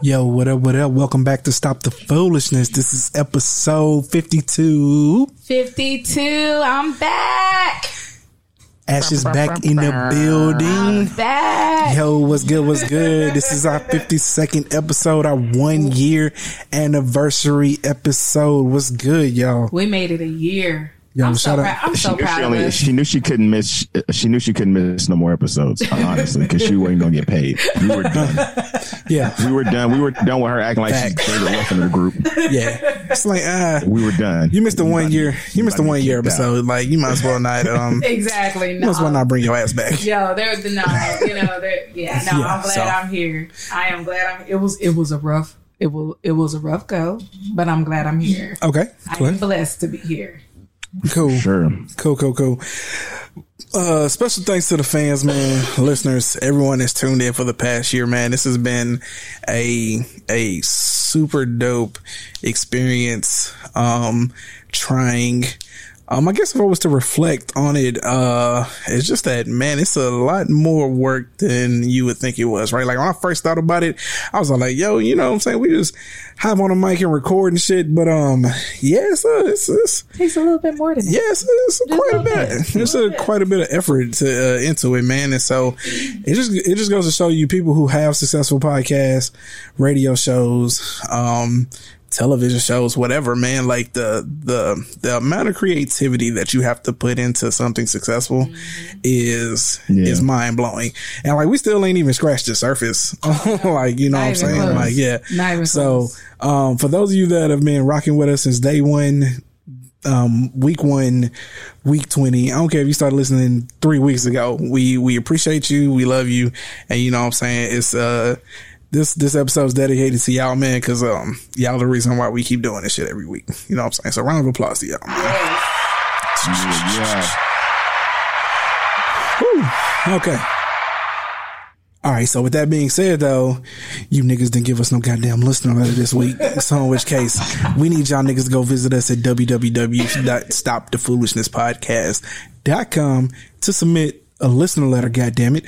Yo, what up, what up? Welcome back to Stop the Foolishness. This is episode 52. 52. I'm back. Ash is back in the building. I'm back. Yo, what's good? What's good? This is our 52nd episode, our one year anniversary episode. What's good, y'all? We made it a year. Yo, I'm shout so out. I'm so she, knew proud she, of only, us. she knew she couldn't miss. She knew she couldn't miss no more episodes. Honestly, because she wasn't gonna get paid. We were done. Yeah, We were done. We were done with her acting like she's Facts. favorite weapon of the group. yeah. It's like, ah, We were done. you missed the You one year, to- you missed the one year kicked out. episode. Like, you might as well not, um, Exactly. you No. might as well not bring your ass back. Yo, there, the no, you know, there, yeah, no, Yeah, I'm glad so- I'm here. I am glad I'm. It was, it was a rough, it will, it was a rough go, but I'm glad I'm here. Okay. I'm blessed to be here. Cool. Sure. Cool, cool, cool. Uh, special thanks to the fans, man, listeners, everyone that's tuned in for the past year, man. This has been a a super dope experience. Um, trying. Um, I guess if I was to reflect on it, uh, it's just that, man, it's a lot more work than you would think it was, right? Like when I first thought about it, I was like, yo, you know what I'm saying? We just have on a mic and record and shit. But, um, yeah, it's, uh, it's, it's, Takes a little bit more than. Yes, it's quite a bit. bit. It's a quite a bit of effort to uh, into it, man. And so it just it just goes to show you people who have successful podcasts, radio shows, um, television shows, whatever, man. Like the the the amount of creativity that you have to put into something successful is Yeah. is mind blowing. And like we still ain't even scratched the surface. like you know Not what I'm saying? close. Like yeah. Not even so close. um, for those of you that have been rocking with us since day one, um, week one, week 20. I don't care if you started listening three weeks ago. We, we appreciate you. We love you. And you know what I'm saying? It's, uh, this, this episode is dedicated to y'all, man, cause, um, y'all the reason why we keep doing this shit every week. You know what I'm saying? So round of applause to y'all. man. Yeah. Okay. All right. So with that being said, though, you niggas didn't give us no goddamn listener letter this week. So in which case, we need y'all niggas to go visit us at www.stopthefoolishness.podcast.com to submit a listener letter. Goddamn it.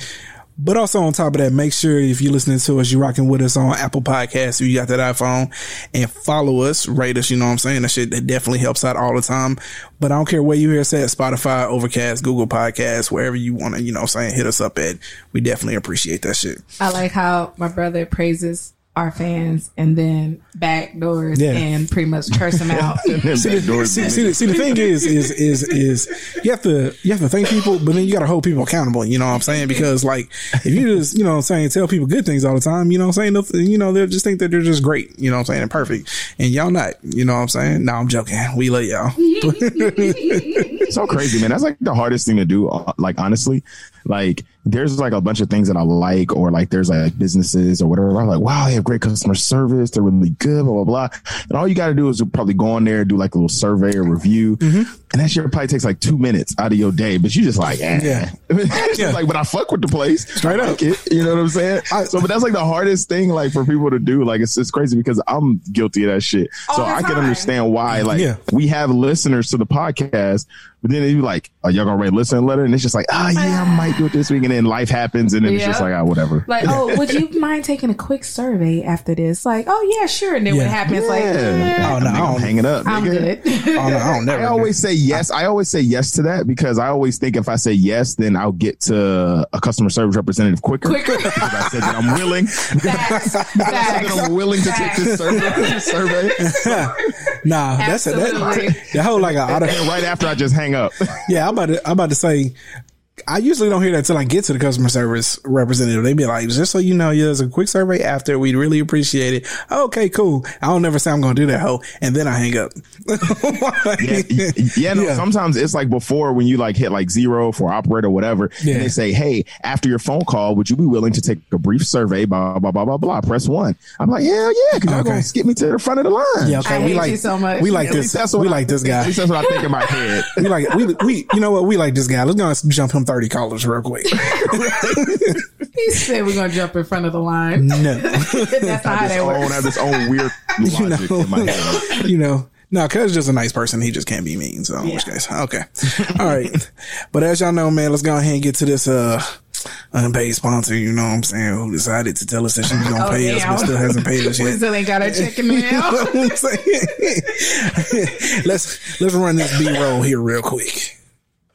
But also on top of that, make sure if you're listening to us, you're rocking with us on Apple Podcasts if you got that iPhone and follow us, rate us. You know what I'm saying? That shit that definitely helps out all the time. But I don't care where you hear us at Spotify, Overcast, Google Podcasts, wherever you want to, you know what I'm saying? Hit us up at. We definitely appreciate that shit. I like how my brother praises our fans and then backdoors Yeah. and pretty much curse them out. See, the, see, see, the, see, the thing is, is, is, is you have to, you have to thank people, but then you got to hold people accountable. You know what I'm saying? Because like, if you just, you know what I'm saying, tell people good things all the time, you know what I'm saying? You know, they'll just think that they're just great. You know what I'm saying? And perfect. And y'all not, you know what I'm saying? No, I'm joking. We love y'all. so crazy, man. That's like the hardest thing to do. uh, Like honestly, like there's like a bunch of things that I like, or like there's like businesses or whatever. I'm like, wow, they have great customer service. They're really good, blah blah blah. And all you got to do is probably go on there, and do like a little survey or review, mm-hmm. And that shit probably takes like two minutes out of your day. But you just like, eh. Yeah. It's Yeah. like, but I fuck with the place Straight up. it. You know what I'm saying? so, but that's like the hardest thing, like for people to do. Like it's it's crazy because I'm guilty of that shit. So All the I can understand why, like, Yeah. we have listeners to the podcast, but then you like, are y'all gonna write a listener letter? And it's just like, ah, yeah, I might do it this week. And then life happens, and then it's just like, ah, whatever. Like, oh, would you mind taking a quick survey after this? Like, oh yeah, sure. And then when it Yeah. happens, like, Yeah. eh, Oh, no, I I'm don't, hanging up. I'm nigga. good. oh, no, I don't never. I always say yes. I always say yes to that because I always think if I say yes, then I'll get to a customer service representative quicker. Quicker. because I said that I'm willing. Facts. I said that Facts. I'm willing to take this survey. survey. Nah, that's a, Absolutely. that, that whole like a auto, And right after I just hang up. yeah, I'm about to, I'm about to say, I usually don't hear that till I get to the customer service representative. They be like, just so you know, yeah, there's a quick survey after. We'd really appreciate it. Okay, cool. I don't never say I'm going to do that hoe. And then I hang up. Yeah, yeah, no, Yeah. sometimes it's like before when you like hit like zero for operator whatever, Yeah. and they say, Hey, after your phone call, would you be willing to take a brief survey? Blah blah blah blah blah. Press one. I'm like, hell yeah, because you're Okay. gonna skip me to the front of the line. Yeah, okay. I we hate like you so much. We like At this. least that's We what I- like this At guy. least that's what I think in my head. We like we we you know what we like this guy. Let's go and jump him thirty callers real quick. He said we're gonna jump in front of the line. No, That's not how This that own works. have this own weird you logic know, in my head. you know. No, cuz just a nice person. He just can't be mean. So, in which case, okay. All right. But as y'all know, man, let's go ahead and get to this, uh, unpaid sponsor. You know what I'm saying? Who decided to tell us that she was going to Oh, pay us, damn. but still hasn't paid us We yet. still ain't got our check in the You mail. know what I'm saying? let's, let's run this B roll here real quick.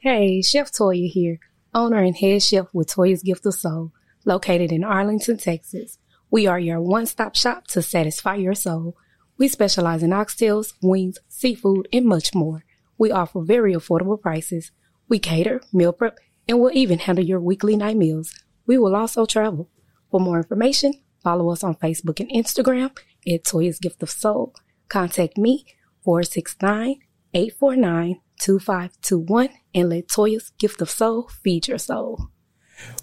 Hey, Chef Toya here, owner and head chef with Toya's Gift of Soul, located in Arlington, Texas. We are your one-stop shop to satisfy your soul. We specialize in oxtails, wings, seafood, and much more. We offer very affordable prices. We cater, meal prep, and we'll even handle your weekly night meals. We will also travel. For more information, follow us on Facebook and Instagram at Toya's Gift of Soul. Contact me 469-849-2521 and let Toya's Gift of Soul feed your soul.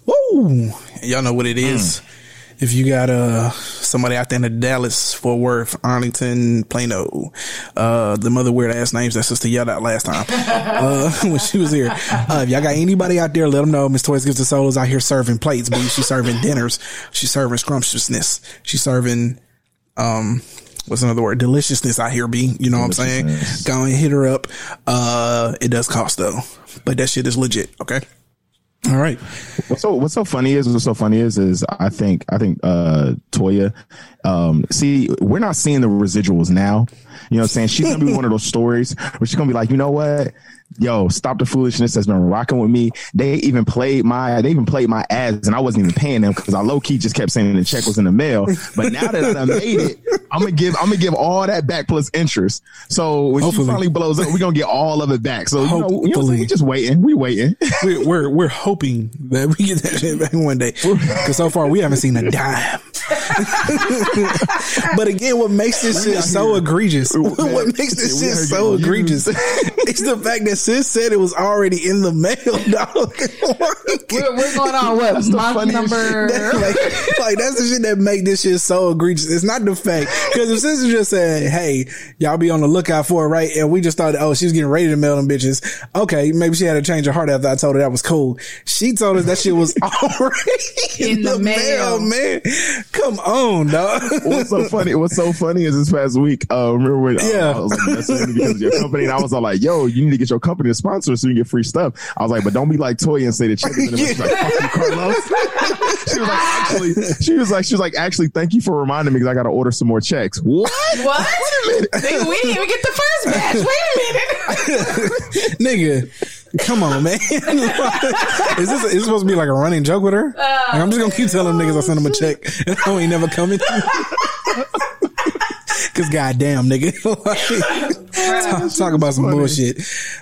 Woo! Y'all know what it is. If you got uh somebody out there in the Dallas, Fort Worth, Arlington, Plano, uh the mother weird ass names that sister yelled out last time uh when she was here. Uh if y'all got anybody out there, let them know Miss Toya's Gift of Soul is out here serving plates, but she's serving dinners, she's serving scrumptiousness, she's serving um what's another word? Deliciousness I hear B. You know what I'm saying? Go and hit her up. Uh it does cost though. But that shit is legit, okay? All right. What's so what's so funny is what's so funny is is I think I think uh Toya um see we're not seeing the residuals now. You know what I'm saying? She's gonna be one of those stories where she's gonna be like, you know what? Yo, stop the foolishness that's been rocking with me. They even played my they even played my ads and I wasn't even paying them because I low key just kept saying the check was in the mail. But now that I made it, I'm gonna give I'm gonna give all that back plus interest. So when Hopefully. she finally blows up, we're gonna get all of it back. So you know, you know what I'm saying? Hopefully. we just waiting. We waiting. we're, we're we're hoping that we get that shit back one day because so far we haven't seen a dime. but again, what makes this shit so egregious? what makes this shit so egregious? it's the fact that sis said it was already in the mail, dog. We're, we're going on what month number? That's like, like that's the shit that make this shit so egregious. It's not the fact because if Sister just said, "Hey, y'all be on the lookout for it," right? And we just thought, "Oh, she's getting ready to mail them bitches." Okay, maybe she had to change her heart after I told her that was cool. She told us that shit was already in, In the, the mail. mail. man. Come on, dog. what's so funny? What's so funny is this past week. Uh, remember when uh, Yeah. I was like messaging because of your company, and I was all like, "Yo, you need to get your company to sponsor so you can get free stuff." I was like, "But don't be like Toy and say the check is in the like, "Fuck you, Carlos." she was like, "Actually," she was like, "She was like, actually, thank you for reminding me because I got to order some more checks." What? What? Wait a Nigga, we didn't even get the first batch. Wait a minute. Nigga, come on, man. is this is this supposed to be like a running joke with her? Like, I'm just gonna keep telling them niggas I send them a check and I ain't never coming. Cause goddamn, nigga, talk, talk about some bullshit.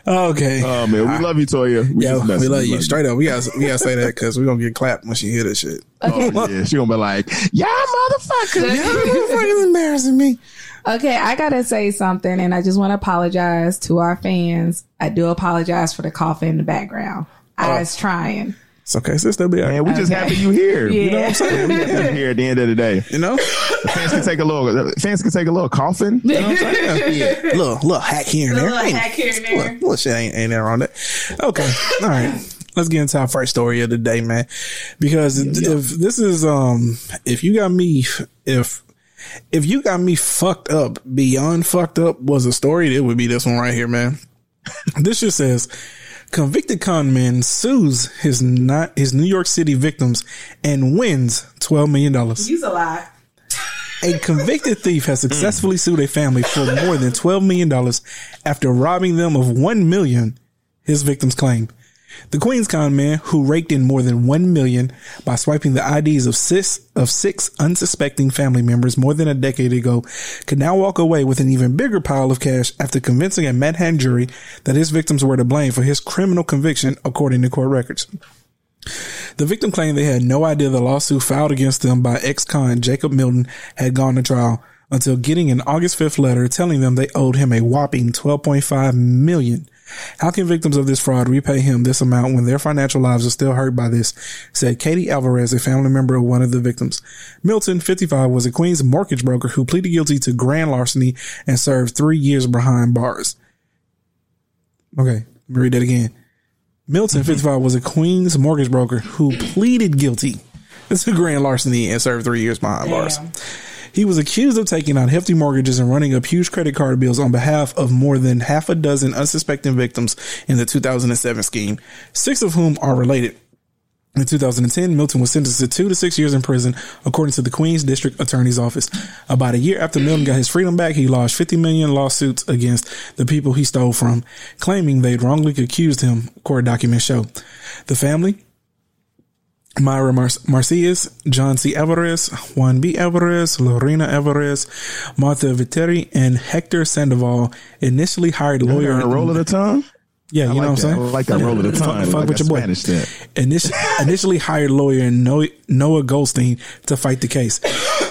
Okay, Oh man, we love you, Toya. We yo, just messing. we love you. Straight up, we gotta we gotta say that because we gonna get clapped when she hear this shit. Oh, yeah, she gonna be like, "Yeah, motherfuckers, You fucking embarrassing me. Okay, I gotta say something, and I just want to apologize to our fans. I do apologize for the cough in the background. I was trying. It's okay, sister. Be all right. Man, we just Okay. happy you here. You know what I'm saying? We happy you here at the end of the day. You know, Fans can take a little. Fans can take a little coughing. You know what I'm saying? yeah, little little hack here and there. Little Ain't- hack here and there. Little, little shit ain't ain't there on that. Okay, all right. Let's get into our first story of the day, man. Because if this is um, if you got me, if if you got me fucked up beyond fucked up was a story, it would be this one right here, man. this just says. Convicted con man sues his not his New York City victims and wins twelve million dollars. Use a lie. A convicted thief has successfully sued a family for more than $12 million after robbing them of 1 million, his victims claim. The Queens con man, who raked in more than one million by swiping the IDs of six of six unsuspecting family members more than a decade ago, could now walk away with an even bigger pile of cash after convincing a Manhattan jury that his victims were to blame for his criminal conviction, according to court records. The victim claimed they had no idea the lawsuit filed against them by ex-con Jacob Milton had gone to trial until getting an August 5th letter telling them they owed him a whopping 12.5 million. How can victims of this fraud repay him this amount when their financial lives are still hurt by this? Said Katie Alvarez, a family member of one of the victims. Milton, 55, was a Queens mortgage broker who pleaded guilty to grand larceny and served three years behind bars. Okay, let me read that again. Milton, mm-hmm. 55, was a Queens mortgage broker who pleaded guilty to grand larceny and served three years behind bars. He was accused of taking out hefty mortgages and running up huge credit card bills on behalf of more than half a dozen unsuspecting victims in the 2007 scheme, six of whom are related. In 2010, Milton was sentenced to two to six years in prison, according to the Queens District Attorney's Office. About a year after Milton got his freedom back, he lodged 50 million lawsuits against the people he stole from, claiming they'd wrongly accused him, court documents show. The family, Myra Mar- Marcias, John C. Alvarez, Juan B. Alvarez, Lorena Alvarez, Martha Viteri, and Hector Sandoval initially hired lawyer. a roll of the tongue. Yeah, you I know like what I'm saying? I like that roll of the tongue. fuck like with your boy. Spanish. Initially, initially hired lawyer Noah, Noah Goldstein to fight the case.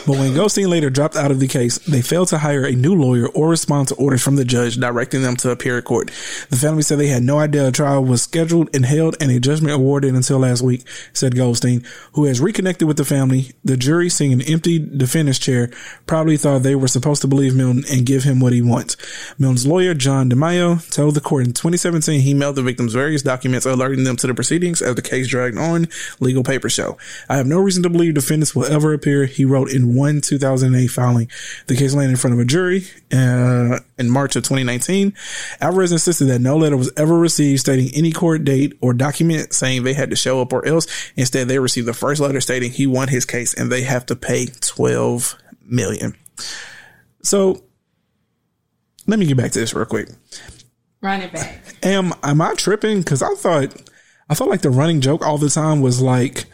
But when Goldstein later dropped out of the case, they failed to hire a new lawyer or respond to orders from the judge directing them to appear at court. The family said they had no idea a trial was scheduled and held and a judgment awarded until last week, said Goldstein, who has reconnected with the family. The jury, seeing an empty defendant's chair, probably thought they were supposed to believe Milton and give him what he wants. Milton's lawyer, John DeMaio, told the court in 2017 he mailed the victims various documents alerting them to the proceedings as the case dragged on. Legal paper show. I have no reason to believe defendants will ever appear, he wrote in one 2008 filing. The case landed in front of a jury uh, in March of 2019. Alvarez insisted that no letter was ever received stating any court date or document saying they had to show up or else. Instead, they received the first letter stating he won his case and they have to pay 12 million. So let me get back to this real quick. Run it back. Am am I tripping? Because I thought I thought like the running joke all the time was like,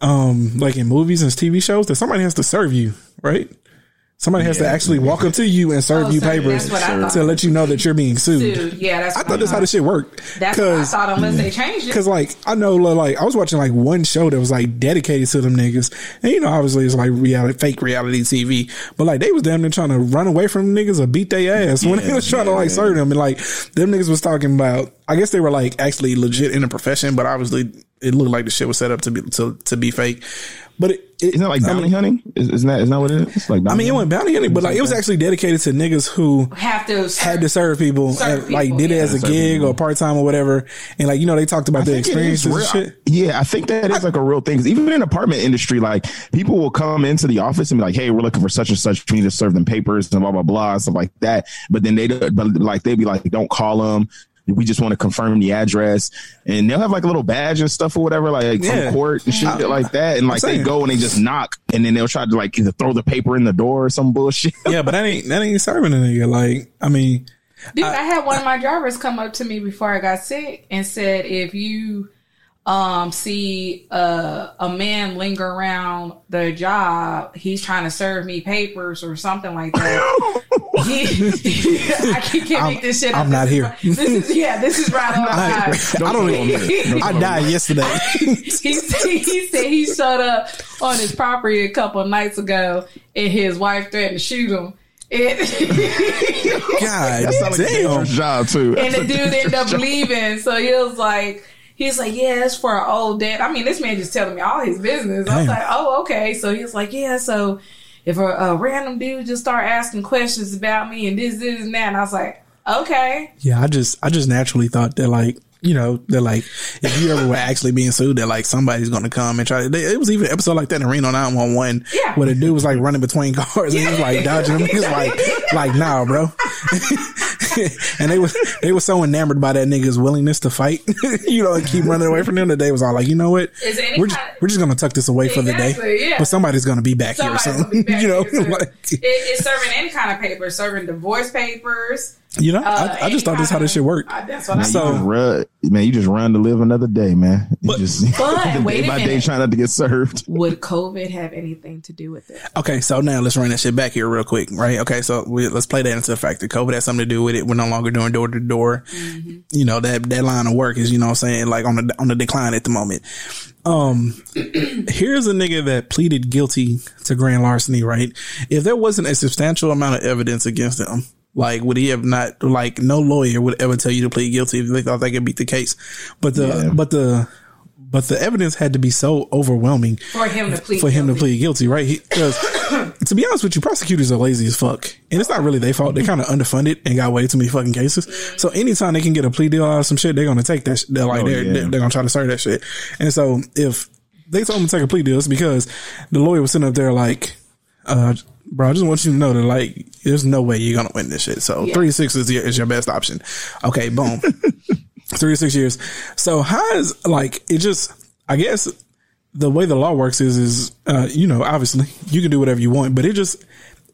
um, like in movies and TV shows that somebody has to serve you, right? Somebody has to actually walk up to you and serve Oh, you serve papers That's what I thought. to let you know that you're being sued. Dude, yeah, that's I thought that's how this shit worked. That's what I 'Cause- thought unless they mm. changed it. Cause like I know like I was watching like one show that was like dedicated to them niggas, and you know obviously it's like reality, fake reality TV, but like they was damn near trying to run away from niggas or beat their ass when they was trying to like serve them, and like them niggas was talking about. I guess they were like actually legit in the profession, but obviously it looked like the shit was set up to be to to be fake. But it, it Isn't that like I bounty mean- hunting? Is, isn't that isn't that what it is? It's like I bounty mean, it went bounty hunting, but like it was actually dedicated to niggas who have to had to serve people, Serve and, like people, did it as a gig people. or part time or whatever, and like you know they talked about their I think it is experiences and real. shit. Yeah, I think that is like a real thing. even in the apartment industry, like people will come into the office and be like, "Hey, we're looking for such and such. We need to serve them papers and blah blah blah and stuff like that." But then they, but like they'd be like, "Don't call them. We just want to confirm the address." And they'll have like a little badge and stuff or whatever, like Yeah. from court and shit like that. And like they go and they just knock, and then they'll try to like either throw the paper in the door or some bullshit. Yeah, but that ain't that ain't serving a nigga. Like, I mean, Dude, I had one of my drivers come up to me before I got sick and said, if you um see a a man linger around the job, he's trying to serve me papers or something like that. He, I can't, can't make this shit up. I'm not This is here. This is yeah, this is right on I, time. I don't. I died yesterday. he, said- he said he showed up on his property a couple of nights ago and his wife threatened to shoot him. And, God That sounds like a damn. dangerous job too. and the That's a dude ended up job. leaving. So he was like, he's like, yeah, it's for an old dad. I mean, this man just telling me all his business. I was like, oh, okay. So he was like, yeah, so if a, a random dude just start asking questions about me and this, this, and that, and I was like, okay. Yeah, I just I just naturally thought that like you know they're like if you ever were actually being sued, they're like somebody's gonna come and try. They, it was even an episode like that in Reno 911 Yeah. where the dude was like running between cars and he was like dodging them. He was like like nah, bro. and they was they were so enamored by that nigga's willingness to fight, you know, and keep running away from them that they was all like, you know what, we're just we're just gonna tuck this away for the day, yeah. but somebody's gonna be back Somebody's here soon, you know. like, It, it's serving any kind of paper, serving divorce papers, You know, Uh, I, I just thought that's how this shit worked. I- that's what I Man, So- you just run, man, you just run to live another day, man. You But- just But, wait day a by day trying not to get served. Would COVID have anything to do with it? Okay, so now let's run that shit back here real quick, right? Okay, so we, let's play that into the fact that COVID has something to do with it. We're no longer doing door to door. You know that that line of work is, you know, what I'm saying like on the on the decline at the moment. Um, here's a nigga that pleaded guilty to grand larceny, right? If there wasn't a substantial amount of evidence against him, like would he have not? Like no lawyer would ever tell you to plead guilty if they thought they could beat the case. But the Yeah. but the but the evidence had to be so overwhelming For him to plead for him to guilty. plead guilty, right? Because to be honest with you, prosecutors are lazy as fuck, and it's not really their fault. They're kind of underfunded and got way too many fucking cases. So anytime they can get a plea deal out of some shit, they're gonna take that. Sh- they're like Oh, they're, yeah. they're they're gonna try to serve that shit. And so if they told him to take a plea deal, it's because the lawyer was sitting up there like, uh, bro, I just want you to know that like, there's no way you're gonna win this shit. So Yeah. three to six is your, is your best option. Okay, boom. three to six years. So how is like it just? I guess the way the law works is is uh, you know obviously you can do whatever you want, but it just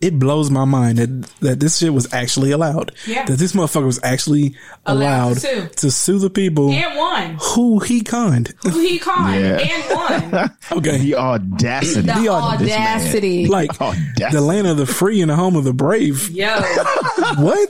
it blows my mind that that this shit was actually allowed. Yeah. That this motherfucker was actually Allowed allowed, to to, sue. sue the people And one. who he conned. Who he conned Yeah. and one. Okay. The audacity. The The aud- this man. audacity. Like Audacity. the land of the free and the home of the brave. Yo. What?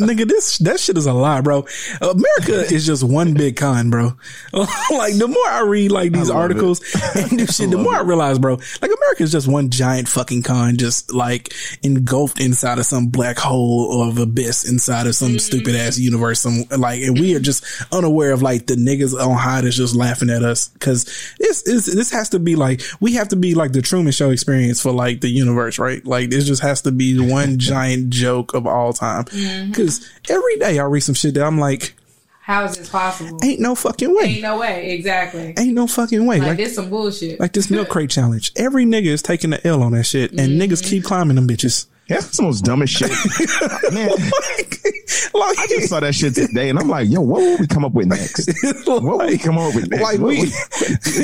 Nigga, this that shit is a lie, bro. America is just one big con, bro. like the more I read like these love articles and this shit, the more I realize, bro, like America is just one giant fucking con, just like engulfed inside of some black hole of abyss inside of some mm-hmm. stupid ass universe. Some like, and we are mm-hmm. just unaware of like the niggas on high that's just laughing at us because this is this has to be like we have to be like the Truman Show experience for like the universe, right? Like this just has to be one giant joke of all time. Mm-hmm. Because every day I read some shit that I'm like, How is this possible? ain't no fucking way, Ain't no way. Exactly. ain't no fucking way. Like, Like, this some bullshit. like this milk crate challenge. Every nigga is taking the L on that shit, and Mm-hmm. niggas keep climbing them bitches. Yeah, that's the most dumbest shit. Man, like, like, I just saw that shit today, and I'm like, yo, what will we come up with next? What will we come up with next? like we,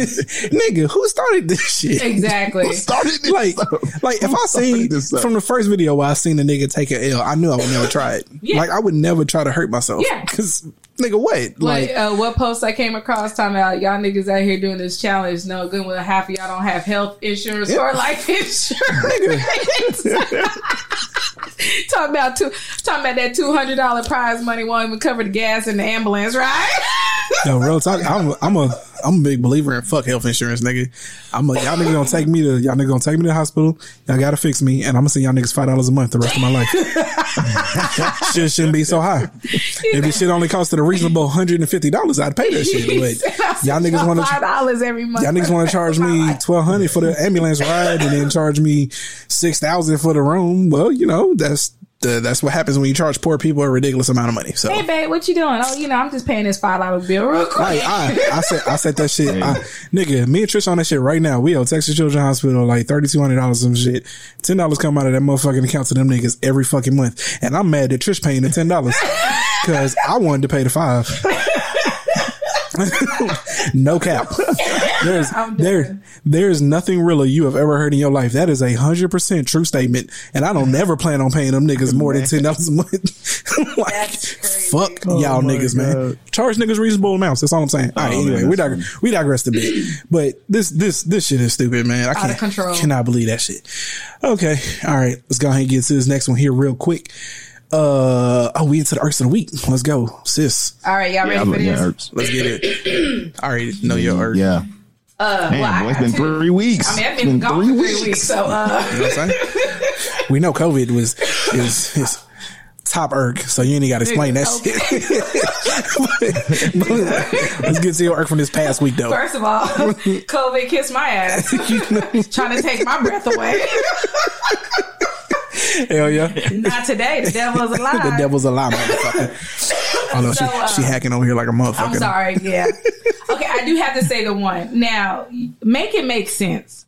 nigga, who started this shit? exactly. started this Like, up? like if Who I seen started this up? from the first video where I seen a nigga take an L, I knew I would never try it. Yeah. Like I would never try to hurt myself. Yeah. Cause nigga, what? Like, Like, uh, what post I came across talking about y'all niggas out here doing this challenge? No good with half of y'all don't have health insurance or life insurance. talking about two, talking about that two hundred dollar prize money won't even cover the gas in the ambulance, right? yo, real talk. I'm, I'm a, I'm a big believer in fuck health insurance, nigga. I'm a, y'all niggas gonna take me to, y'all niggas gonna take me to the hospital. Y'all gotta fix me, and I'm gonna send y'all niggas five dollars a month the rest of my life. shit shouldn't be so high. If this shit only costed a reasonable hundred and fifty dollars, I'd pay that shit. But y'all niggas want five to. dollars every month. Y'all niggas want to charge me twelve hundred for the ambulance ride and then charge me six thousand for the room. Well, you know that's the, that's what happens when you charge poor people a ridiculous amount of money. So Hey babe, what you doing? Oh, you know, I'm just paying this five dollar bill real quick. Like I, I said, I said that shit, I, nigga. Me and Trish on that shit right now. We owe Texas Children's Hospital like thirty two hundred dollars some shit. Ten dollars come out of that motherfucking account to them niggas every fucking month, and I'm mad that Trish paying the ten dollars because I wanted to pay the five. no cap. There's there there's nothing realer you have ever heard in your life. That is a hundred percent true statement, and I don't never plan on paying them niggas more than ten dollars a month. like, That's crazy. fuck y'all my niggas, man. God. Charge niggas reasonable amounts. That's all I'm saying. All right, Oh, anyway, man, we that's dig- we digress a bit, but this this this shit is stupid, man. I can't of control. cannot believe that shit. Okay, all right, let's go ahead and get to this next one here real quick. Uh oh, we into the irks of the week. Let's go, sis. All right, y'all Yeah, ready I'm- for yeah, this? Erps. Let's get it. All right, already know your irk. Yeah. Uh, Man, well, boy, it's been two. three weeks. I mean, I've It's been, gone for three weeks, so uh, You know what I'm we know COVID was is is top irk, so you ain't got to explain that shit. But- but let's get to your irk from this past week, though. first of all, COVID kissed my ass, trying to take my breath away. Hell yeah, Not today. The devil's alive. the devil's a lie, motherfucker. Oh no, So, she uh, she hacking over here like a motherfucker. I'm sorry. Yeah. Okay, I do have to say the one. Now, make it make sense.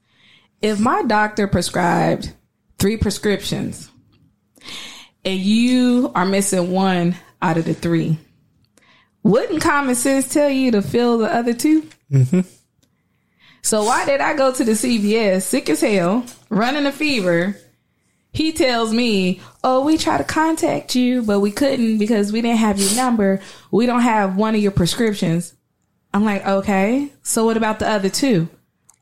If my doctor prescribed three prescriptions and you are missing one out of the three, wouldn't common sense tell you to fill the other 2 Mm-hmm. So why did I go to the CVS sick as hell, running a fever, He tells me, "Oh, we tried to contact you, but we couldn't because we didn't have your number. We don't have one of your prescriptions." I'm like, "Okay, so what about the other two?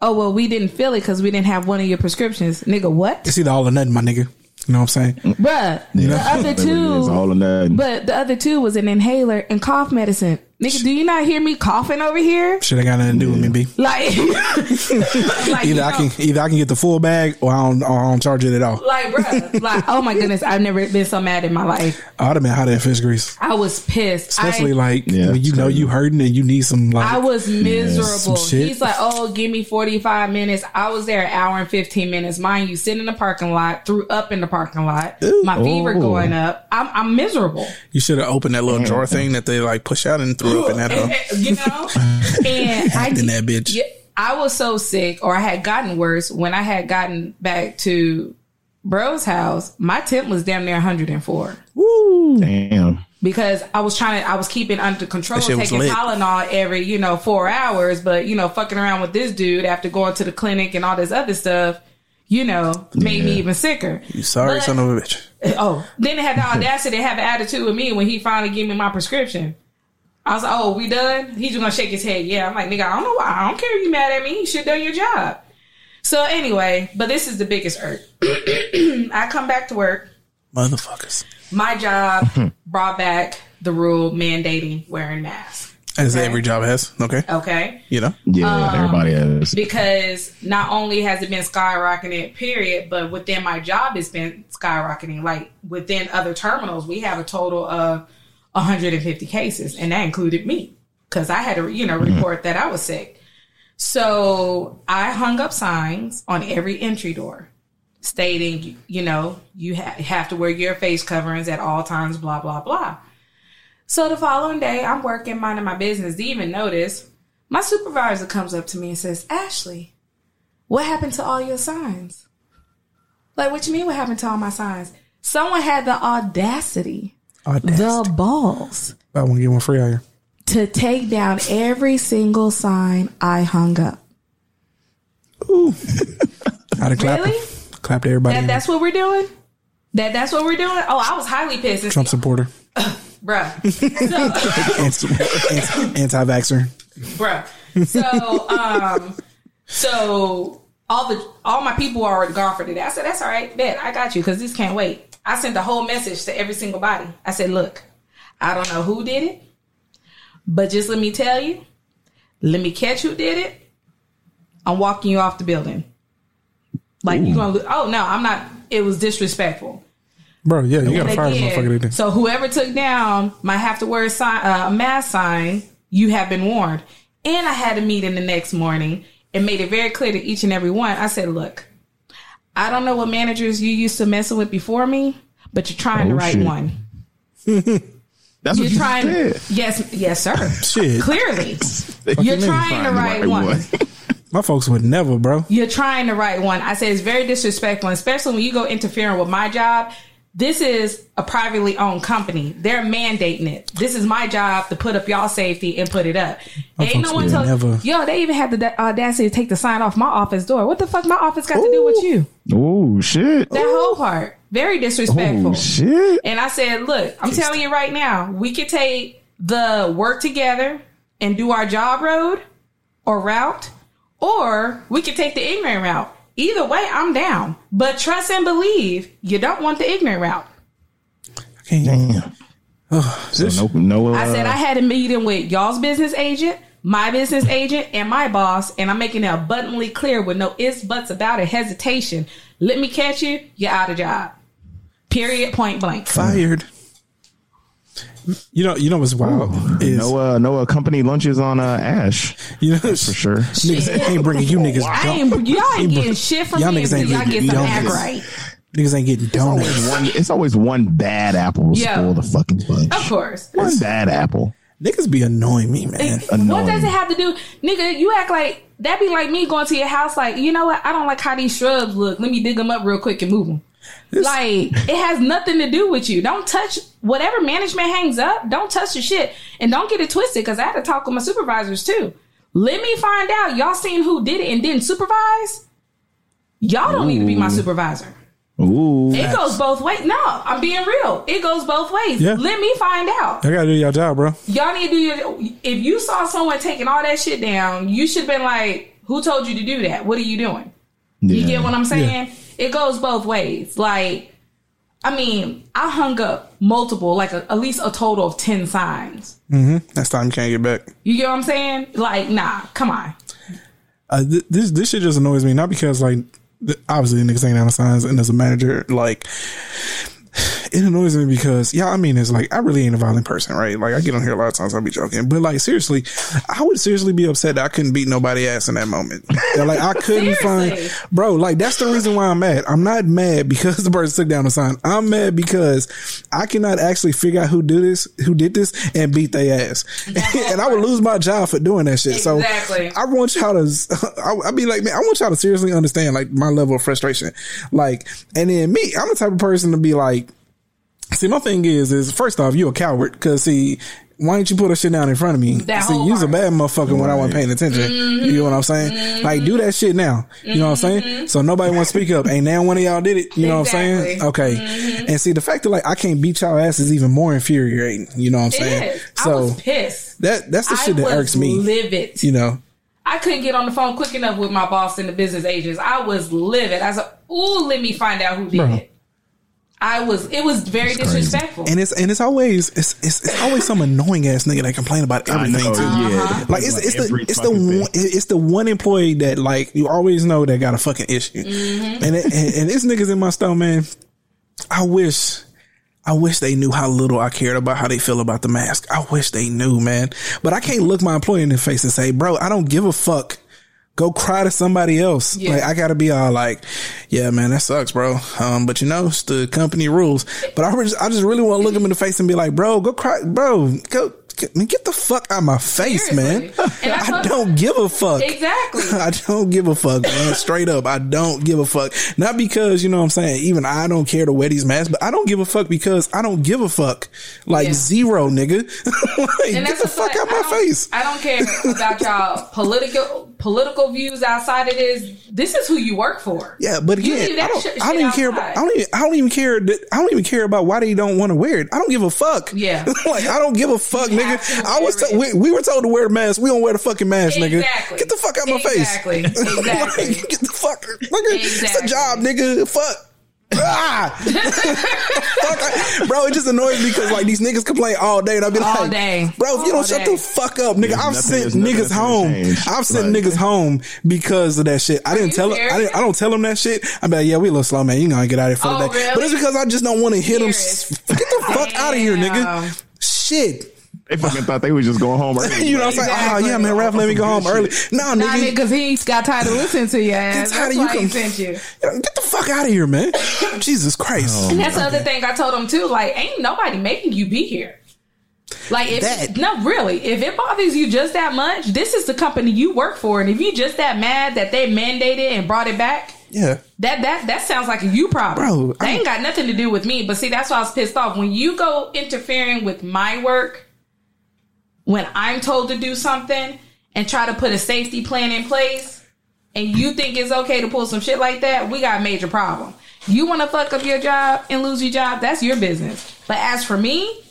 Oh, well, we didn't fill it because we didn't have one of your prescriptions, nigga. What, It's either all or nothing, my nigga. You know what I'm saying? bruh? The other It's two, all in that. but the other two was an inhaler and cough medicine. Nigga, do you not hear me coughing over here? Shit I got nothing to do with me, B. Like, like you Either I can either I can get the full bag or I don't, or I don't charge it at all. like, bruh, like, oh my goodness, I've never been so mad in my life. I'd have been hot in fish grease. I was pissed. Especially I, like Yeah, when you know you hurting and you need some like I was miserable. some shit. He's like, oh, give me 45 minutes. I was there an hour and 15 minutes. Mind you, sitting in the parking lot, threw up in the parking lot, my fever Oh. going up. I'm, I'm miserable. you should have opened that little drawer thing that they like push out and threw up in that hoe. you know? And I, in that bitch. Yeah, I was so sick, or I had gotten worse when I had gotten back to bro's house. My temp was damn near 104 Damn. because I was trying to, I was keeping under control, That shit was taking lit. Tylenol every, you know, four hours, but you know, fucking around with this dude after going to the clinic and all this other stuff, you know, made me even sicker. You sorry But- son of a bitch. Oh, then they had the audacity to have an attitude with me when he finally gave me my prescription. I was like, "Oh, we done?" He's just gonna shake his head. Yeah, I'm like, "Nigga, I don't know why. I don't care if you mad at me. You should done your job." So anyway, but this is the biggest irk. I come back to work. Motherfuckers. My job brought back the rule mandating wearing masks. As Okay. every job has. Okay. Okay. You know? Yeah, Um, everybody has. because not only has it been skyrocketing, period, but within my job, it's been skyrocketing. Like within other terminals, we have a total of 150 cases, and that included me because I had to, you know, report that I was sick. So I hung up signs on every entry door stating, you know, you ha- have to wear your face coverings at all times, blah, blah, blah. So the following day, I'm working, minding my business. Didn't even notice. My supervisor comes up to me and says, Ashley, what happened to all your signs? Like, what you mean, what happened to all my signs? Someone had the audacity, Audacity. the balls I want to get one free out here. to take down every single sign I hung up. I'd have clapped. Really? Clapped everybody. That, in that's what we're doing? That that's what we're doing? Oh, I was highly pissed. And- Trump supporter. Bruh. So, Anti- Anti-vaxxer. bruh. So, um, so all the all my people are already gone for today. I said, that's all right, bet I got you because this can't wait. I sent the whole message to every single body. I said, look, I don't know who did it, but just let me tell you, let me catch who did it. I'm walking you off the building. Like you gonna? Oh no, I'm not. It was disrespectful. Bro, yeah, you gotta fire this again, motherfucker. So whoever took down my have to wear a sign, uh, a mask sign, you have been warned. And I had a meeting the next morning and made it very clear to each and every one. I said, look, I don't know what managers you used to messing with before me, but you're trying the Oh, right shit. one. That's what You're you trying, said. yes, yes, sir. Shit. Clearly, You're you're trying the right one. My folks would never, bro. You're trying the right one. I say it's very disrespectful, especially when you go interfering with my job. This is a privately owned company. They're mandating it. This is my job to put up y'all safety and put it up. Ain't no one telling never- Yo, they even had the audacity to take the sign off my office door. What the fuck my office got to do with you? Oh shit. That whole part. Very disrespectful. Oh shit. And I said, look, I'm telling you right now, we could take the work together and do our job road or route, or we could take the ignorant route. Either way, I'm down. But trust and believe, you don't want the ignorant route. Can't. Damn. So no, no. Uh, I said I had a meeting with y'all's business agent, my business agent, and my boss, and I'm making it abundantly clear with no ifs, buts about it, hesitation. Let me catch you, you're out of job. Period, point blank. Fired. You know, you know what's wild is no, uh, no uh, company lunches on uh, Ash you know for sure. niggas ain't bringing you niggas. I Don't, ain't, y'all ain't getting shit from Y'all me niggas until ain't y'all get getting- some y'all act niggas- right. niggas ain't getting donuts. One, it's always one bad apple to Yeah. spoil the fucking bunch. Of course. One bad apple. Niggas be annoying me, man. What Annoying. does it have to do, nigga? You act like that be like me going to your house, like you know what? I don't like how these shrubs look. Let me dig them up real quick and move them. Like it has nothing to do with you. Don't touch whatever management hangs up. Don't touch the shit and don't get it twisted. Because I had to talk with my supervisors too. Let me find out. Y'all seen who did it and didn't supervise? Y'all don't need to be my supervisor. Ooh. It goes both ways. No, I'm being real. It goes both ways. Yeah. Let me find out. I gotta do your job, bro. Y'all need to do your. If you saw someone taking all that shit down, you should have been like, "Who told you to do that? What are you doing?" You get what I'm saying? It goes both ways. Like, I mean, I hung up multiple, like a, at least a total of ten signs. Mm hmm. Next time you can't get back. You get what I'm saying? Like, nah, come on. Uh, th- this this shit just annoys me. Not because like th- obviously niggas ain't down signs, and as a manager, like it annoys me because yeah, I mean it's like I really ain't a violent person, right? Like I get on here a lot of times, I'll be joking, but like seriously, I would seriously be upset that I couldn't beat nobody ass in that moment. That, like I couldn't find, bro. Like that's the reason why I'm mad. I'm not mad because the person took down the sign. I'm mad because I cannot actually figure out who did this, who did this, and beat their ass, and I would lose my job for doing that shit. Exactly. So I want y'all to, I, I be like, man, I want y'all to seriously understand like my level of frustration. Like, and then me, I'm the type of person to be like, see, my thing is, is first off, you a coward. Cause see, why didn't you put a shit down in front of me? That see, whole you's a bad motherfucker when I wasn't paying attention. You know what I'm saying? Mm-hmm. Like, do that shit now. You know what I'm saying? Mm-hmm. So nobody wants to speak up. Ain't now one of y'all did it. You know what I'm saying? Exactly. Okay. Mm-hmm. And see, the fact that like I can't beat y'all ass is even more infuriating. You know what I'm It saying? is. I So was pissed. that that's the I shit that irks me. livid. You know. I couldn't get on the phone quick enough with my boss and the business agents. I was livid. I was like, "Ooh, let me find out who did Bro. it." I was. It was very crazy. disrespectful. And it's and it's always it's it's, it's always some annoying ass nigga that complain about everything know, too. yeah. Like it's it's the it's the fucking thing. one it's the one employee that like you always know that got a fucking issue, Mm-hmm. and, it, and and this niggas in my store, man. I wish. I wish they knew how little I cared about how they feel about the mask. I wish they knew, man. But I can't look my employee in the face and say, bro, I don't give a fuck. Go cry to somebody else. Yeah. Like I gotta be all like, yeah, man, that sucks, bro. Um, but you know, it's the company rules. But I just, I just really want to look him in the face and be like, bro, go cry, bro, go, get, get the fuck out of my face, man. Seriously. And I I don't give a fuck. Exactly. I don't give a fuck, man. Straight up, I don't give a fuck. Not because you know what I'm saying. Even I don't care to wear these masks, but I don't give a fuck because I don't give a fuck. Like Yeah. zero, nigga. like, get the fuck like, out my face. I don't care about y'all political political views outside of this. This is who you work for. Yeah, but again, I don't. shit- I don't even care. About. I don't. Even, I don't even care. That, I don't even care about why they don't want to wear it. I don't give a fuck. Yeah. like I don't give a fuck, You nigga. I was. To, we, we were told to wear the mask. We don't wear the fucking mask, nigga. Get the fuck out my Exactly. face. Exactly. like, get the fuck. Nigga, It's a job, nigga. Fuck. Ah, fuck, I- bro, it just annoys me because like these niggas complain all day, and I'll be All like, day. bro, if you All don't shut day. the fuck up, nigga, There's I've nothing- sent niggas home. change. I've sent Right. niggas home because of that shit. I didn't tell them. I didn't. I don't tell them that shit. I'm like, yeah, we a little slow, man. You gonna get out of here for Oh, the day. really? But it's because I just don't want to hit them. Get the fuck out of here, nigga. Shit. They fucking thought they was just going home early. you know what I'm saying? Exactly. Oh yeah, man, Ralph, let me go home early. No, Nah, nigga. because he got tired of listening to your ass. Tired That's of you why he sent you. Get the fuck out of here, man. Jesus Christ. Oh, and that's the other thing I told him too. Like, ain't nobody making you be here. Like, if That- no, really, if it bothers you just that much, this is the company you work for, and if you just that mad that they mandated and brought it back, Yeah. that that that sounds like a you problem. Bro, they I'm- ain't got nothing to do with me. But see, that's why I was pissed off when you go interfering with my work when I'm told to do something and try to put a safety plan in place, and you think it's okay to pull some shit like that. We got a major problem. You want to fuck up your job and lose your job? That's your business. But as for me,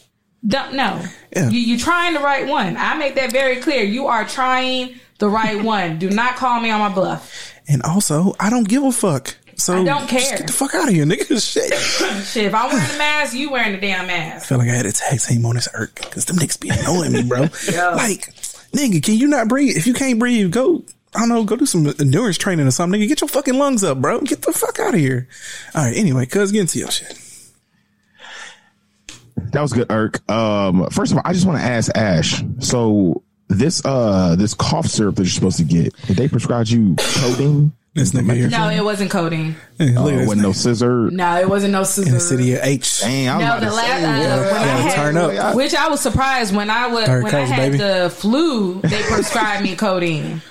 don't know. Yeah. You you trying the right one. I make that very clear. You are trying the right one. Do not call me on my bluff. And also, I don't give a fuck. So I don't just care. Get the fuck out of here, nigga. Shit. Shit, if I'm wearing the mask, you wearing the damn mask. I feel like I had to text him on this irk because them niggas be annoying me, bro. Yeah. Like, nigga, can you not breathe? If you can't breathe, go. I don't know, go do some endurance training or something. Nigga, get your fucking lungs up, bro. Get the fuck out of here. All right, anyway, cuz get into your shit. That was good, Irk. Um, first of all, I just want to ask Ash. So this uh this cough syrup that you're supposed to get, did they prescribe you codeine? This nigga here. No, it wasn't codeine. Hey, Uh, look at this with no nigga. sizzurp. No, it wasn't no scissors. in the city of H. Dang, I was No, the last uh, when I had, turn up. which I was surprised when I was Dark when I had baby. the flu, they prescribed me codeine.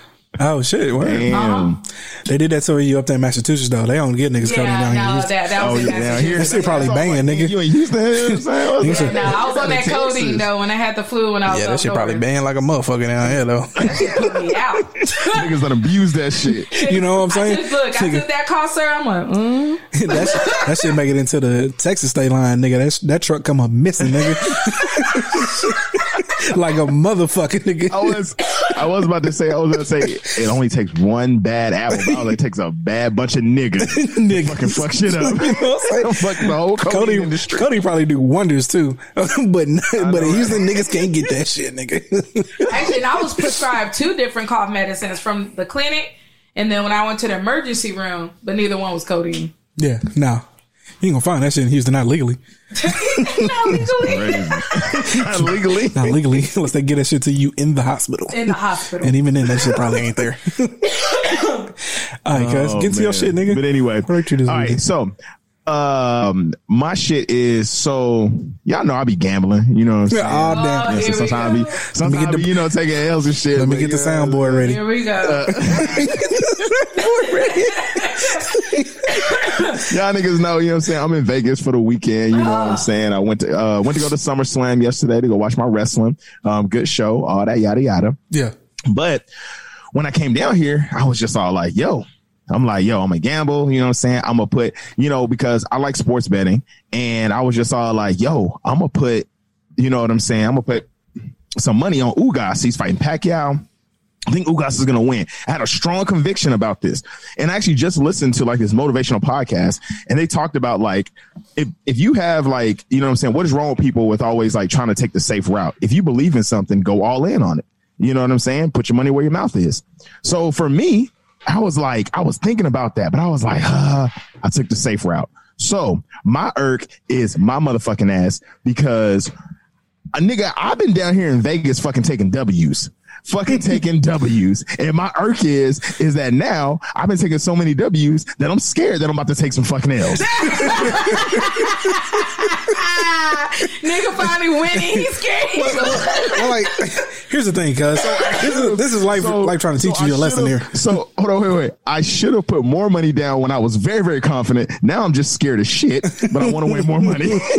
Oh shit! Word. Damn. They did that to you up there in Massachusetts though. They don't get niggas codeine Yeah, down no, here. that, that was Oh, in yeah, now Massachusetts. here- That shit probably banging, nigga. You ain't used to it. you what I'm saying? What's Yeah, up? No, I was on that Texas. codeine though when I had the flu when I was Yeah, that shit probably north. banned like a motherfucker down here though. put out. Niggas that abuse that shit. you know what I'm I saying? just, look, I Nigga, took that car, sir. I'm like, mm. that, shit, that shit make it into the Texas state line, nigga. That, that truck come up missing, nigga. like a motherfucking nigga. I was, I was about to say, I was going to say, it only takes one bad apple. But I was like, it takes a bad bunch of niggas. Niggas. Fucking fuck shit up. You know what I'm saying? fuck the whole codeine Cody, industry. Cody probably do wonders too, but but in Houston niggas can't get that shit, nigga. Actually, and I was prescribed two different cough medicines from the clinic, and then when I went to the emergency room, but neither one was codeine. yeah, no, you ain't gonna find that shit in Houston, not legally, Not legally. Not legally. not legally, unless they get that shit to you in the hospital. In the hospital. And even then, that shit probably ain't there. All right, guys, Oh, get to your shit, nigga. But anyway, What hurt you all right. weekend? So, um, my shit is so y'all know I be gambling. You know what I'm saying? Ah, damn. Oh, Yeah, so here we sometimes I be, sometimes get I the- be, you know, taking L's and shit. Let me get the soundboard ready. Here we go. Y'all niggas know, you know what I'm saying? I'm in Vegas for the weekend, you know what I'm saying? I went to uh went to go to SummerSlam yesterday to go watch my wrestling. Um good show, all that yada yada. Yeah. But when I came down here, I was just all like, yo, I'm like, yo, I'm gonna gamble, you know what I'm saying? I'm gonna put, you know, because I like sports betting, and I was just all like, yo, I'm gonna put, you know what I'm saying? I'm gonna put some money on Ugas. He's fighting Pacquiao. I think Ugas is going to win. I had a strong conviction about this. And I actually just listened to like this motivational podcast and they talked about like, if, if you have like, you know what I'm saying? What is wrong with people with always like trying to take the safe route? If you believe in something, go all in on it. You know what I'm saying? Put your money where your mouth is. So for me, I was like, I was thinking about that, but I was like, uh, I took the safe route. So my irk is my motherfucking ass because a nigga, I've been down here in Vegas fucking taking W's. Fucking taking W's. And my irk is, is that now I've been taking so many W's that I'm scared that I'm about to take some fucking L's. Nigga finally winning. He's scared. Well, like, here's the thing, cuz this is this is life So- life trying to teach so you I a lesson here. So hold on, wait, wait. I should have put more money down when I was very, very confident. Now I'm just scared as shit, but I want to win more money.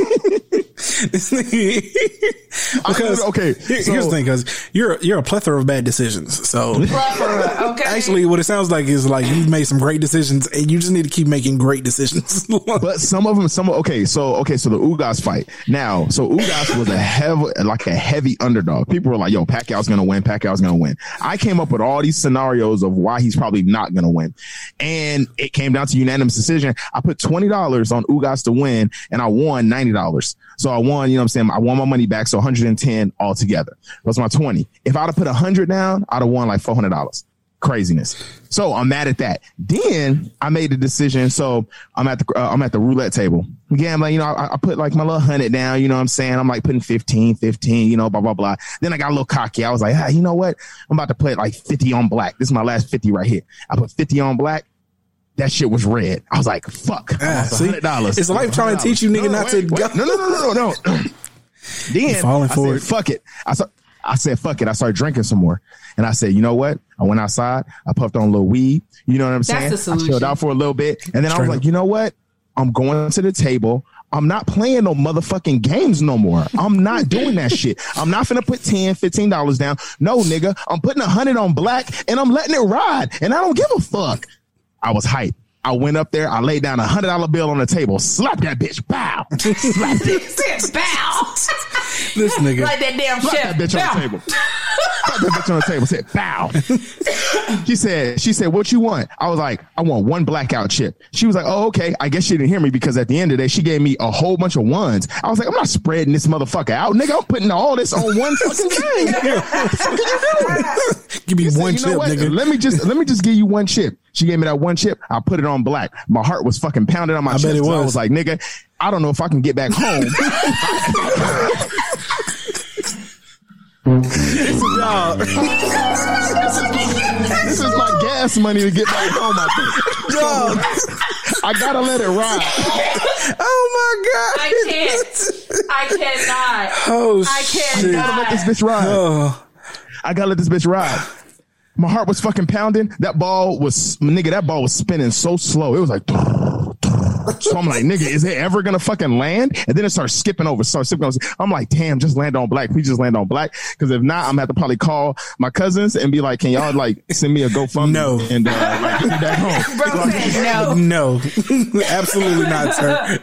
because okay, so- here's the thing, cuz you're you're a plethora of bad decisions. So okay. actually, what it sounds like is like you've made some great decisions, and you just need to keep making great decisions. But some of them, some okay, so okay, so the Ugas fight now. So Ugas was a heavy, like a heavy underdog. People were like, "Yo, Pacquiao's gonna win. Pacquiao's gonna win." I came up with all these scenarios of why he's probably not gonna win, and it came down to unanimous decision. I put twenty dollars on Ugas to win, and I won ninety dollars. So I won, you know what I'm saying? I won my money back, so 110 altogether. That's my 20. If I'd have put 100 down, I'd have won like $400 craziness. So I'm mad at that. Then I made the decision. So I'm at the uh, I'm at the roulette table. Gambling, you know, I, I put like my little hundred down. You know what I'm saying? I'm like putting 15, 15, you know, blah blah blah. Then I got a little cocky. I was like, ah, you know what? I'm about to put like 50 on black. This is my last 50 right here. I put 50 on black. That shit was red. I was like, fuck. Ah, see? $100. It's life trying to teach you, nigga, No, no, not wait, to wait. go- No, no, no, no, no, no. Then falling for it. fuck it. I saw, I said, fuck it. I started drinking some more. And I said, you know what? I went outside. I puffed on a little weed. You know what I'm That's saying? the I chilled out for a little bit. And then I was up. like, you know what? I'm going to the table. I'm not playing no motherfucking games no more. I'm not doing that shit. I'm not finna put 10, 15 dollars down. No, nigga. I'm putting a hundred on black and I'm letting it ride. And I don't give a fuck. I was hyped. I went up there. I laid down a hundred dollar bill on the table. slap that bitch. Bow. slap it. He said, bow. this nigga, like that damn Slap chef. that bitch Bow. on the table. Slap that bitch on the table. Said bow. she said, she said, what you want? I was like, I want one blackout chip. She was like, oh, okay. I guess she didn't hear me because at the end of the day, she gave me a whole bunch of ones. I was like, I'm not spreading this motherfucker out. Nigga, I'm putting all this on one fucking thing. what the fuck are you doing? give me She said, one you know chip, nigga. Let me just let me just give you one chip. She gave me that one chip. I put it on black. My heart was fucking pounding on my I chest. bet it 'cause I was. was like, nigga, I don't know if I can get back home. this is my gas money to get back home. I think. Dog. I gotta let it ride. oh my god. I can't. I cannot. Oh I shit. cannot. I gotta let this bitch ride. Oh. I gotta let this bitch ride. My heart was fucking pounding. That ball was nigga. That ball was spinning so slow. It was like. So I'm like, nigga, is it ever gonna fucking land? And then it starts skipping over, starts skipping over. I'm like, damn, just land on black. Please just land on black. Because if not, I'm gonna have to probably call my cousins and be like, can y'all like send me a GoFundMe? No. and uh, like, get me back home. Bro said no. No, absolutely not, sir.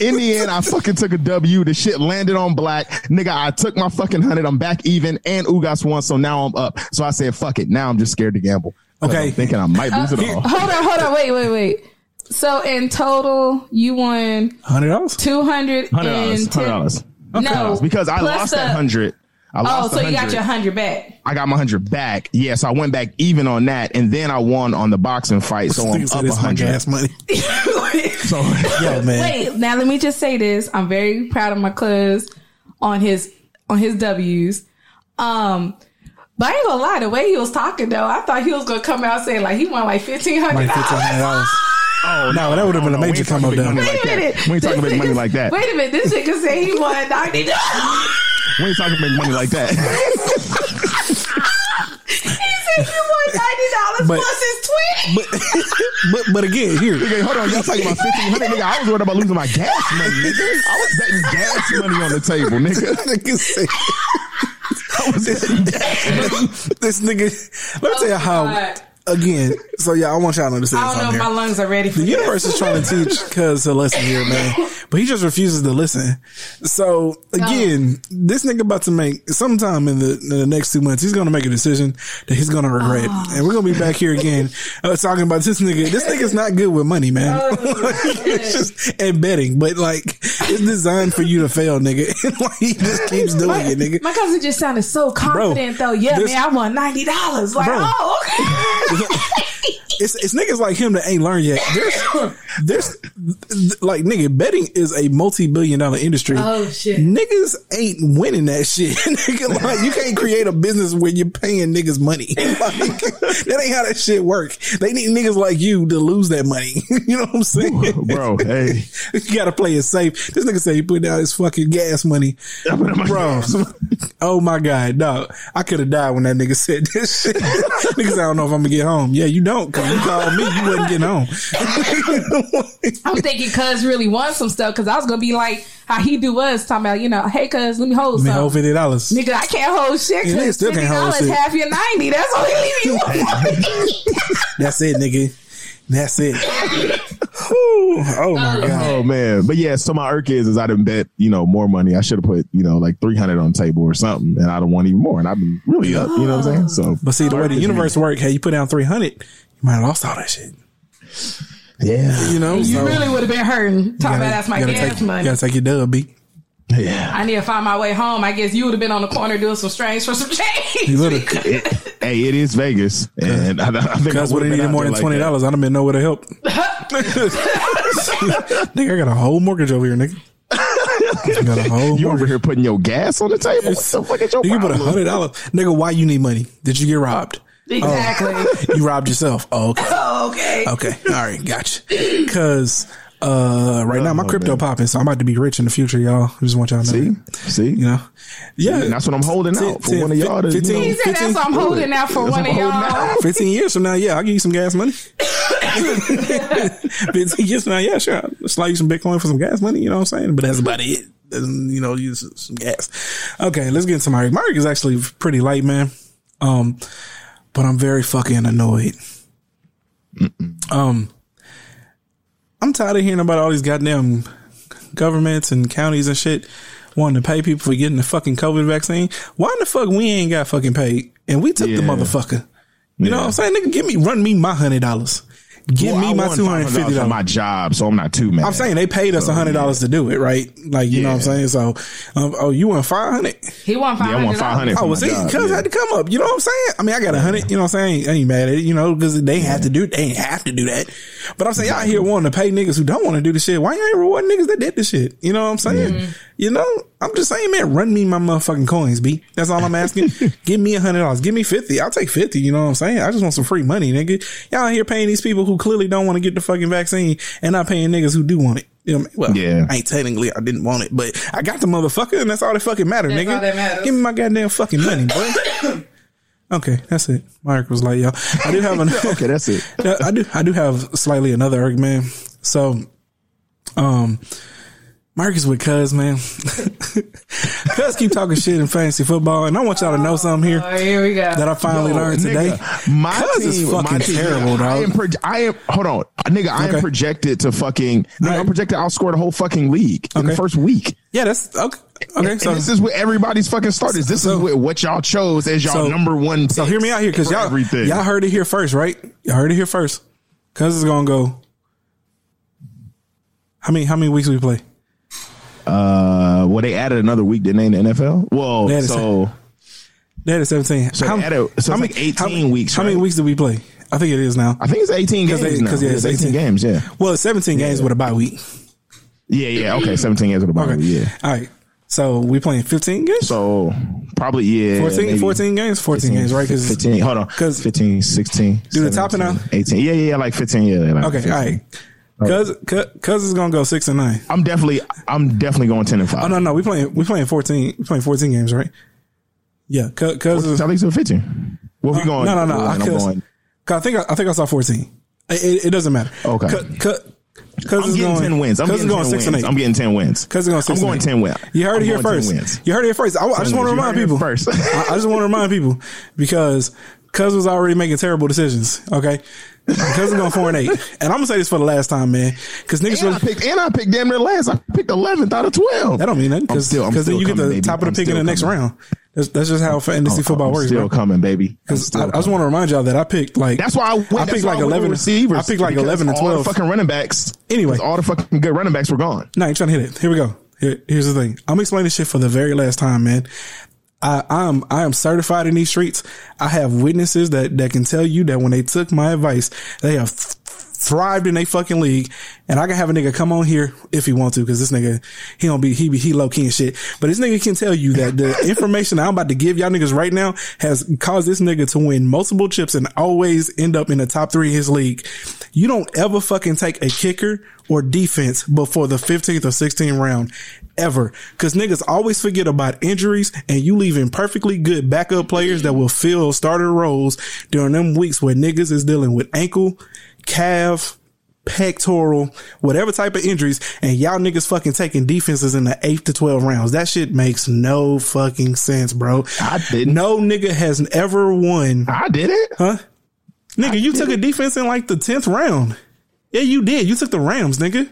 In the end, I fucking took a W. The shit landed on black. Nigga, I took my fucking hundred. I'm back even and Ugas won. So now I'm up. So I said, fuck it. Now I'm just scared to gamble. Okay. I'm thinking I might lose it all. Hold on, hold on, wait, wait, wait. So in total, you won Hundred dollars. two hundred Hundred dollars. and Hundred ten. dollars. No, Because I lost the- that hundred. I Oh, lost so the you got your hundred back. I got my hundred back. Yeah, so I went back even on that, and then I won on the boxing fight. So I'm up a my hundred. gas money. So Yo, man. Wait, now let me just say this. I'm very proud of my cuz on his on his W's. Um but I ain't gonna lie, the way he was talking though, I thought he was gonna come out saying like he won like fifteen hundred Like fifteen hundred dollars. dollars. oh No, that would have been a major come up down. money though. like Wait a that. We ain't talking This big money nigga- like that. Wait a minute, this nigga said he won ninety dollars. We ain't talking big money like that. he said you won ninety dollars But- plus his twenty. But but but again, here. Nigga, hold on, y'all talking about fifteen hundred, nigga. I was worried about losing my gas money, nigga. I was betting gas money on the table, nigga. Nigga say- this nigga, let me tell you oh, how. God. Again, so yeah, I want y'all to understand I don't know if my lungs are ready for The this. universe is trying to teach cuz to listen here, man. But he just refuses to listen. So again, this nigga about to make sometime in the in the next two months, he's gonna make a decision that he's gonna regret. And we're gonna be back here again uh, talking about this nigga. This nigga's not good with money, man. it's just and betting, but like it's designed for you to fail, nigga. And like he just keeps doing My, it, nigga. my cousin just sounded so confident though. Yeah, man, I won ninety dollars. Like, Bro. oh, okay. it's, it's niggas like him that ain't learned yet. There's, there's like nigga, betting is a multi-billion dollar industry. Oh, shit. Niggas ain't winning that shit. nigga, like you can't create a business where you're paying niggas money. Like, that ain't how that shit work. They need niggas like you to lose that money. you know what I'm saying? Bro, hey. you gotta play it safe. This nigga said he put down his fucking gas money. I put in my Bro, oh my god, dog! I could have died when that nigga said this shit. Niggas, I don't know if I'm gonna get home. Yeah, you don't, cause you called me, you wasn't getting home. I'm thinking cuz really wants some stuff because I was gonna be like how he do us talking about, you know, hey cuz let me hold Me some. hold fifty dollars. Nigga, I can't hold shit Yeah, still fifty can't hold shit. half your ninety. That's only leaving you one. That's it, nigga. That's it. Whew. Oh my oh, god. Oh man, but yeah. So my irk is, is I didn't bet you know more money. I should have put you know like three hundred on the table or something, and I don't want even more. And I've been really up. You know what I'm saying? So, But see, the way the universe work, hey, you put down three hundred, you might have lost all that shit. Yeah, You know, You so really would have been hurting. Talking about that's my gotta gas take, money. Gotta take your dub, B. yeah. I need to find my way home. I guess you would have been on the corner doing some strange for some change. You would've. hey, it is Vegas, and I, I think I Because would would've needed more than like twenty that. dollars. I'd have been nowhere to help. nigga, I got a whole mortgage over here, nigga. I got a whole You over here putting your gas on the table? What the fuck is your You put a problem? hundred dollars, nigga. Why you need money? Did you get robbed? Exactly. Oh. You robbed yourself. Oh, okay, Oh, okay. okay, all right, gotcha. Because uh, right now my Oh, crypto man. popping, so I'm about to be rich in the future, y'all. I just want y'all to know. See, see, You know, yeah, And that's what I'm holding out for Ten- one of y'all to. you know, He said that's what I'm holding out for one of y'all. out. 15 years from now, yeah, I'll give you some gas money. 15 years from now, yeah, sure. I'll slide you some Bitcoin for some gas money, you know what I'm saying? But that's about it. And, you know, use some gas. Okay, let's get into Mark. Mark is actually pretty light, man. Um, but I'm very fucking annoyed. Um, I'm tired of hearing about all these goddamn governments and counties and shit wanting to pay people for getting the fucking COVID vaccine. Why in the fuck we ain't got fucking paid? And we took the motherfucker. You know what I'm saying? Nigga, give me, run me my hundred dollars. Give Well, me I my won two hundred fifty $500 for my job, so I'm not too mad. I'm saying they paid us a hundred dollars to do it, right? Like, you know what I'm saying? So, um, oh, you want five hundred? He won five Yeah, I hundred. want 500. Oh, for well, see, cuz yeah. had to come up. You know what I'm saying? I mean, I got a hundred. You know what I'm saying? I ain't mad at it. You know, because they ain't have to do. They ain't have to do that. But I'm saying y'all here wanting to pay niggas who don't want to do the shit. Why you ain't rewarding niggas that did the shit? You know what I'm saying? You know, I'm just saying, man, run me my motherfucking coins, b. That's all I'm asking. Give me a hundred dollars. Give me fifty. I'll take fifty. You know what I'm saying? I just want some free money, nigga. Y'all here paying these people who clearly don't want to get the fucking vaccine and not paying niggas who do want it. You know, what I mean? well, Yeah. I ain't technically I didn't want it, but I got the motherfucker, and that's all that fucking matter, That's nigga. all that matters. Give me my goddamn fucking money, boy. Okay, that's it. Mark was like, yo, I do have an okay, that's it. I do I do have slightly another argument. So um Marcus with Cuz, man. Cuz keep talking shit in fantasy football, and I want y'all to know something here Oh, here we go. that I finally Yo, learned nigga, today. My Cuz team is fucking team, terrible, I am, dog. pro- I am. Hold on, nigga. I Okay. am projected to fucking. Nigga, Alright. I'm projected. I'll score the whole fucking league in the first week. Yeah, that's okay. Okay, and so this is what everybody's fucking starters. This So- is what, what y'all chose as y'all So- number one. so hear me out here because y'all everything. y'all heard it here first, right? Y'all heard it here first. Cuz is gonna go. How many how many weeks we play? Uh, well, they added another week, didn't they, in the NFL? Well, They so They had seventeen. So they added- so it's like 18 weeks, How many weeks did we play? I think it is now. I think it's 18 games. they- now. 'cause, yeah, it's it's 18, 18. games. Yeah, Well, it's seventeen games with a bye week. yeah, yeah. Okay, 17 games with a bye. Okay. week, Yeah. All right. So we playing 15 games? So probably yeah. 14, maybe 14 games? 14 games, right? 'Cause- 15. Hold on. 'cause- 15, 16. Do the top and 17, down? 18. Yeah, yeah, yeah. Like 15. Yeah. Like Okay. 15. All right. Cuz, cuz, cuz is going to go six and nine. I'm definitely, I'm definitely going 10 and 5. Oh, no, no. We playing, we playing 14, we playing 14 games, right? Yeah. Cuz, cuz I think it's 15. Well, we Uh, going. no, no, no. I, cuz, I think, I, I think I saw 14. It, it, doesn't matter. Okay. Cuz, cuz, is getting going, 10 wins. I'm getting going 10 six wins. and eight. I'm getting 10 wins. Cuz is going six I'm going 10 wins. You heard I'm it here first. You heard it here first. I, I just want to remind people. first. I, I just want to remind people because Cuz was already making terrible decisions. Okay. Cuz is going four and eight. And I'm going to say this for the last time, man. Cause niggas And I really, picked, and I picked damn near last. I picked 11th out of 12. that don't mean nothing. I'm Cause, still- I'm 'cause then you get the baby. top of the I'm pick in the next round. That's, that's just how fantasy football I'm works, still bro. coming, baby. I'm Cause I, I just want to remind y'all that I picked like That's why I went. I picked like I eleven receivers. I picked like eleven and all the twelve. fucking running backs. Anyway. all the fucking good running backs were gone. No, I ain't trying to hit it. Here we go. Here, here's the thing. I'm explaining this shit for the very last time, man. I, I'm I am certified in these streets. I have witnesses that that can tell you that when they took my advice, they have thrived in a fucking league. And I can have a nigga come on here if he want to, because this nigga he don't be he be he low key and shit. But this nigga can tell you that the information I'm about to give y'all niggas right now has caused this nigga to win multiple chips and always end up in the top three in his league. You don't ever fucking take a kicker or defense before the 15th or 16th round ever. Cause niggas always forget about injuries and you leaving perfectly good backup players that will fill starter roles during them weeks where niggas is dealing with ankle, calf, pectoral, whatever type of injuries, and y'all niggas fucking taking defenses in the eighth to 12 rounds. That shit makes no fucking sense, bro. I didn't. No nigga has ever won. I did it. Huh? Nigga, you took a defense in like the 10th round. Yeah, you did. You took the Rams, nigga.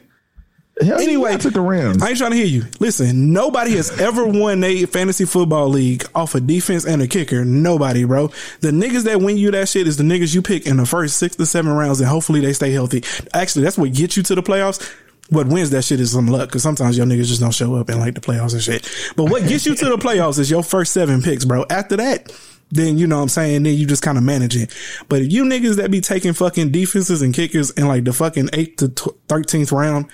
Hell Anyway, I took the Rams. I ain't trying to hear you. Listen, nobody has ever won a fantasy football league off a defense and a kicker. Nobody, bro. The niggas that win you that shit is the niggas you pick in the first six to seven rounds, and hopefully they stay healthy. Actually, that's what gets you to the playoffs. What wins that shit is some luck, because sometimes your niggas just don't show up in like the playoffs and shit. But what gets you to the playoffs is your first seven picks, bro. After that, then you know what I'm saying, then you just kind of manage it. But if you niggas that be taking fucking defenses and kickers in like the fucking 8th to 13th round,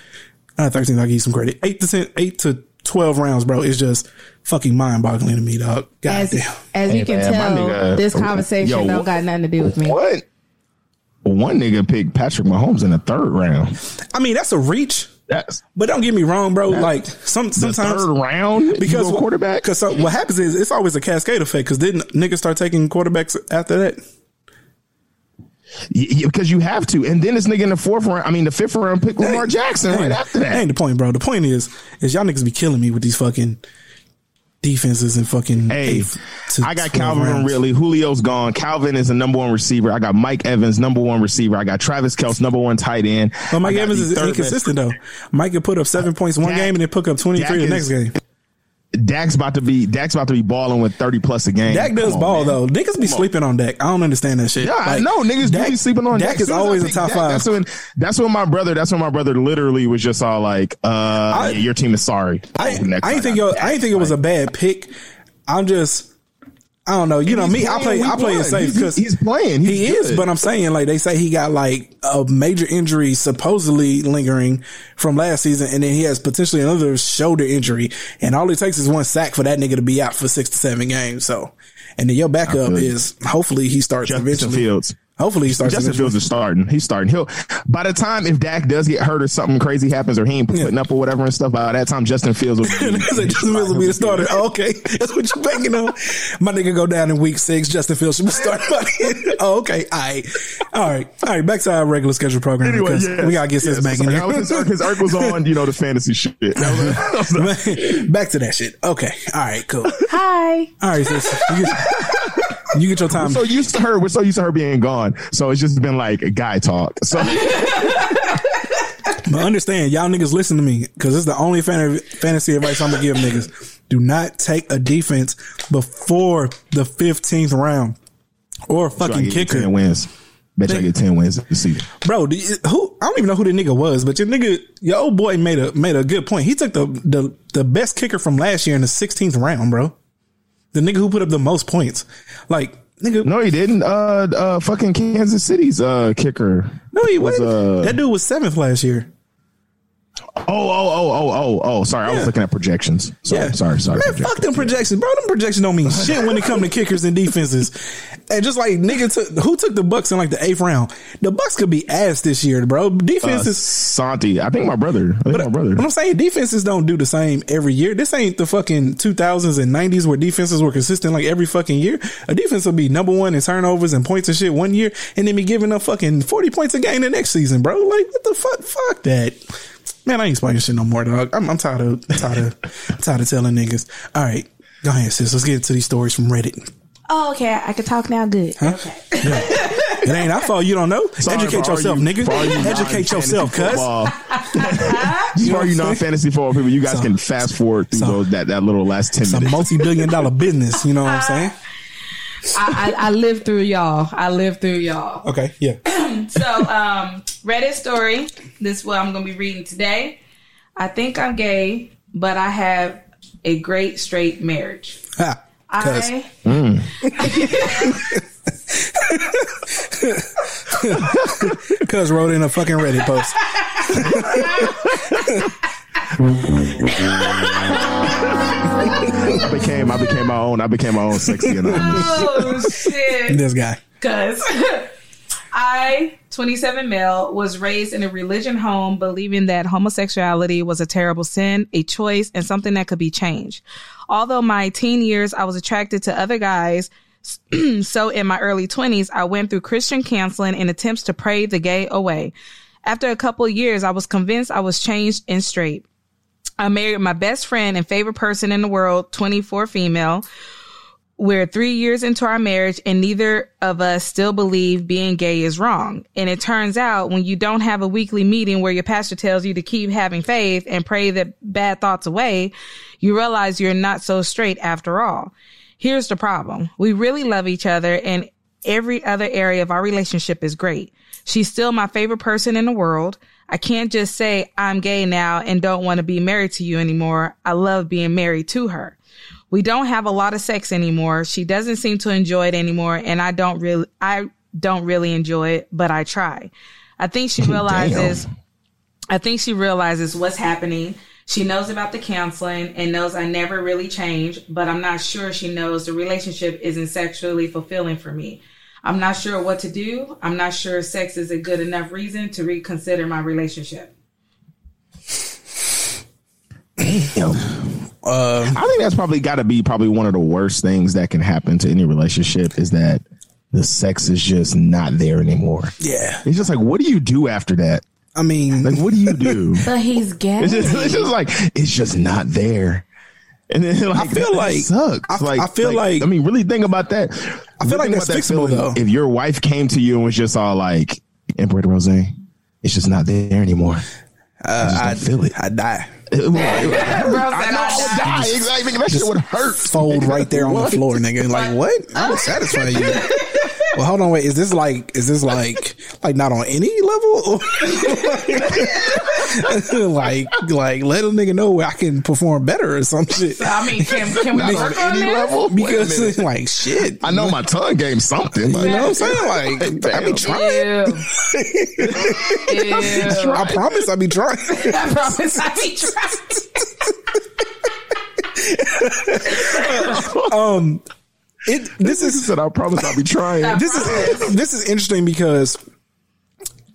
not 13th, I'll give you some credit. 8 to 10, 8 to 12 rounds, bro, is just fucking mind boggling to me, dog. God As, damn. as you Hey, can man, tell, nigga- this conversation Yo, don't what- got nothing to do with me. What? One nigga picked Patrick Mahomes in the third round. I mean, that's a reach, That's but don't get me wrong, bro. Like, some, sometimes. third round Because because quarterback. Because so, what happens is it's always a cascade effect. Because didn't niggas start taking quarterbacks after that? Yeah, because you have to, and then this nigga in the fourth round. I mean, the fifth round pick Lamar Jackson right Ain't- after that. Ain't the point, bro. The point is, is y'all niggas be killing me with these fucking defenses and fucking. Hey, to I got Calvin rounds. Ridley. Julio's gone. Calvin is the number one receiver. I got Mike Evans, number one receiver. I got Travis Kelce, number one tight end. But Mike Evans is inconsistent though. Mike could put up seven points one Dak- game and then pick up twenty three the next game. Dak's about to be Dak's about to be balling with thirty plus a game. Dak does on, ball man. though. Niggas be sleeping on Dak. I don't understand that shit. Yeah, I know niggas do Dak- be sleeping on Dak. Dak. is I always a top Dak, five. That's when that's when my brother. That's when my brother literally was just all like, "Uh, yeah, your team is sorry." I, Oh, I I ain't think yo, I ain't think it was a bad pick. I'm just I don't know. You know me. I play. I play it safe because He's- he's playing. He's he is. good. But I'm saying like they say he got like a major injury supposedly lingering from last season, and then he has potentially another shoulder injury, and all it takes is one sack for that nigga to be out for six to seven games. So, and then your backup is hopefully he starts Justin eventually. Fields. Hopefully he starts. Justin eventually. Fields is starting. He's starting. He'll by the time if Dak does get hurt or something crazy happens or he ain't putting up or whatever and stuff, by that time Justin Fields will be, They Justin Fields will be the starter. Oh, okay, that's what you're banking on. My nigga go down in week six. Justin Fields should be starting. by then. oh, okay. All right. All right. All right. Back to our regular schedule program. Anyway, because yes, we gotta get yes. this back in Like, His, there. his Irk was on, you know, the fantasy shit. That was- back to that shit. Okay. All right. Cool. Hi. All right, sis. You get, you get your time. so used to her. We're so used to her being gone. So it's just been like a guy talk. So But understand, y'all niggas listen to me because it's the only fan- fantasy advice I'm gonna give niggas. Do not take a defense before the 15th round or a I fucking get kicker. ten wins. Bet you I get ten wins this season. Bro, do you- who I don't even know who the nigga was, but your nigga, your old boy made a made a good point. He took the the the best kicker from last year in the 16th round, bro. The nigga who put up the most points, like nigga. No, he didn't. Uh, uh, fucking Kansas City's uh kicker. No, he was, wasn't. uh, that dude was seventh last year. Oh, oh, oh, oh, oh, oh. Sorry, I was looking at projections. Sorry, sorry, sorry. Man, fuck them projections, bro. Them projections don't mean shit when it come to kickers and defenses. And just like nigga took who took the Bucks in like the eighth round. The Bucks could be ass this year, bro. Uh, Defenses. Santi. I think my brother. I think my brother. But I'm saying defenses don't do the same every year. This ain't the fucking 2000s and 90s where defenses were consistent like every fucking year. A defense will be number one in turnovers and points and shit one year, and then be giving up fucking 40 points a game the next season, bro. Like what the fuck? Fuck that. Man, I ain't explaining shit no more, dog. I'm, I'm tired of tired of tired of telling niggas. All right, go ahead, sis. Let's get into these stories from Reddit. Oh, okay. I can talk now. Good. Okay. It ain't our fault. You don't know. Sorry Educate yourself, you- nigga. you Educate yourself, cuz. football- You know For what you I'm non fantasy football people, you guys So- can fast forward through so- those that, that little last ten It's a minutes. multi-billion dollar business. You know what I'm saying? I, I, I lived through y'all. I lived through y'all. Okay, yeah. So, um, Reddit story. This is what I'm going to be reading today. I think I'm gay, but I have a great straight marriage. Ha. I Cuz wrote in a fucking Reddit post. I became I became my own. I became my own sexy anonymous. oh shit. This guy. Because I, 27 male, was raised in a religion home believing that homosexuality was a terrible sin, a choice, and something that could be changed. Although my teen years, I was attracted to other guys. so in my early 20s, I went through Christian counseling in attempts to pray the gay away. After a couple of years, I was convinced I was changed and straight. I married my best friend and favorite person in the world, 24 female. We're three years into our marriage and neither of us still believe being gay is wrong. And it turns out when you don't have a weekly meeting where your pastor tells you to keep having faith and pray the bad thoughts away, you realize you're not so straight after all. Here's the problem. We really love each other and every other area of our relationship is great. She's still my favorite person in the world. I can't just say I'm gay now and don't want to be married to you anymore. I love being married to her. We don't have a lot of sex anymore. She doesn't seem to enjoy it anymore and I don't really I don't really enjoy it, but I try. I think she realizes I think she realizes what's happening. She knows about the counseling and knows I never really changed, but I'm not sure she knows the relationship isn't sexually fulfilling for me. I'm not sure what to do. I'm not sure sex is a good enough reason to reconsider my relationship. Um, I think that's probably got to be probably one of the worst things that can happen to any relationship is that the sex is just not there anymore. Yeah. It's just like, what do you do after that? I mean, Like, what do you do? But he's gay. It's just, it's just like it's just not there. And then like, I feel like- sucks. I- like I feel like- I mean, really think about that. I feel like that's fixable, though. If your wife came to you and was just all like, Emperor Rose, it's just not there anymore. uh, just I don't feel it. I die. It, it, Bro I know, I die. Exactly. That shit would hurt. Fold right there on the floor, nigga. Like what? I'm satisfied you. Well, hold on, wait. Is this like? Is this like? Like not on any level? like, like let a nigga know where I can perform better or some shit. I mean, can, can we Not work on on any this? level. Wait a Because like shit. I know my tongue game something. Like, You know what I'm saying? Like I be Damn. trying. Ew. Ew. I promise I be trying. I promise I be trying. Um, it, this is said, "I promise I'll be trying." this is this is interesting because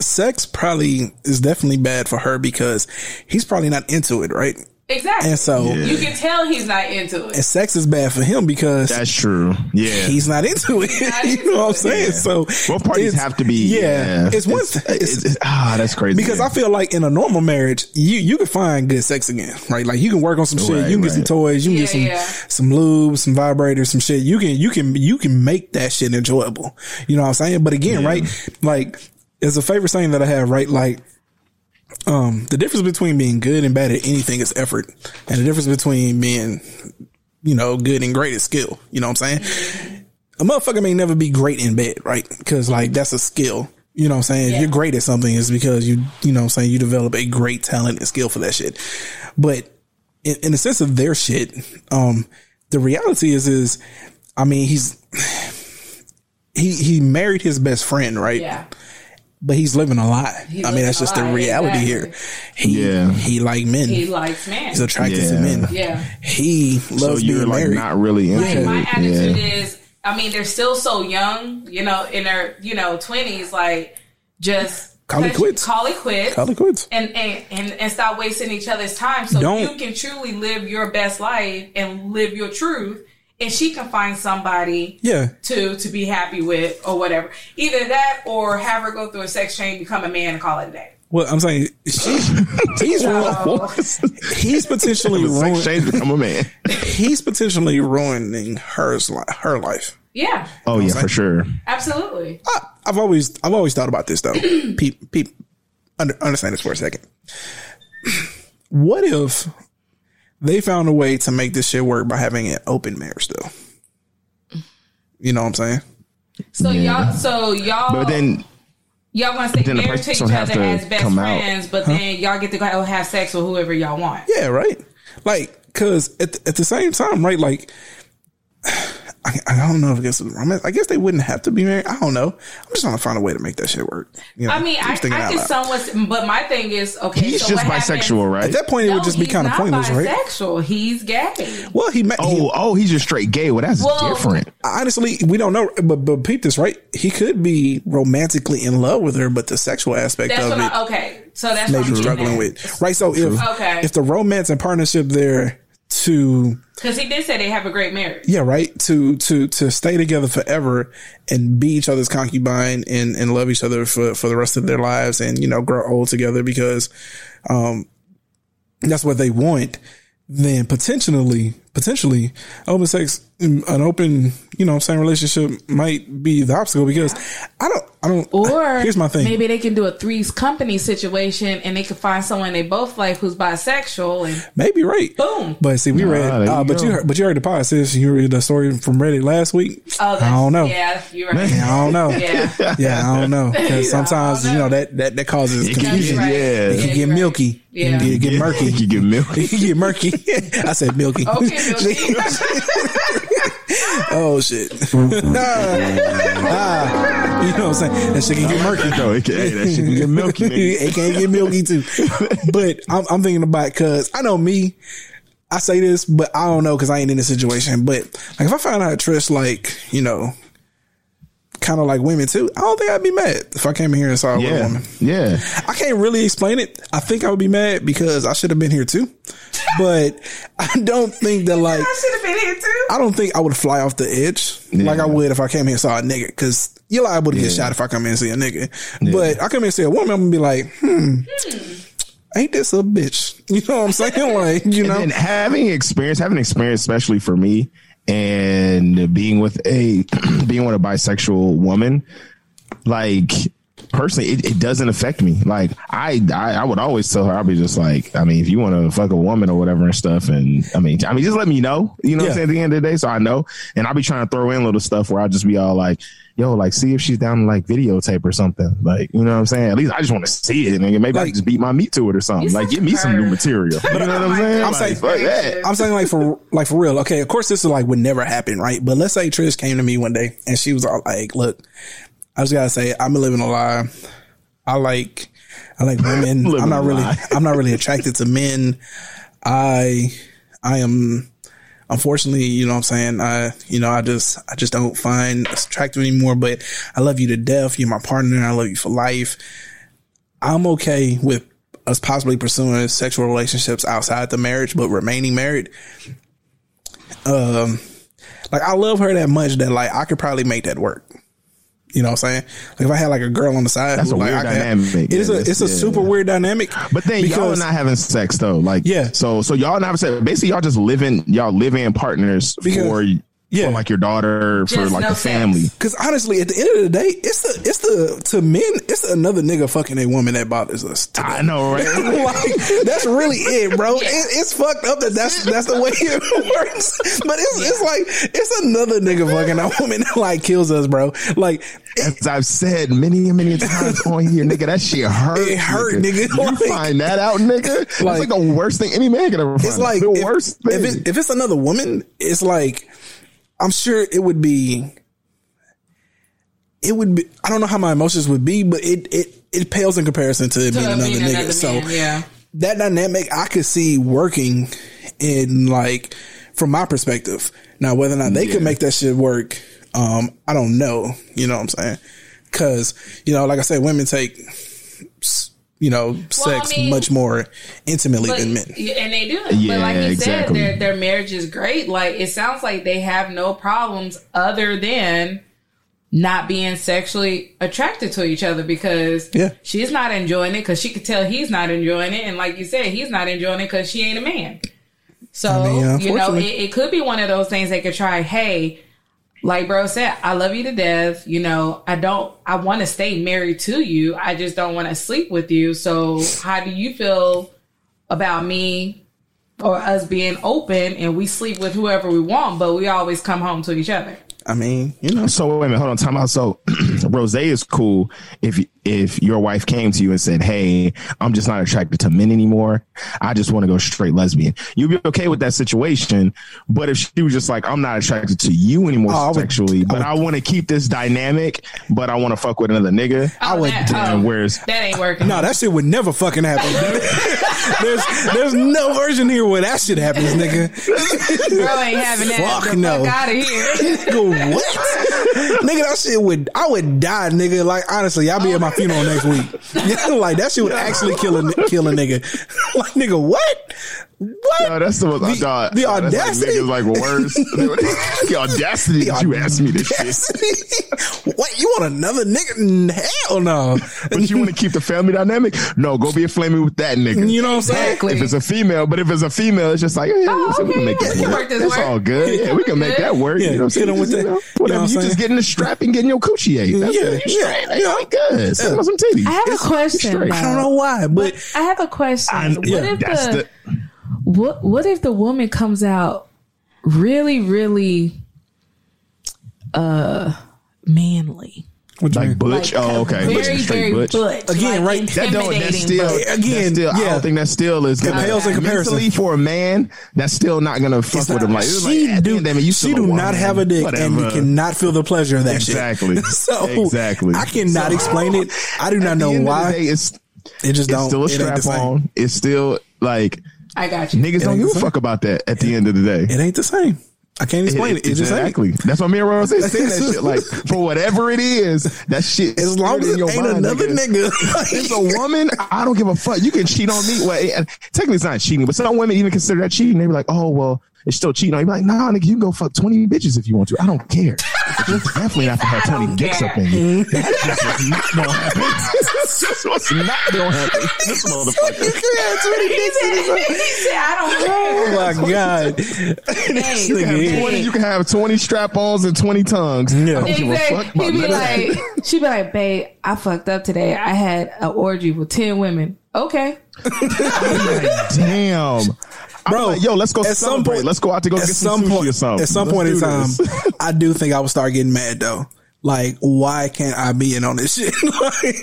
sex probably is definitely bad for her because he's probably not into it, right? Exactly. And so you can tell he's not into it. and sex is bad for him because That's true. Yeah. he's not into it. not you know what I'm it. saying? So Both parties it's- have to be. Yeah, it's one. It's, It's, it's- it's- ah, that's crazy. because man. I feel like in a normal marriage, you you can find good sex again, right? Like you can work on some shit, Right, you can get some toys, you can get some Yeah, yeah. some lube, some vibrators, some shit. You can you can you can make that shit enjoyable. You know what I'm saying? But again, right? Like it's a favorite saying that I have, right? Like um the difference between being good and bad at anything is effort. And the difference between being you know, good and great is skill. You know what I'm saying? A motherfucker may never be great in bed, right? Because like that's a skill. You know what I'm saying? If you're great at something, it's because you, you know what I'm saying, you develop a great talent and skill for that shit. But in, in the sense of their shit, um, the reality is, is, I mean, he's, he, he married his best friend, right? yeah. But he's living a lie. He's I mean, that's just the reality exactly. here. He, Yeah. he like men. He likes men. he's attracted to men. Yeah. He so loves you're being like married. not really into Like it. my attitude yeah. is, I mean, they're still so young, you know, in their, you know, twenties. Like, just Call it quits. Call it quits. Call it quits. and, and and and stop wasting each other's time so Don't- you can truly live your best life and live your truth and she can find somebody Yeah. to to be happy with or whatever either that or have her go through a sex change become a man and call it a day Well, I'm saying she's, he's ru- he's potentially Sex change become a man. he's potentially ruining her's her life. yeah Oh yeah, for sure. absolutely I, I've always I've always thought about this though. peep peep under, understand this for a second. What if they found a way to make this shit work by having an open marriage though? You know what I'm saying? so y'all so y'all But then y'all gonna stay then the to each person have other to as best come out. friends but then y'all get to go have sex with whoever y'all want Yeah, right. Like, cause at the, at the same time, right? Like, I, I don't know if it's romance. I guess they wouldn't have to be married. I don't know. I'm just trying to find a way to make that shit work. You know, I mean, I, just thinking I can loud. somewhat, but my thing is, okay, he's so just what happens- bisexual, right? At that point, it would just be kind of not pointless, right? Bisexual. He's gay. Well, he, ma- he oh, oh, he's just straight gay. Well, that's Well, different. honestly, we don't know, but but peep this, right? He could be romantically in love with her, but the sexual aspect That's of what it I, okay. So that's maybe what I'm struggling with, right? So if Okay. if the romance and partnership there to because he did say they have a great marriage. yeah, right to to to stay together forever and be each other's concubine and and love each other for for the rest of their lives and you know grow old together because um that's what they want. Then potentially potentially open sex an open you know same relationship might be the obstacle because I don't I don't Or here's my thing Maybe they can do a three's company situation, and they can find someone they both like who's bisexual, and Maybe right. Boom. But see, we read, uh, you but go. you heard, but you heard the pod sis. You read the story from Reddit last week. oh, that's, I don't know. Yeah, you're right. I don't know. Yeah. yeah, I don't know because sometimes know. you know that that that causes confusion. right. yeah. It Yeah, can get you're right. milky. Yeah. It can get, get murky. You get milky. It can get murky. I said milky. Okay, Milky. oh shit. Ah, you know what I'm saying? That shit can get murky. though. it can, hey, that shit can get milky. nigga. it can't get milky too. But I'm, I'm thinking about because I know me. I say this, but I don't know because I ain't in this situation. But like, if I found out Trish, like, you know, kind of like women too, I don't think I'd be mad if I came in here and saw a Yeah, woman. yeah. I can't really explain it. I think I would be mad because I should have been here too. But I don't think that like I should have been here too. I don't think I would fly off the edge like I would if I came here and saw a nigga. Cause you're liable to get shot if I come in and see a nigga. But I come in and see a woman, I'm gonna be like, hmm, ain't this a bitch? You know what I'm saying? Like, you know, And having experience, having experience, especially for me, and being with a being with a bisexual woman, like personally, it, it doesn't affect me. Like I, I, I would always tell her, I'll be just like, I mean, if you want to fuck a woman or whatever and stuff, and I mean, I mean, just let me know. You know, what Yeah. I'm saying at the end of the day, so I know. And I'll be trying to throw in little stuff where I'll just be all like. Yo, like, see if she's down to like videotape or something. Like, you know what I'm saying? At least I just want to see it. And Maybe I Like- can just beat my meat to it or something. Like, give me a some new material. You know what I'm saying? I'm Like, saying- that. I'm saying like for like for real. Okay, of course this is like would never happen, right? But let's say Trish came to me one day and she was all like, "Look, I just gotta say, I'm living a lie. I like, I like women. I'm not really. I'm not really attracted to men. I, I am unfortunately, you know what I'm saying? I, you know, I just, I just don't find attractive anymore, but I love you to death. You're my partner. I love you for life. I'm okay with us possibly pursuing sexual relationships outside the marriage, but remaining married. Um, like I love her that much that like I could probably make that work. You know what I'm saying? Like if I had like a girl on the side, That's who, a like, weird I have- dynamic. it is a it's a super yeah. weird dynamic. But then y'all are not having sex though. Like Yeah. So so y'all not having sex. Basically, y'all just living y'all living partners for Because- yeah. for like your daughter for Just like no the sex. family. Cause honestly, at the end of the day, it's the it's the to men, it's another nigga fucking a woman that bothers us. to I know, right? like that's really it, bro. It, it's fucked up that that's that's the way it works. But it's it's like it's another nigga fucking a woman that like kills us, bro. Like As I've said many and many times on here, nigga, that shit hurt. It hurt, nigga. You Like- find that out, nigga. It's Like- like the worst thing any man can ever find. it's like the if, worst if, thing. it, if it's another woman, it's like I'm sure it would be. It would be. I don't know how my emotions would be, but it it it pales in comparison to, being another being nigga. another so man, yeah. that dynamic I could see working in like from my perspective. Now whether or not they could make that shit work, um, I don't know. You know what I'm saying? Cause, you know, like I said, women take you know, sex mean, much more intimately But, than men. and they do. Yeah, but like you exactly. said, their their marriage is great. Like it sounds like they have no problems other than not being sexually attracted to each other because Yeah. she's not enjoying it because she could tell he's not enjoying it, and like you said, he's not enjoying it because she ain't a man. So I mean, you know, it, it could be one of those things they could try. Hey, like bro said, I love you to death. You know, I don't. I want to stay married to you. I just don't want to sleep with you. So how do you feel about me or us being open and we sleep with whoever we want, but we always come home to each other? I mean, you know, So wait a minute, hold on, time out. So Rose is cool if if your wife came to you and said, "Hey, I'm just not attracted to men anymore. I just want to go straight lesbian." You'd be okay with that situation. But if she was just like, "I'm not attracted to you anymore Oh, I would- sexually, but I, want to keep this dynamic, but I want to fuck with another nigga," oh, I would- then oh, where's that ain't working. no, that shit would never fucking happen. there's there's no version here where that shit happens, nigga. Girl ain't having that. Fuck no. Fuck out of here. What? nigga, that shit would I would die, nigga. Like honestly, I'll be in my funeral next week. like that shit would actually kill a kill a nigga. like nigga, what? What? No, that's the most The- dog, the no, that's audacity. Like, niggas like worse. the audacity that you asked me this shit. what? You want another nigga? Hell no. But you want to keep the family dynamic? No, go be a flaming with that nigga. You know what I'm saying? Exactly. If it's a female, but if it's a female, it's just like, yeah, Oh, we can okay, make yeah, this we can work. work this It's work. all good. Yeah, we can make that work. Yeah, you know what I'm saying? with Just, that- you know, you know whatever. what you just saying? getting the strap and getting your coochie ate. That's Yeah, it. You yeah, straight. They all good. Send them some titties. I have a question. I don't know why, but I have a question. What if the, the- what what if the woman comes out really really uh manly? what you Like mean? butch. oh, okay. Very Straight very butch. butch. Again, like right, That don't. That's still. butch. Again, Again, still, I don't think that still is. Gonna, pales in comparison. Mentally, for a man, that's still not gonna fuck with him. Like, it's she like, do, end of it, you she still do not have a dick and Whatever. cannot feel the pleasure of that Exactly. shit. so Exactly. I cannot So- explain it. I do not know end of the why. day, it's it just it's don't. still a it ain't the strap on. It's still like I got you. niggas don't ain't give a fuck about that at the end of the day. It ain't the same. I can't explain it. It, just ain't. exactly. That's what me and Rose saying that shit. Like for whatever it is, that shit. As is long as it your ain't mind, another nigga. it's a woman, I don't give a fuck. You can cheat on me. Well, it- technically it's not cheating, but some women even consider that cheating. They be like, oh well, it's still cheating. on you. Be like, nah, nigga, you can go fuck twenty bitches if you want to. I don't care. But definitely not to have I twenty dicks up in you. That's just what's not gonna happen. That's what's not gonna happen. This motherfucker. he, said, he said, I don't oh care. Oh my god! Hey, You can, have 20, you can have 20 strap-ons and 20 tongues. Yeah. I don't give a Exactly. fuck about He'd be none of that. like, she'd be like, babe, I fucked up today. I had an orgy with 10 women. Okay. Damn. Bro, like, yo, let's go at some point- let's go out to go get some, some sushi point, or something. at some Let's point in time, this. I do think I would start getting mad though. Like, why can't I be in on this shit? Like,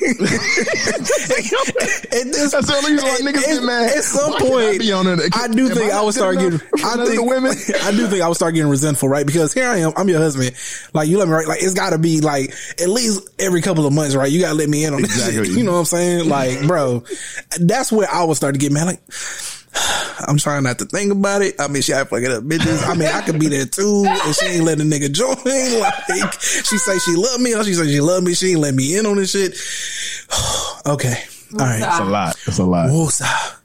at this, That's the only reason why niggas at- get mad. At some Why can't I point, be on it? I do Am think I I would start getting. I for none of think the women? I do think I would start getting resentful, right? Because here I am, I'm your husband. Like you let me right. Like it's got to be like at least every couple of months, right? You got to let me in on this Exactly. shit. You know what I'm saying? Like, bro, that's where I would start to get mad. Like, I'm trying not to think about it. I mean, she had fucking up bitches. I mean, I could be there too, and she ain't letting a nigga join. Like, she say she love me, or she say she love me. She ain't let me in on this shit. okay, all right. It's a lot. It's a lot. Woosah.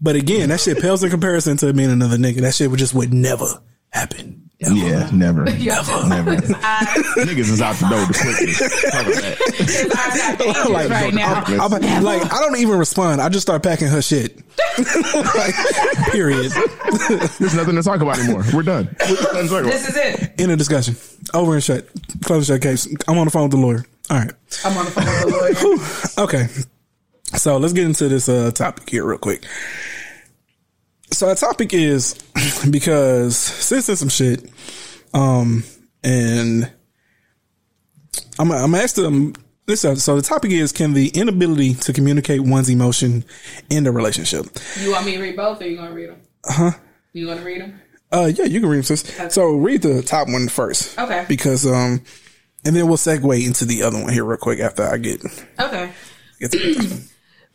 But again, that shit pales in comparison to me and another nigga. That shit would just would never happen. Yeah, never. Yo, Never. his eyes, Niggas is out the door to quickly. Cover that. his eyes have dangerous Like, right now. I'm, I'm- like, I don't even respond. I just start packing her shit. like, period. There's nothing to talk about anymore. We're done. We're done. This is it. End of discussion. Over and shut. Close the shut case. I'm on the phone with the lawyer. All right. I'm on the phone with the lawyer. Okay. So let's get into this uh, topic here real quick. So our topic is because since there's some shit, um, and I'm I'm asked them this. So the topic is: Can the inability to communicate one's emotion in a relationship? You want me to read both, or you gonna read them? Uh huh. You want to read them? Uh, yeah, you can read them, sis. So read the top one first, Okay. Because um, and then we'll segue into the other one here real quick after I get Okay. get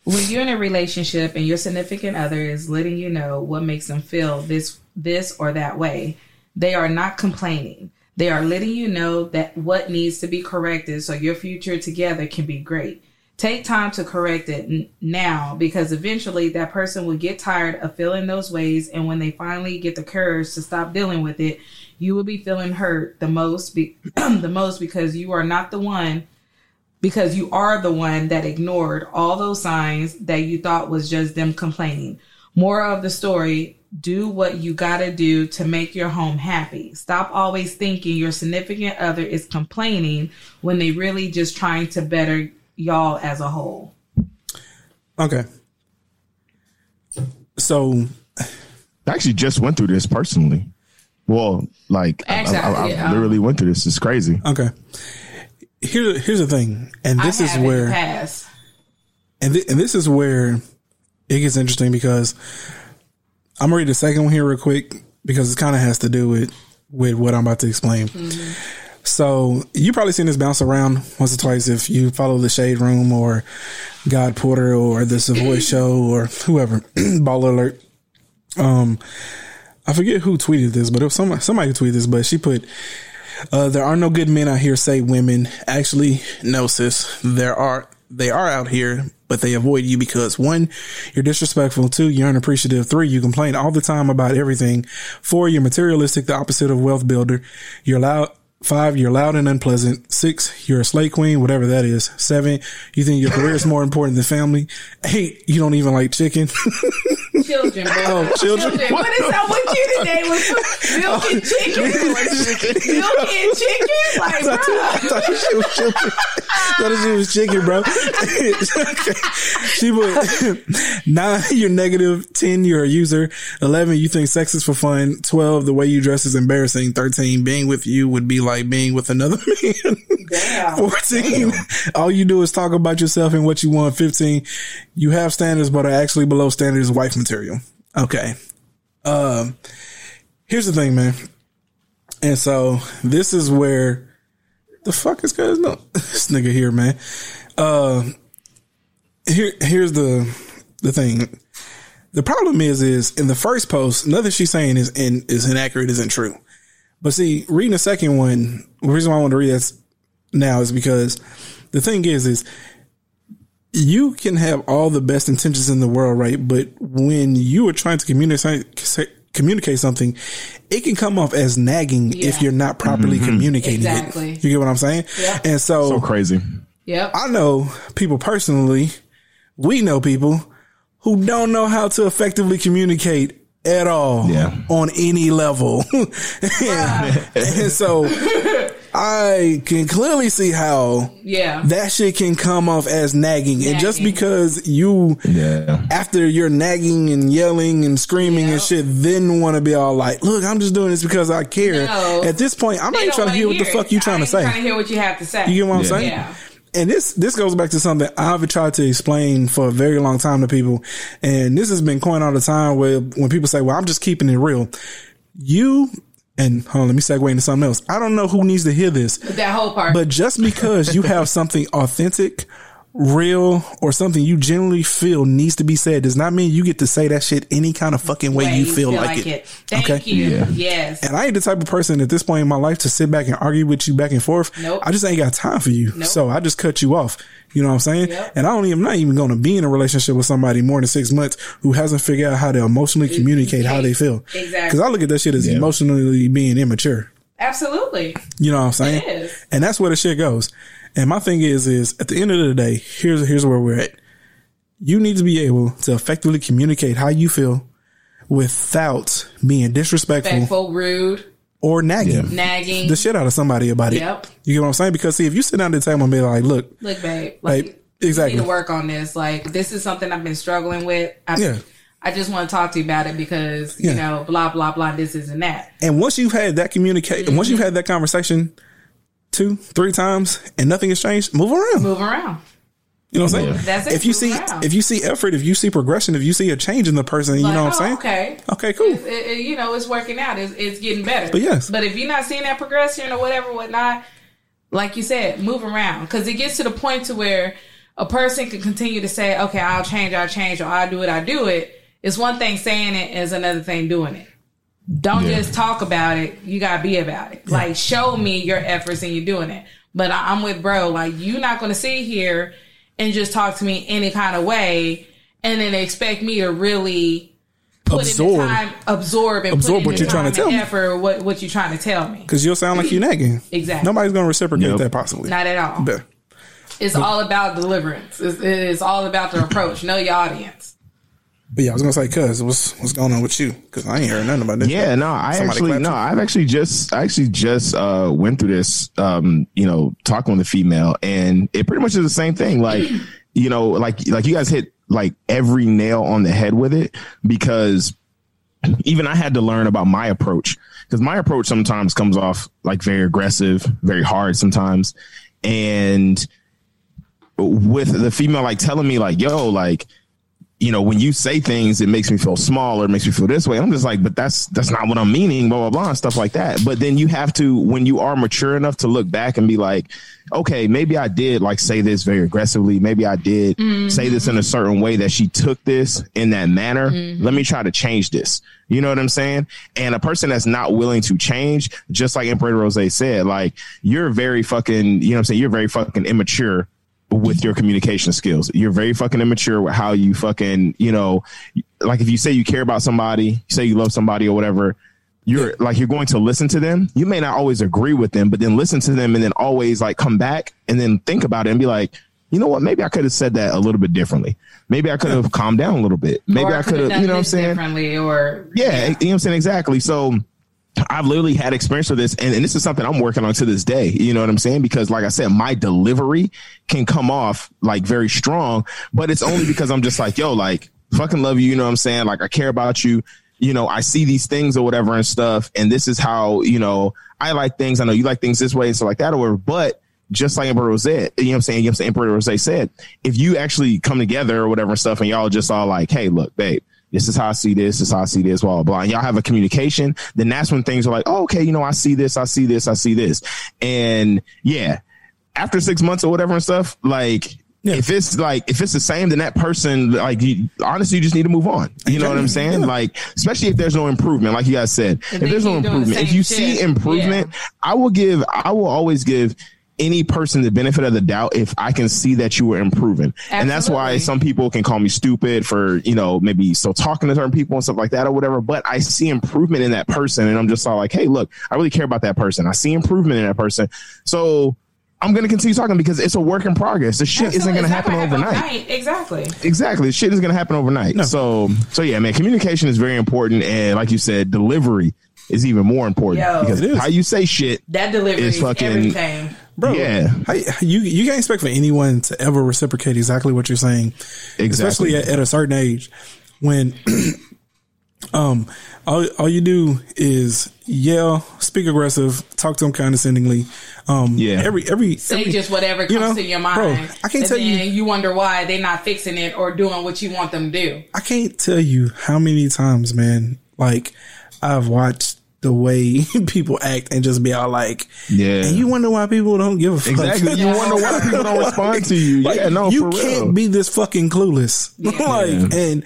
When you're in a relationship and your significant other is letting you know what makes them feel this this or that way, they are not complaining. They are letting you know that what needs to be corrected so your future together can be great. Take time to correct it now because eventually that person will get tired of feeling those ways and when they finally get the courage to stop dealing with it, you will be feeling hurt the most be- the most because you are not the one because you are the one that ignored all those signs that you thought was just them complaining. More of the story do what you gotta do to make your home happy. Stop always thinking your significant other is complaining when they really just trying to better y'all as a whole. Okay. So I actually just went through this personally. Well, like I, I, I, Actually, I um, literally went through this. It's crazy. okay. Here, here's the thing, and this is have in the where, and, thi- and this is where it gets interesting because I'm gonna read the second one here real quick because it kind of has to do with with what I'm about to explain. So you probably seen this bounce around once or twice if you follow the Shade Room or God Porter or the Savoy Show or whoever. Baller Alert. Um, I forget who tweeted this, but it was somebody, somebody who tweeted this, but she put, uh, there are no good men out here, say women. Actually, no, sis. There are, they are out here, but they avoid you because one, you're disrespectful. Two, you're unappreciative. Three, you complain all the time about everything. Four, you're materialistic, the opposite of wealth builder. You're loud. Five, you're loud and unpleasant. Six, you're a slay queen, whatever that is. Seven, you think your career is more important than family. Eight, you don't even like chicken. Children, bro. Oh, children. What is up with you today? With oh, milk and chicken? milk and chicken? Like, bro. thought this shit was chicken. thought this shit was chicken, bro. she put nine, you're negative. Ten, you're a user. Eleven, you think sex is for fun. Twelve, the way you dress is embarrassing. Thirteen, being with you would be like being with another man. Damn. 14, all you do is talk about yourself and what you want. 15, you have standards, but are actually below standards wife material. Okay. Um, here's the thing, man. And so this is where the fuck is cause no this nigga here, man. Uh, here, here's the, the thing. The problem is, is in the first post, nothing she's saying is in, is inaccurate, isn't true. But see, reading the second one, the reason why I want to read this now is because the thing is, is you can have all the best intentions in the world, right? But when you are trying to communicate, communicate something, it can come off as nagging if you're not properly mm-hmm. communicating Exactly. it. You get what I'm saying? Yeah. And So so crazy. Yep. I know people personally, we know people who don't know how to effectively communicate at all Yeah. on any level. and, and so I can clearly see how Yeah. that shit can come off as nagging. And just because you, Yeah. after you're nagging and yelling and screaming and shit, then want to be all like, look, I'm just doing this because I care. No. At this point, I'm not even trying to wanna hear what the fuck you trying I to ain't say. Trying to hear what you have to say. You get what I'm Yeah. saying? Yeah. And this this goes back to something I've tried to explain for a very long time to people, and this has been coined all the time. Where when people say, "Well, I'm just keeping it real," you and hold on, let me segue into something else. I don't know who needs to hear this, That whole part. but just because you have something authentic, real or something you genuinely feel needs to be said does not mean you get to say that shit any kind of fucking way, Way you feel, like, it. Thank Okay? you. Yeah. Yes. And I ain't the type of person at this point in my life to sit back and argue with you back and forth. Nope. I just ain't got time for you. Nope. So I just cut you off. You know what I'm saying? Yep. And I don't even, I'm not even going to be in a relationship with somebody more than six months who hasn't figured out how to emotionally mm-hmm. communicate how they feel. Exactly. Cause I look at that shit as Yeah. emotionally being immature. Absolutely. You know what I'm saying? It is. And that's where the shit goes. And my thing is, is at the end of the day, here's here's where we're at. You need to be able to effectively communicate how you feel without being disrespectful Respectful, rude, or nagging nagging. the shit out of somebody about it. Yep. You get what I'm saying? Because see, if you sit down at the table and be like, look, Look, babe. Like, Like, exactly. You need to work on this. Like, this is something I've been struggling with. I, Yeah. I just want to talk to you about it because, you Yeah. know, blah, blah, blah, this, is and that. and once you've had that communicate, mm-hmm. once you've had that conversation two, three times and nothing has changed, move around. Move around. You know what I'm saying? That's it, If you see, around. if you see effort, if you see progression, if you see a change in the person, you Like, know what I'm oh, saying? Okay. Okay, cool. It- it- you know, it's working out. It's, it's getting better. But yes. But if you're not seeing that progression or whatever, whatnot, like you said, move around because it gets to the point to where a person can continue to say, "Okay, I'll change, I'll change, or I'll do it, I'll do it." It's one thing saying it, is another thing doing it. Don't Yeah. just talk about it. You gotta be about it. Like, show me your efforts and you're doing it. But I, I'm with bro. Like, you're not gonna sit here and just talk to me any kind of way, and then expect me to really put Absorb. in the time, absorb, and Absorb put in what the you're trying to tell me. Effort, what what you're trying to tell me? Because you'll sound like you're nagging. Exactly. Nobody's going to reciprocate Yep. that possibly. Not at all. But- It's all about deliverance. It's, it's all about the approach. Know your audience. But yeah, I was gonna say, cuz what's what's going on with you? Because I ain't heard nothing about this. Yeah, no, I Somebody actually no, you? I've actually just I actually just uh went through this um, you know, talking with a female and it pretty much is the same thing. Like, you know, like like you guys hit like every nail on the head with it because even I had to learn about my approach because my approach sometimes comes off like very aggressive, very hard sometimes. And with the female like telling me like, yo, like, you know, when you say things, it makes me feel small or it makes me feel this way. I'm just like, but that's that's not what I'm meaning, blah blah blah, and stuff like that. But then you have to, when you are mature enough to look back and be like, okay, maybe I did like say this very aggressively. Maybe I did say this in a certain way that she took this in that manner. Mm-hmm. Let me try to change this. You know what I'm saying? And a person that's not willing to change, just like Emperor Rose said, like you're very fucking, you know what I'm saying? You're very fucking immature with your communication skills. You're very fucking immature with how you fucking, you know, like if you say you care about somebody, you say you love somebody or whatever, you're like you're going to listen to them. You may not always agree with them, but then listen to them and then always like come back and then think about it and be like, you know what? Maybe I could have said that a little bit differently. Maybe I could have calmed down a little bit. Maybe I could could've you know what I'm saying? Differently, or Yeah, you know what I'm saying? Exactly. So I've literally had experience with this, and, and this is something I'm working on to this day. You know what I'm saying? Because, like I said, my delivery can come off like very strong, but it's only because I'm just like, yo, like, fucking love you. You know what I'm saying? Like, I care about you. You know, I see these things or whatever and stuff, and this is how, you know, I like things. I know you like things this way and stuff like that or whatever, but just like Emperor Rose, you know what I'm saying? You know what I'm saying? Emperor Rose said, if you actually come together or whatever and stuff, and y'all just all like, hey, look, babe, this is how I see this, this is how I see this, blah, blah, blah. And y'all have a communication, then that's when things are like, oh, okay, you know, I see this, I see this, I see this. And yeah, after six months or whatever and stuff, like, Yeah. if it's like if it's the same, then that person like you, honestly you just need to move on. You know what I'm saying? Yeah. Like especially if there's no improvement, like you guys said, if they there's no keep doing the improvement, if you shit, see improvement, I will give I will always give any person the benefit of the doubt if I can see that you were improving. And that's why some people can call me stupid for, you know, maybe still talking to certain people and stuff like that or whatever. But I see improvement in that person and I'm just all like, hey, look, I really care about that person. I see improvement in that person. So I'm gonna continue talking because it's a work in progress. The shit isn't gonna It's happen gonna overnight. Exactly. Exactly. The Shit is gonna happen overnight. So so yeah, man, communication is very important and like you said, delivery is even more important Yo. because how you say shit That delivery is fucking- everything. Bro. Yeah. how, you you can't expect for anyone to ever reciprocate exactly what you're saying, Exactly. especially at, at a certain age when um all all you do is yell, speak aggressive, talk to them condescendingly. Um, Yeah. every every Say every- just whatever comes you know, to your mind. bro, I can't and tell then you- you wonder why they're not fixing it or doing what you want them to do. I can't tell you how many times, man, like I've watched the way people act and just be all like, Yeah. and you wonder why people don't give a fuck. Exactly. You wonder why people don't respond to you. Like, yeah, no, you can't be this fucking clueless. like, and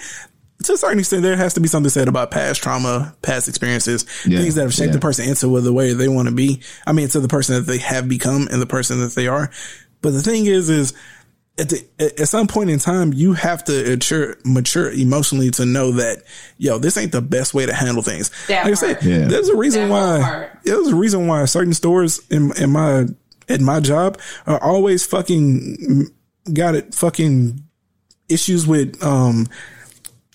to a certain extent, there has to be something said about past trauma, past experiences, Yeah, things that have shaped yeah. the person into the way they want to be. I mean, to the person that they have become and the person that they are. But the thing is, is at the, at at some point in time, you have to mature, mature emotionally to know that, yo, this ain't the best way to handle things. That like I said. Yeah. there's a reason That why, there's a reason why certain stores in, in my, at my job are always fucking got it fucking issues with, um,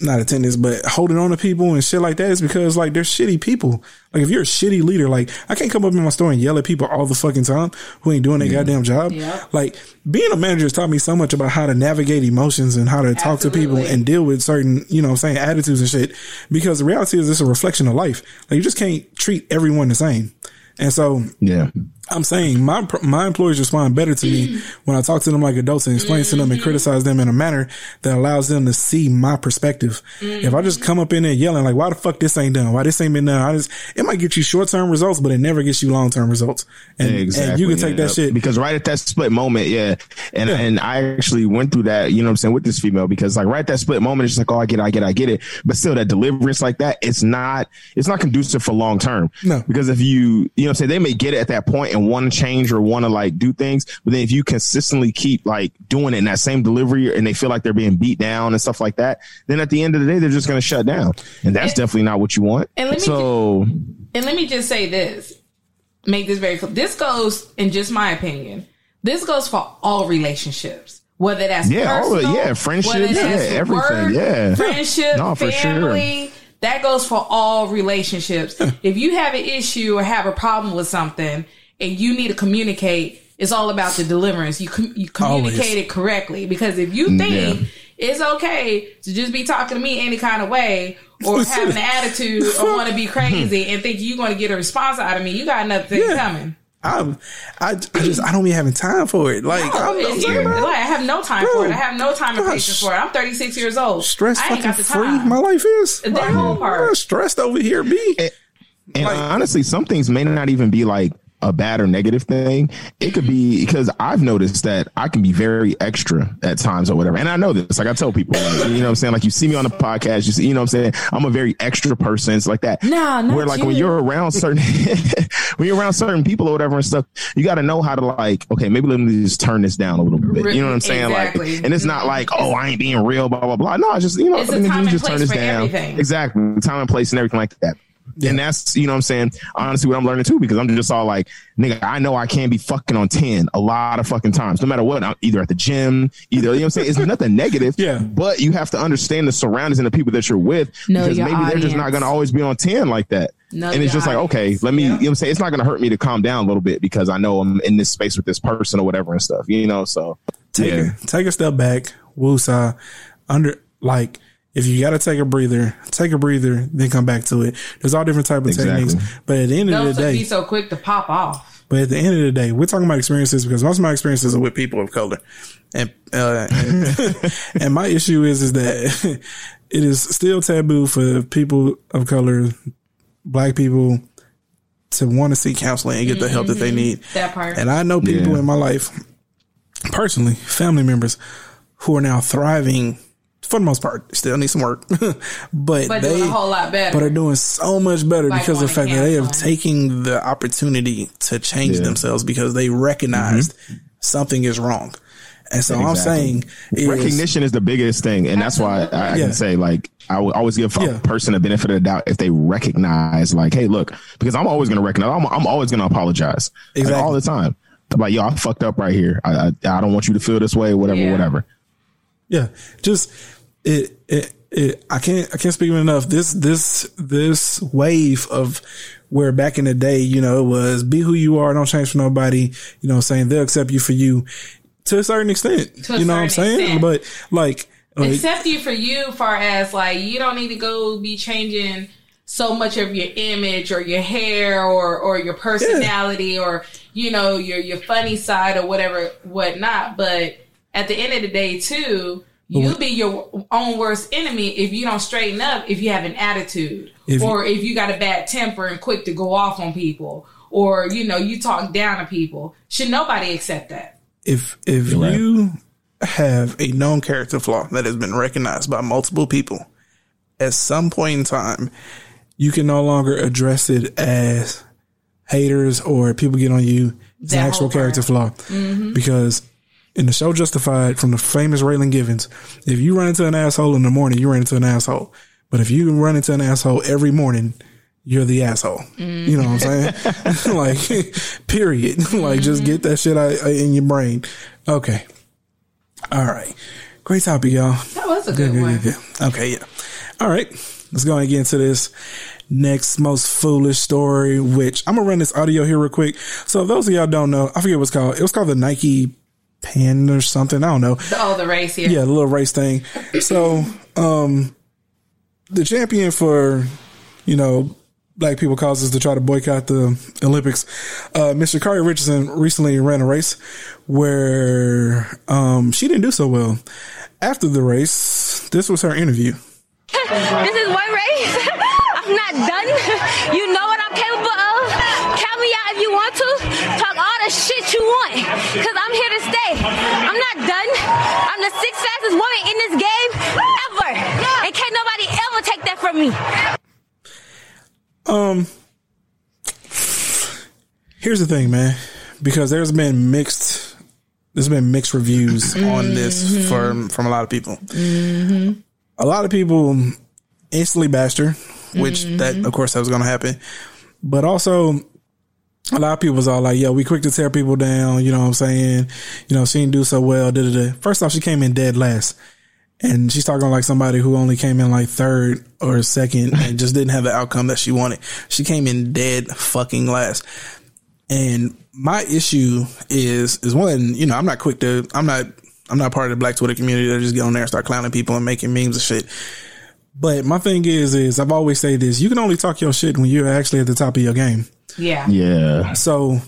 not attendance, but holding on to people and shit like that is because like they're shitty people. Like if you're a shitty leader, like I can't come up in my store and yell at people all the fucking time who ain't doing their goddamn job. Yeah. Like being a manager has taught me so much about how to navigate emotions and how to talk to people and deal with certain, you know what I'm saying, attitudes and shit. Because the reality is it's a reflection of life. Like you just can't treat everyone the same. And so Yeah. I'm saying my my employees respond better to me when I talk to them like adults and explain to them and mm-hmm. criticize them in a manner that allows them to see my perspective. If I just mm-hmm. come up in there yelling like, "Why the fuck this ain't done? Why this ain't been done?" I just it might get you short term results, but it never gets you long term results. And, Exactly. and you can take yeah. that shit. because right at that split moment, yeah, and and I actually went through that. You know what I'm saying with this female because like right at that split moment, it's just like, oh, I get, it, I get, it, I get it. But still, that deliverance like that, it's not, it's not conducive for long term. No. because if you, you know, what I'm saying they may get it at that point and want to change or want to like do things, but then if you consistently keep like doing it in that same delivery and they feel like they're being beat down and stuff like that, then at the end of the day, they're just going to shut down, and that's And- definitely not what you want. and let me so. And let me just say this, make this very clear. This goes, in just my opinion, this goes for all relationships. Whether that's Yeah, all of personal, Yeah, friendships, yeah, everything, work, yeah. friendship, No, for sure. family. That goes for all relationships. if you have an issue or have a problem with something and you need to communicate, it's all about the deliverance. You com- you communicate Always. it correctly because if you think Yeah. it's okay to just be talking to me any kind of way or having an attitude or want to be crazy and think you're going to get a response out of me, you got another thing Yeah. coming. I'm, I, I just I don't be having time for it. Like I'm, I'm It's- talking about like, I have no time Bro, for it. I have no time and patience for it. I'm 36 years old. stress I ain't fucking got the free. time. My life is That whole part. I'm stressed over here, B. And Like- honestly, some things may not even be like a bad or negative thing. It could be because I've noticed that I can be very extra at times or whatever. And I know this, like I tell people, like, you know what I'm saying? Like you see me on the podcast, you see, you know what I'm saying? I'm a very extra person. It's like that. Nah, not Where like when you. you're around certain, when you're around certain people or whatever and stuff, you got to know how to like, okay, maybe let me just turn this down a little bit. You know what I'm saying? Exactly. Like, and it's not like, oh, I ain't being real, blah, blah, blah. No, it's just, you know, It's a let me time and just turn this down. everything. Exactly. Time and place and everything like that. And that's, you know what I'm saying? Honestly, what I'm learning too, because I'm just all like, nigga, I know I can't be fucking on 10 a lot of fucking times, no matter what. I'm either at the gym, either, you know what I'm saying? It's nothing negative. Yeah. But you have to understand the surroundings and the people that you're with Know because your maybe they're just not going to always be on 10 like that. Know and it's your just like, okay, let me, Yeah. you know what I'm saying? It's not going to hurt me to calm down a little bit because I know I'm in this space with this person or whatever and stuff, you know? So, take yeah. a, take a step back, woosah, under like if you got to take a breather, take a breather, then come back to it. There's all different type of Exactly. techniques, but at the end of the day. Don't be so quick to pop off. but at the end of the day, we're talking about experiences because most of my experiences are with people of color, and uh, and, and my issue is is that it is still taboo for people of color, black people, to want to seek counseling and get the help that they need. That part. And I know people Yeah. in my life, personally, family members, who are now thriving for the most part. Still need some work, but, But they doing a whole lot better. but are doing so much better By because of the fact that they have counseling. taken the opportunity to change Yeah. themselves because they recognized mm-hmm. something is wrong. And so I'm saying is, recognition is the biggest thing, and that's why I, I Yeah. can say like I would always give a Yeah. person a benefit of the doubt if they recognize like, hey, look, because I'm always going to recognize. I'm, I'm always going to apologize Like, Exactly. all the time. I'm like, yo, I fucked up right here. I, I I don't want you to feel this way. Whatever, Yeah. whatever. Yeah, just it, it, it. I can't, I can't speak enough. This, this, this wave of where back in the day, you know, it was be who you are, don't change for nobody. You know, what I'm saying they'll accept you for you to a certain extent. A you know what I'm saying? extent. But like, like Accept you for you, far as like you don't need to go be changing so much of your image or your hair or or your personality or you know your your funny side or whatever whatnot. But at the end of the day, too, You'll be your own worst enemy if you don't straighten up, if you have an attitude, If you- or if you got a bad temper and quick to go off on people, or you know you talk down to people. Should nobody accept that? if if right. you have a known character flaw that has been recognized by multiple people, at some point in time, you can no longer address it as haters or people get on you. It's an That actual whole Mm-hmm. character flaw because in the show Justified from the famous Raylan Givens, if you run into an asshole in the morning, you run into an asshole. But if you run into an asshole every morning, you're the asshole. You know what I'm saying? Mm-hmm. like, period. like, just mm-hmm. get that shit out in your brain. Okay. All right. Great topic, y'all. That was a good, Good, one. good, good. Okay, yeah. All right. Let's go and get into this next most foolish story, which I'm gonna run this audio here real quick. So those of y'all don't know, I forget what's called. It was called the Nike Pen or something. I don't know. Oh, the race here. Yeah, the little race thing. So, um, the champion for, you know, black people causes to try to boycott the Olympics. Uh, Mr. Kari Richardson recently ran a race where, um, she didn't do so well. After the race, this was her interview. This is one race. I'm not done. You know what I'm capable of. Count me out if you want to. Talk all the shit you want. Cause I'm here to stay. I'm not done. I'm the sixth fastest woman in this game ever. And can't nobody ever take that from me. Um, here's the thing, man, because there's been mixed, there's been mixed reviews on this mm-hmm. from from a lot of people. Mm-hmm. A lot of people instantly bashed her, which that mm-hmm. of course that was going to happen, but also. A lot of people was all like, "Yo, we quick to tear people down." You know what I'm saying? You know, she didn't do so well. Da, da, da. First off, she came in dead last, and she's talking like somebody who only came in like third or second and just didn't have the outcome that she wanted. She came in dead fucking last. And my issue is is one, you know, I'm not quick to I'm not I'm not part of the black Twitter community that just get on there and start clowning people and making memes and shit. But my thing is is I've always say this, you can only talk your shit when you're actually at the top of your game. Yeah. Yeah. So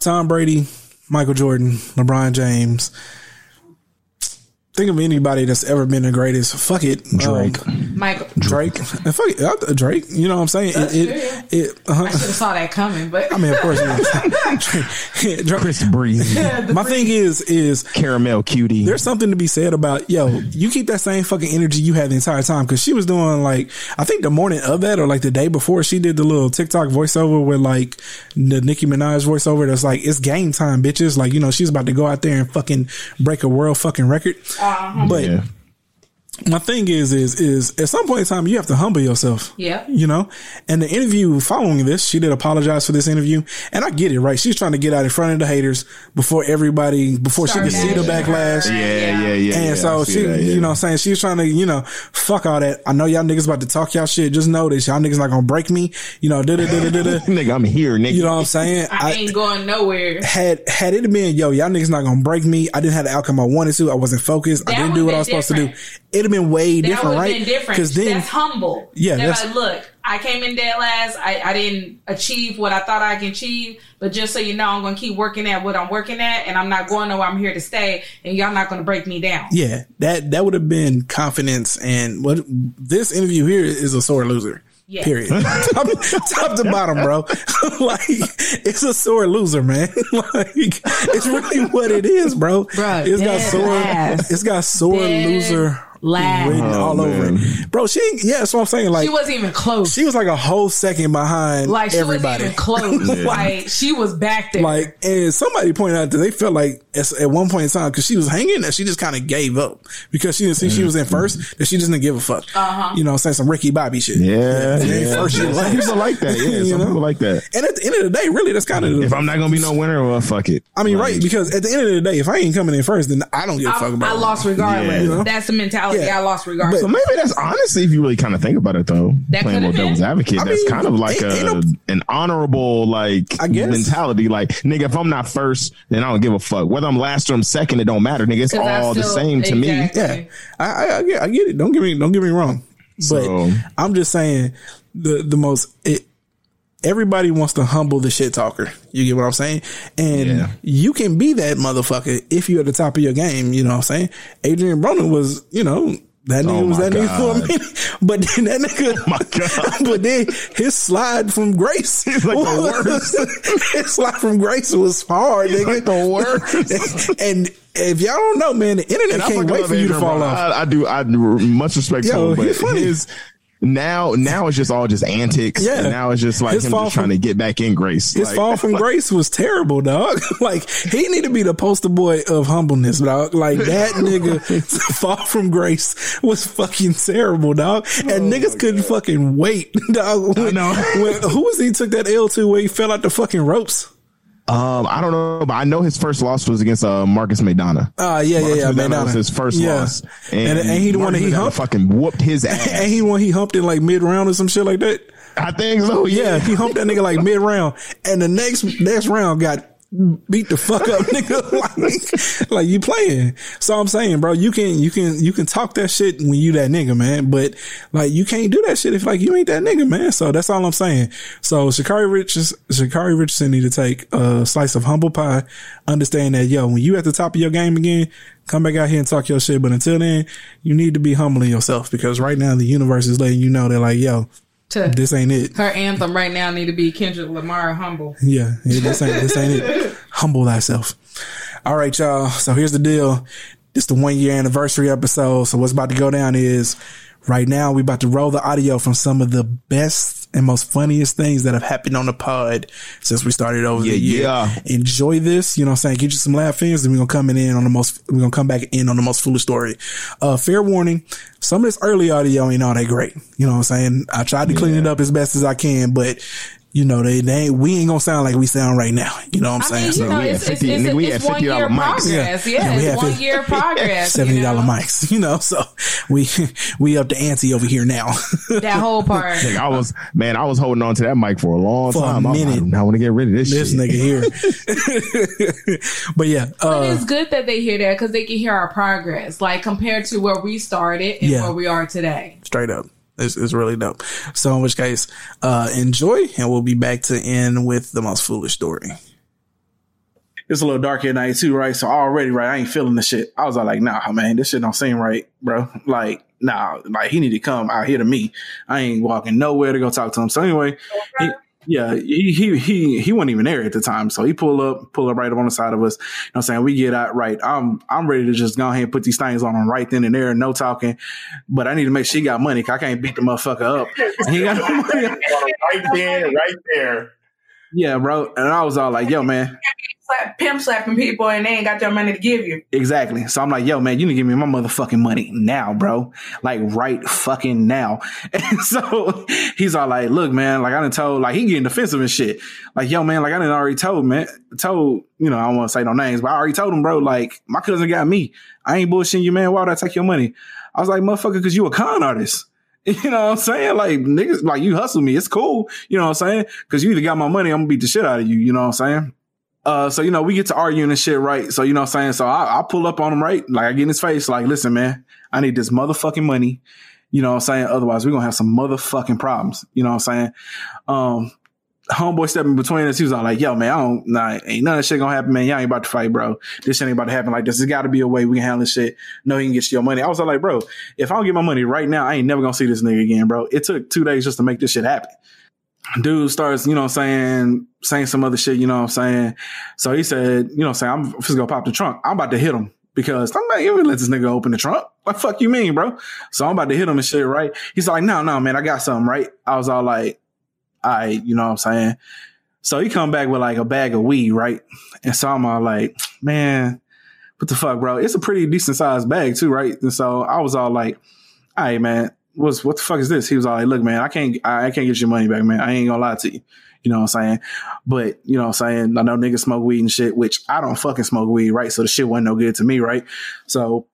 Tom Brady, Michael Jordan, LeBron James. Think of anybody that's ever been the greatest. Fuck it. Drake. Um, Michael. Drake. And fuck it. uh, Drake. You know what I'm saying? That's it, it, it, uh-huh. I should have saw that coming, but I mean, of course. yeah. Drake. Chris Breezy. My thing is, is Caramel cutie. there's something to be said about yo. You keep that same fucking energy you had the entire time because she was doing like I think the morning of that or like the day before she did the little TikTok voiceover with like the Nicki Minaj voiceover. That's like it's game time, bitches. Like you know she's about to go out there and fucking break a world fucking record. But yeah. My thing is, is, is at some point in time, you have to humble yourself. Yep. You know, and the interview following this, she did apologize for this interview. And I get it, right? She's trying to get out in front of the haters before everybody, before she Start could see the backlash. her. Yeah, yeah, yeah. And yeah, so she, that, yeah. you know I'm saying? She's trying to, you know, fuck all that. I know y'all niggas about to talk y'all shit. Just know this. Y'all niggas not gonna break me. You know, da da da da da da. nigga, I'm here, nigga. You know what I'm saying? I, ain't going nowhere. had had it been yo, y'all niggas not gonna break me. I didn't have the outcome I wanted to. I wasn't focused. I didn't do what I was been supposed to do. different. It'd have been way That different, right? different. Because then, that's humble. Yeah, They're that's- like, look, I came in dead last. I, I didn't achieve what I thought I can achieve, but just so you know, I'm going to keep working at what I'm working at, and I'm not going nowhere. I'm here to stay, and y'all not going to break me down. yeah, that that would have been confidence. And what this interview here is a sore loser. Yeah. Period. top, top to bottom, bro. like it's a sore loser, man. like it's really what it is, bro. Bruh, it's got sore. last. It's got sore Dead loser last. written Oh, all over it, bro. She yeah, that's what I'm saying. Like She wasn't even close. she was like a whole second behind like she everybody. wasn't even close. Like she was back there. Like, and somebody pointed out that they felt like at, at one point in time, cause she was hanging, that she just kind of gave up because she didn't see she was in first, that she just didn't give a fuck. Uh-huh. You know, what saying some Ricky Bobby shit. Yeah, And then yeah. first she Some people like that. Yeah, You some know? people like that. And at the end of the day, really, that's kind of. If I'm not gonna be no winner, well, fuck it. I mean, Like, right? Because at the end of the day, if I ain't coming in first, then I don't give a I, fuck about. I lost regardless. Yeah. You know? That's the mentality. Yeah. I lost regardless. So maybe that's honestly, if you really kind of think about it, though, That playing could've with devil's advocate, I that's mean, kind of like ain't- a ain't no- an honorable like I guess. mentality. Like, nigga, if I'm not first, then I don't give a fuck. Whether I'm last or I'm second, it don't matter, nigga. It's 'Cause I all the still- same to me. Yeah, I, I, I, get, I get it. Don't get me, don't get me wrong. But So- I'm just saying the the most it. Everybody wants to humble the shit talker. You get what I'm saying? And Yeah. you can be that motherfucker if you're at the top of your game. You know what I'm saying? Adrien Broner was, you know, that nigga Oh was that nigga for a minute. But then that nigga, oh my God. but then his slide from grace, He's like the his slide from grace was hard, nigga. like the worst. and if y'all don't know, man, the internet And can't wait for you to fall off. I, I do. I do much respect Yo, to him, but he's funny. his now now it's just all just antics. Yeah. And now it's just like His him just trying to get back in grace. His Like- fall from grace was terrible, dog. like he need to be the poster boy of humbleness, dog. Like that nigga fall from grace was fucking terrible, dog. And oh niggas couldn't fucking wait, dog. When, know. when- who was he took that L to where he fell out the fucking ropes? Um, I don't know, but I know his first loss was against uh, Marcos Maidana. Ah, yeah, yeah, Marcos yeah. Maidana. was his first Yeah. loss, And- and he the one that he humped? fucking whooped his ass. And he the one he humped in like mid round or some shit like that. I think so. Yeah, he humped that nigga like mid round, and the next next round got beat the fuck up, nigga. like, like you playing. So I'm saying, bro, you can you can you can talk that shit when you that nigga, man. But like you can't do that shit if like you ain't that nigga, man. So that's all I'm saying. So Sha'Carri Richardson, Sha'Carri Richardson need to take a slice of humble pie. Understand that, yo, when you at the top of your game again, come back out here and talk your shit. But until then, you need to be humbling yourself because right now the universe is letting you know that like, yo, To this ain't it. her anthem right now need to be Kendrick Lamar humble. Yeah, yeah, this ain't this ain't it. Humble thyself. All right, y'all. So here's the deal. It's the one year anniversary episode. So what's about to go down is right now we're about to roll the audio from some of the best and most funniest things that have happened on the pod since we started over Yeah, the year. yeah. Enjoy this. You know what I'm saying? Get you some laugh ins and we're gonna come in on the most we're gonna come back in on the most foolish story. Uh fair warning, some of this early audio ain't all that great. You know what I'm saying? I tried to clean it up as best as I can, but you know, they, they we ain't gonna sound like we sound right now. You know what I'm I mean, saying? you know, we had it's, it's, 50 it's, nigga, we it's had one year $50 mics. progress. Yeah, Yeah, we it's had one year progress. Seventy you know? mics, you know. So we we up the ante over here now. That whole part. Like, I was man, I was holding on to that mic for a long For a time. I- minute. I, want to get rid of this, this shit. nigga here. but yeah, But uh, it's good that they hear that because they can hear our progress, like compared to where we started and Yeah. where we are today. straight up. It's, it's really dope. So in which case, uh, enjoy and we'll be back to end with the most foolish story. It's a little dark at night too, right? So already, right, I ain't feeling the shit. I was like, nah, man, this shit don't seem right, bro. Like, nah, like he need to come out here to me. I ain't walking nowhere to go talk to him. So anyway, he, yeah, he he he he wasn't even there at the time. So he pull up, pull up right up on the side of us. You know what I'm saying? We get out right. I'm I'm ready to just go ahead and put these things on him right then and there, no talking. But I need to make sure he got money. Cause I can't beat the motherfucker up. And he got no money. right there, right there. Yeah, bro. And I was all like, yo, man. Slap, pimp slapping people and they ain't got their money to give you. Exactly. So I'm like, yo, man, you need to give me my motherfucking money now, bro. Like right fucking now. And so he's all like, look, man, like I done told, like he getting defensive and shit. Like, yo, man, like I done already told, man, told, you know, I don't want to say no names, but I already told him, bro, like my cousin got me. I ain't bullshitting you, man. Why would I take your money? I was like, motherfucker, cause you a con artist. You know what I'm saying? Like niggas, like you hustle me. It's cool. You know what I'm saying? Cause you either got my money, I'm gonna beat the shit out of you. You know what I'm saying? Uh, so you know, we get to arguing and shit, right? So you know what I'm saying? So I, I pull up on him, right? Like I get in his face, like, listen, man, I need this motherfucking money. You know what I'm saying? Otherwise, we're gonna have some motherfucking problems. You know what I'm saying? Um, homeboy stepping between us, he was all like, yo, man, I don't nah, ain't none of shit gonna happen, man. Y'all ain't about to fight, bro. This shit ain't about to happen like this. There's gotta be a way we can handle this shit. No, he can get you your money. I was all like, bro, if I don't get my money right now, I ain't never gonna see this nigga again, bro. It took two days just to make this shit happen dude starts, you know saying, saying some other shit, you know what I'm saying. So he said, you know saying, I'm just gonna pop the trunk. I'm about to hit him because I'm not even let this nigga open the trunk. What the fuck you mean, bro? So I'm about to hit him and shit, right? He's like, no, no, man, I got something, right? I was all like, right, you know what I'm saying? So he come back with like a bag of weed, right? And so I'm all like, man, what the fuck, bro? It's a pretty decent sized bag too, right? And so I was all like, all right, man, what's what the fuck is this? He was all like, look, man, I can't I, can't get your money back, man. I ain't gonna lie to you. You know what I'm saying? But you know what I'm saying? I know niggas smoke weed and shit, which I don't fucking smoke weed, right? So the shit wasn't no good to me, right? So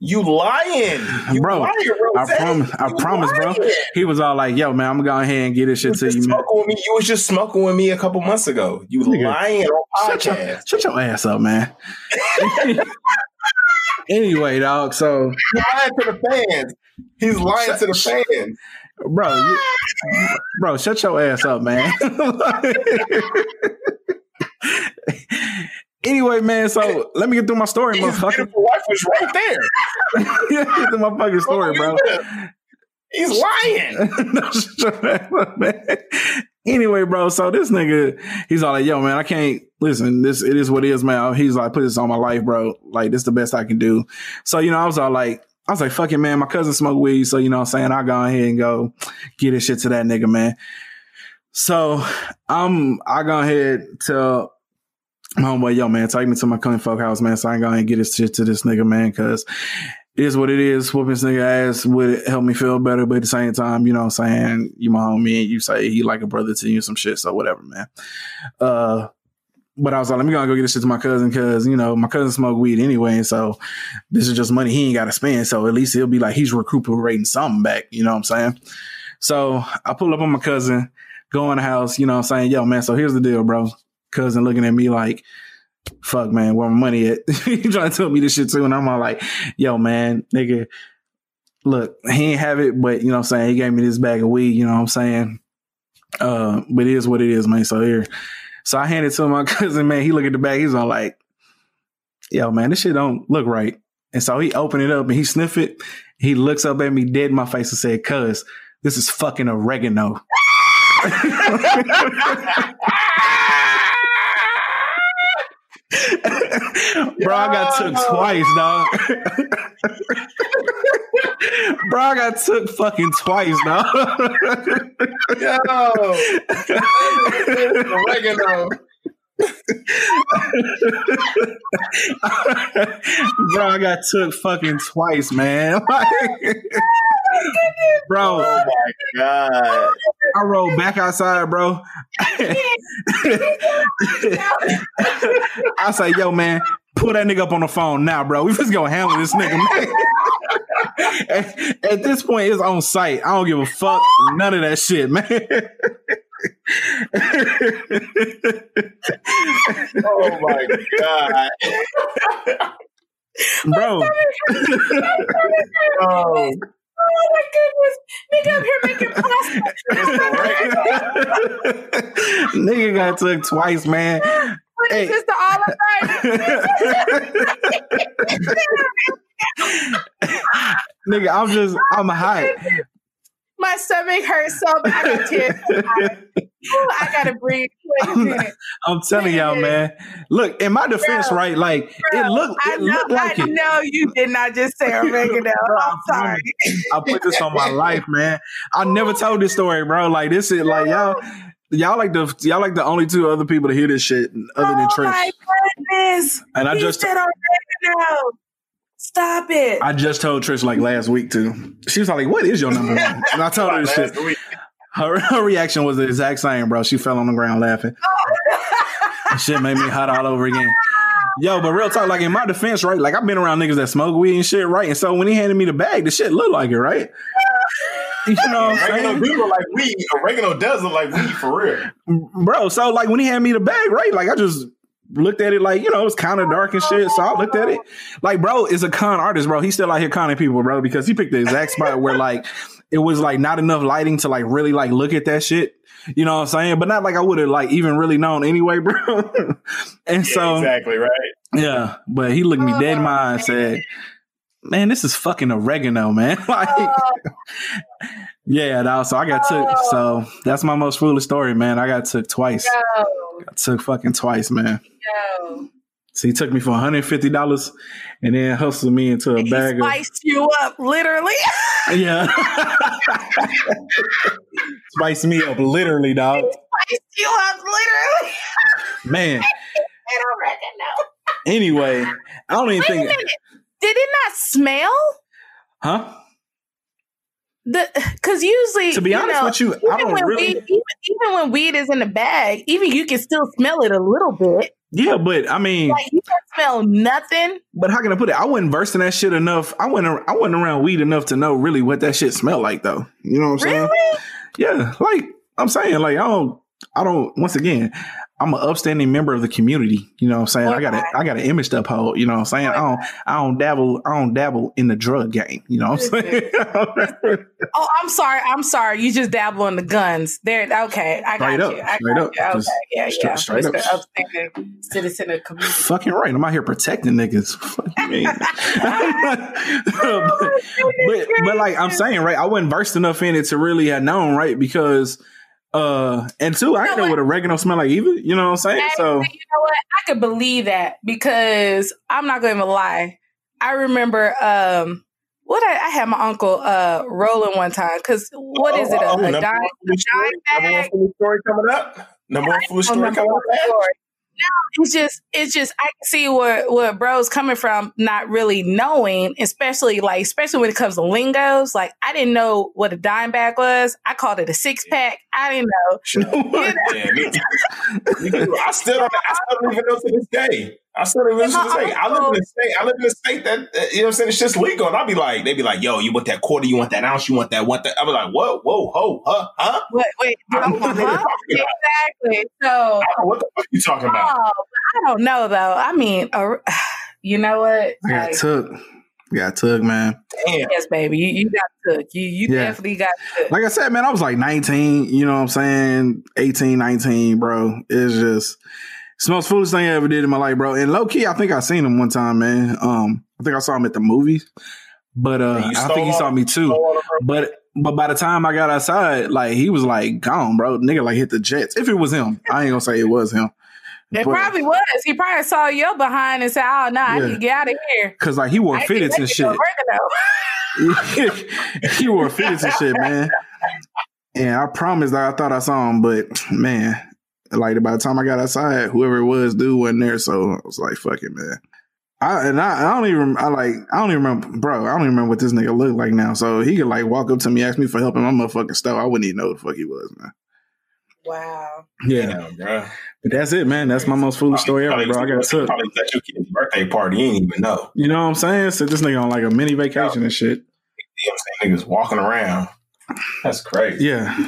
You lying, you bro, lying, I promise I You promise, bro. He was all like, yo, man, I'm gonna go ahead and get this You shit to was you, man. with me. You was just smoking with me a couple months ago. You Nigga. lying on Shut your, podcast. shut your ass up, man. anyway, dog, so You lying to the fans. He's lying to the fans. bro, you, ah! bro, shut your ass up, man. anyway, man, so let me get through my story, His motherfucker. beautiful wife was right there. get through my fucking story, bro. He's lying. No, shut up, man. Anyway, bro, so this nigga, he's all like, yo, man, I can't listen, this it is what it is, man. He's like, put this on my life, bro. Like, this is the best I can do. So, you know, I was all like, I was like, fuck it, man. My cousin smoke weed, so you know what I'm saying? I'll go ahead and go get this shit to that nigga, man. So I'm I go ahead to my homeboy, yo, man, take me to my cousin folk house, man. So I go ahead and get this shit to this nigga, man, cause it is what it is. Whooping this nigga ass would help me feel better, but at the same time, you know what I'm saying? You my homie and you say he like a brother to you, some shit. So whatever, man. Uh but I was like, let me go and go get this shit to my cousin because, you know, my cousin smoke weed anyway. And so this is just money he ain't got to spend. So at least he'll be like, he's recuperating something back. You know what I'm saying? So I pull up on my cousin, go in the house, you know what I'm saying? Yo, man, so here's the deal, bro. Cousin looking at me like, fuck, man, where my money at? he trying to tell me this shit too. And I'm all like, yo, man, nigga, look, he ain't have it, but you know what I'm saying? He gave me this bag of weed, you know what I'm saying? Uh, but it is what it is, man. So here. So I handed to my cousin, man. He look at the bag, he's all like, yo, man, this shit don't look right. And so he opened it up and he sniffed it. He looks up at me dead in my face and said, cuz, this is fucking oregano. Bro, I got took twice, dog. Bro, I got took fucking twice, dog. Yo, oregano. Bro, I got took fucking twice, man. bro, Oh my god. I rolled back outside, bro. I say, yo, man, pull that nigga up on the phone now, bro. We just gonna handle this nigga, man. at, at this point, it's on site. I don't give a fuck. None of that shit, man. Oh my god. bro. Oh, Oh my goodness. Nigga up here making pasta. nigga got took twice, man. Hey. is the nigga, I'm just, I'm hot. My stomach hurts so bad. I got tears. Ooh, I gotta breathe. Minute. I'm telling y'all, man. Look, in my defense, right? Like it looked, I it know, looked like I it. know you did not just say oregano. I'm sorry. I put this on my life, man. I never told this story, bro. Like this is like y'all, y'all like the y'all like the only two other people to hear this shit other than oh Trish. my goodness. And I He just said oregano. Stop it. I just told Trish like last week too. She was like, "What is your number one?" And I told her this shit. week. Her, her reaction was the exact same, bro. She fell on the ground laughing. Oh. That shit made me hot all over again. Yo, but real talk, like in my defense, right? Like I've been around niggas that smoke weed and shit, right? And so when he handed me the bag, the shit looked like it, right? You know what I'm Oregano saying? like weed. Oregano does look like weed for real. Bro, so like when he handed me the bag, right? Like I just looked at it like, you know, it's kind of dark and shit. So I looked at it. Like, bro, is a con artist, bro. He's still out here conning people, bro, because he picked the exact spot where like it was like not enough lighting to like really like look at that shit. You know what I'm saying? But not like I would have like even really known anyway, bro. and Yeah, so exactly right. yeah, but he looked me dead in my eye and said, Man, this is fucking oregano, man. like Yeah, dawg, so I got took. Oh. So that's my most foolish story, man. I got took twice. Yo, Got took fucking twice, man. yo. So he took me for $150 and then hustled me into a He bag of spiced you up, literally. Yeah. Spiced me up literally, dog. spiced you up, literally. Man. and oregano. Anyway, I don't even Wait think. Did it not smell? Huh? The because usually, To be honest know, with you, I even don't when really- weed, even, even when weed is in the bag, even you can still smell it a little bit. Yeah, but I mean Like you can smell nothing. But how can I put it? I wasn't versed in that shit enough. I wasn't. I wasn't around weed enough to know really what that shit smelled like, though. You know what I'm saying? Yeah, like I'm saying, like I don't. I don't. Once again, I'm an upstanding member of the community. You know what I'm saying? I got a I got an image to uphold. You know what I'm saying? I don't I don't dabble I don't dabble in the drug game. You know what I'm saying? Oh, I'm sorry. I'm sorry. You just dabble in the guns. There. Okay, I got Straight up. I straight up. you. Okay, Just yeah, straight- yeah. straight up. Upstanding citizen of community. Fucking right. I'm out here protecting niggas. Fuck you but, but but like I'm saying, right? I wasn't versed enough in it to really have known, right? Because uh and two, I didn't know what oregano smell like either. You know what I'm saying? So you know what? I could believe that because I'm not going to lie. I remember um what I, I had my uncle uh rolling one time because what is it? A, Oh, a number dime, a foolish story? dime Number one bag? foolish story coming up. Number one foolish Oh, story coming up. No, it's just it's just I can see where where bro's coming from, not really knowing, especially like especially when it comes to lingos. Like I didn't know what a dime bag was. I called it a six pack. I didn't know. Yeah, me too. Me. I still don't. I still don't even know to this day. I still don't even know to this day. I live in a state. I live in a state that uh, you know what I'm saying. It's just legal, and I'll be like, they'd be like, "Yo, you want that quarter? You want that ounce? You want that? Want that?" I'll be like, "Whoa, whoa, ho, huh, huh?" Wait, wait, I don't know what they're huh? about. exactly. So I don't know what the fuck you talking about? Oh, I don't know though. I mean, uh, you know what? I got Like, took. Got took, man. Damn. yes, baby, you, you got took. You you Yeah. definitely got took. Like I said, man, I was like 19, you know what I'm saying? 18, 19, bro. It's just it's the most foolish thing I ever did in my life, bro. And low key, I think I seen him one time, man. Um, I think I saw him at the movies. But uh And I think he saw me too. stole all of her- But but by the time I got outside, like he was like gone, bro. Nigga like hit the jets. If it was him. I ain't gonna say it was him. It But- probably was. He probably saw your behind and said, "Oh no, I Yeah. need to get out of here." Cause like he wore I fitteds ain't and shit. making no oregano. he wore fitteds and shit, man. And I promised that I thought I saw him, but man, like by the time I got outside, whoever it was, dude wasn't there. So I was like, fuck it, man. I and I, I don't even I like I don't even remember bro, I don't even remember what this nigga looked like now. So he could like walk up to me, ask me for help in my motherfucking stove. I wouldn't even know who the fuck he was, man. Wow. Yeah. Damn, bro. But that's it, man. That's my most foolish story ever, bro. I got took. Probably was at your kid's birthday party. You didn't even know. You know what I'm saying? So this nigga on like a mini vacation and shit. You know what I'm saying? Niggas walking around. That's crazy. Yeah. he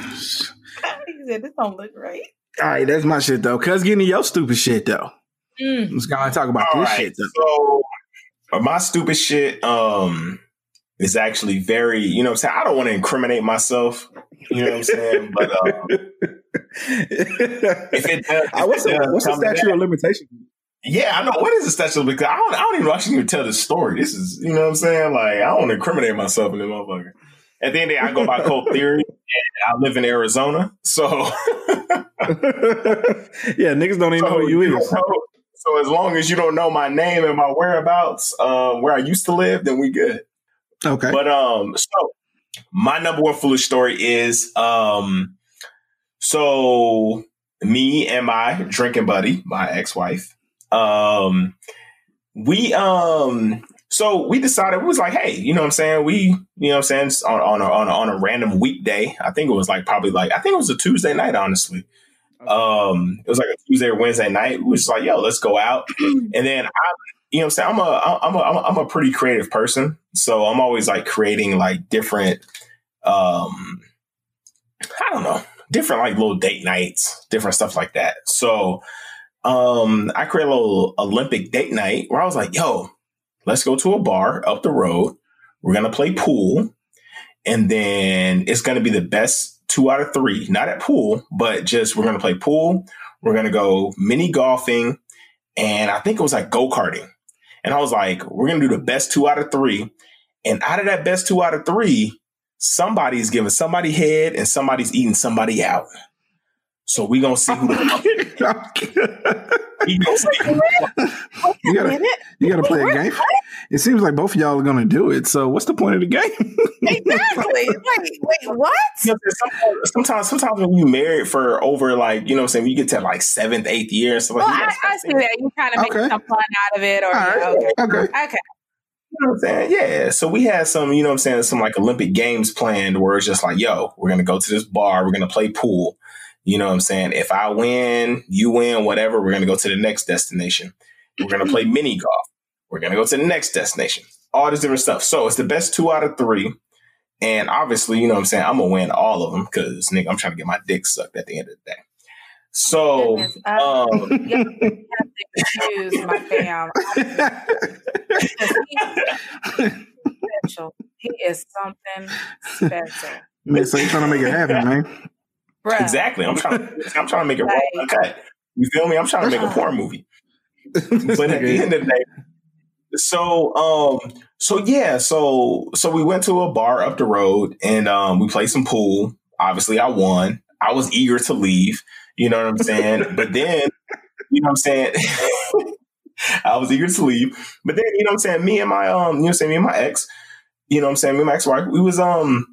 said, "This don't look right." All right, that's my shit though. Cuz getting to your stupid shit though. Mm. Let's go and talk about All this right, shit though. So uh, my stupid shit um is actually very, you know what I'm saying? I don't want to incriminate myself. You know what I'm saying? But uh, if it does, if Uh, what's it does what's the statute of limitation? Yeah, I know. What is the statute of because I don't, I don't even actually even tell this story. This is, you know what I'm saying? Like, I don't want to incriminate myself in this motherfucker. At the end of the day, I go by cold theory, and I live in Arizona, so yeah, niggas don't even know who you is. So, so as long as you don't know my name and my whereabouts, um, where I used to live, then we good. Okay. But um, so my number one foolish story is um, so me and my drinking buddy, my ex-wife, um, we um, so we decided we was like, hey, you know what I'm saying? We, you know what I'm saying, on on a, on a, on a random weekday. I think it was like probably like I think it was a Tuesday night, honestly. Um, it was like a Tuesday or Wednesday night. We was like, yo, let's go out. and then I, you know, what I'm saying I'm a I'm a I'm a, pretty creative person, so I'm always like creating like different, um, I don't know, different like little date nights, different stuff like that. So, um, I created a little Olympic date night where I was like, yo, let's go to a bar up the road. We're gonna play pool, and then it's gonna be the best two out of three. Not at pool, but just we're gonna play pool. We're gonna go mini golfing, and I think it was like go karting. And I was like, we're gonna do the best two out of three. And out of that best two out of three, somebody's giving somebody head and somebody's eating somebody out. So we gonna see who the fuck we gonna see who You gotta, you gotta play a game. It seems like both of y'all are gonna do it. So what's the point of the game? Exactly. wait, wait, what? You know, sometimes, sometimes, sometimes when you married for over like, you know what I'm saying, when you get to like seventh, eighth year and stuff like Well, that. I, I see that you kind of make Okay. some fun out of it, or okay, okay. okay. You know what I'm saying? Yeah. So we had some, you know what I'm saying, some like Olympic games planned where it's just like, yo, we're gonna go to this bar, we're gonna play pool. You know what I'm saying? If I win, you win, whatever, we're gonna go to the next destination. We're gonna play mini golf. We're gonna go to the next destination. All this different stuff. So it's the best two out of three. And obviously, you know what I'm saying, I'm gonna win all of them because nigga, I'm trying to get my dick sucked at the end of the day. So, Goodness, uh, um, you excuse my fam. He is special. He is something special. Man, so you trying to make it happen, man. Bruh. exactly. I'm trying. I'm trying to make it raw uncut. You feel me? I'm trying to make a porn movie. but at the end of the day, so um, so yeah, so so we went to a bar up the road and um, we played some pool. Obviously, I won. I was eager to leave. You know what I'm saying? but then, you know what I'm saying? I was eager to leave. But then, you know what I'm saying? Me and my um, you know what I'm saying? Me and my ex, you know what I'm saying? Me and my ex-wife, we was um, you know what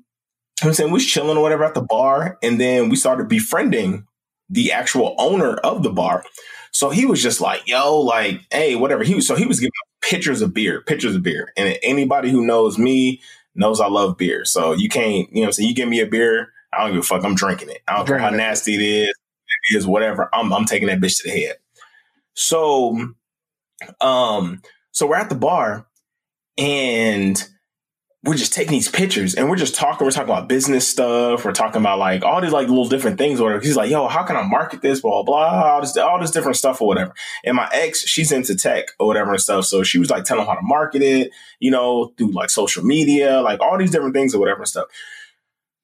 I'm saying we was chilling or whatever at the bar, and then we started befriending the actual owner of the bar. So he was just like, yo, like, hey, whatever. He was so he was giving pictures of beer, pictures of beer. And anybody who knows me knows I love beer. So you can't, you know what I'm saying? You give me a beer, I don't give a fuck. I'm drinking it. I don't care how nasty it is, it is, whatever. I'm I'm taking that bitch to the head. So um, so we're at the bar and we're just taking these pictures and we're just talking. We're talking about business stuff. We're talking about like all these like little different things. Or. He's like, "Yo, how can I market this?" Blah blah, blah all this all this different stuff or whatever. And my ex, she's into tech or whatever and stuff. So she was like telling him how to market it, you know, through like social media, like all these different things or whatever and stuff.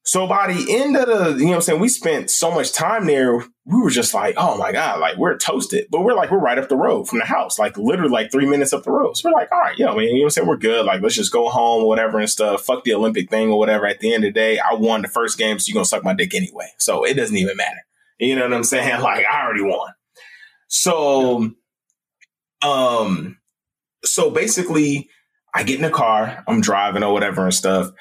So by the end of the, you know what I'm saying, we spent so much time there, we were just like, oh my God, like we're toasted. But we're like, we're right up the road from the house, like literally like three minutes up the road. So we're like, all right, yo, man, you know what I'm saying? We're good. Like, let's just go home or whatever and stuff. Fuck the Olympic thing or whatever. At the end of the day, I won the first game, so you're gonna suck my dick anyway. So it doesn't even matter. You know what I'm saying? Like, I already won. So um so basically I get in the car, I'm driving or whatever and stuff.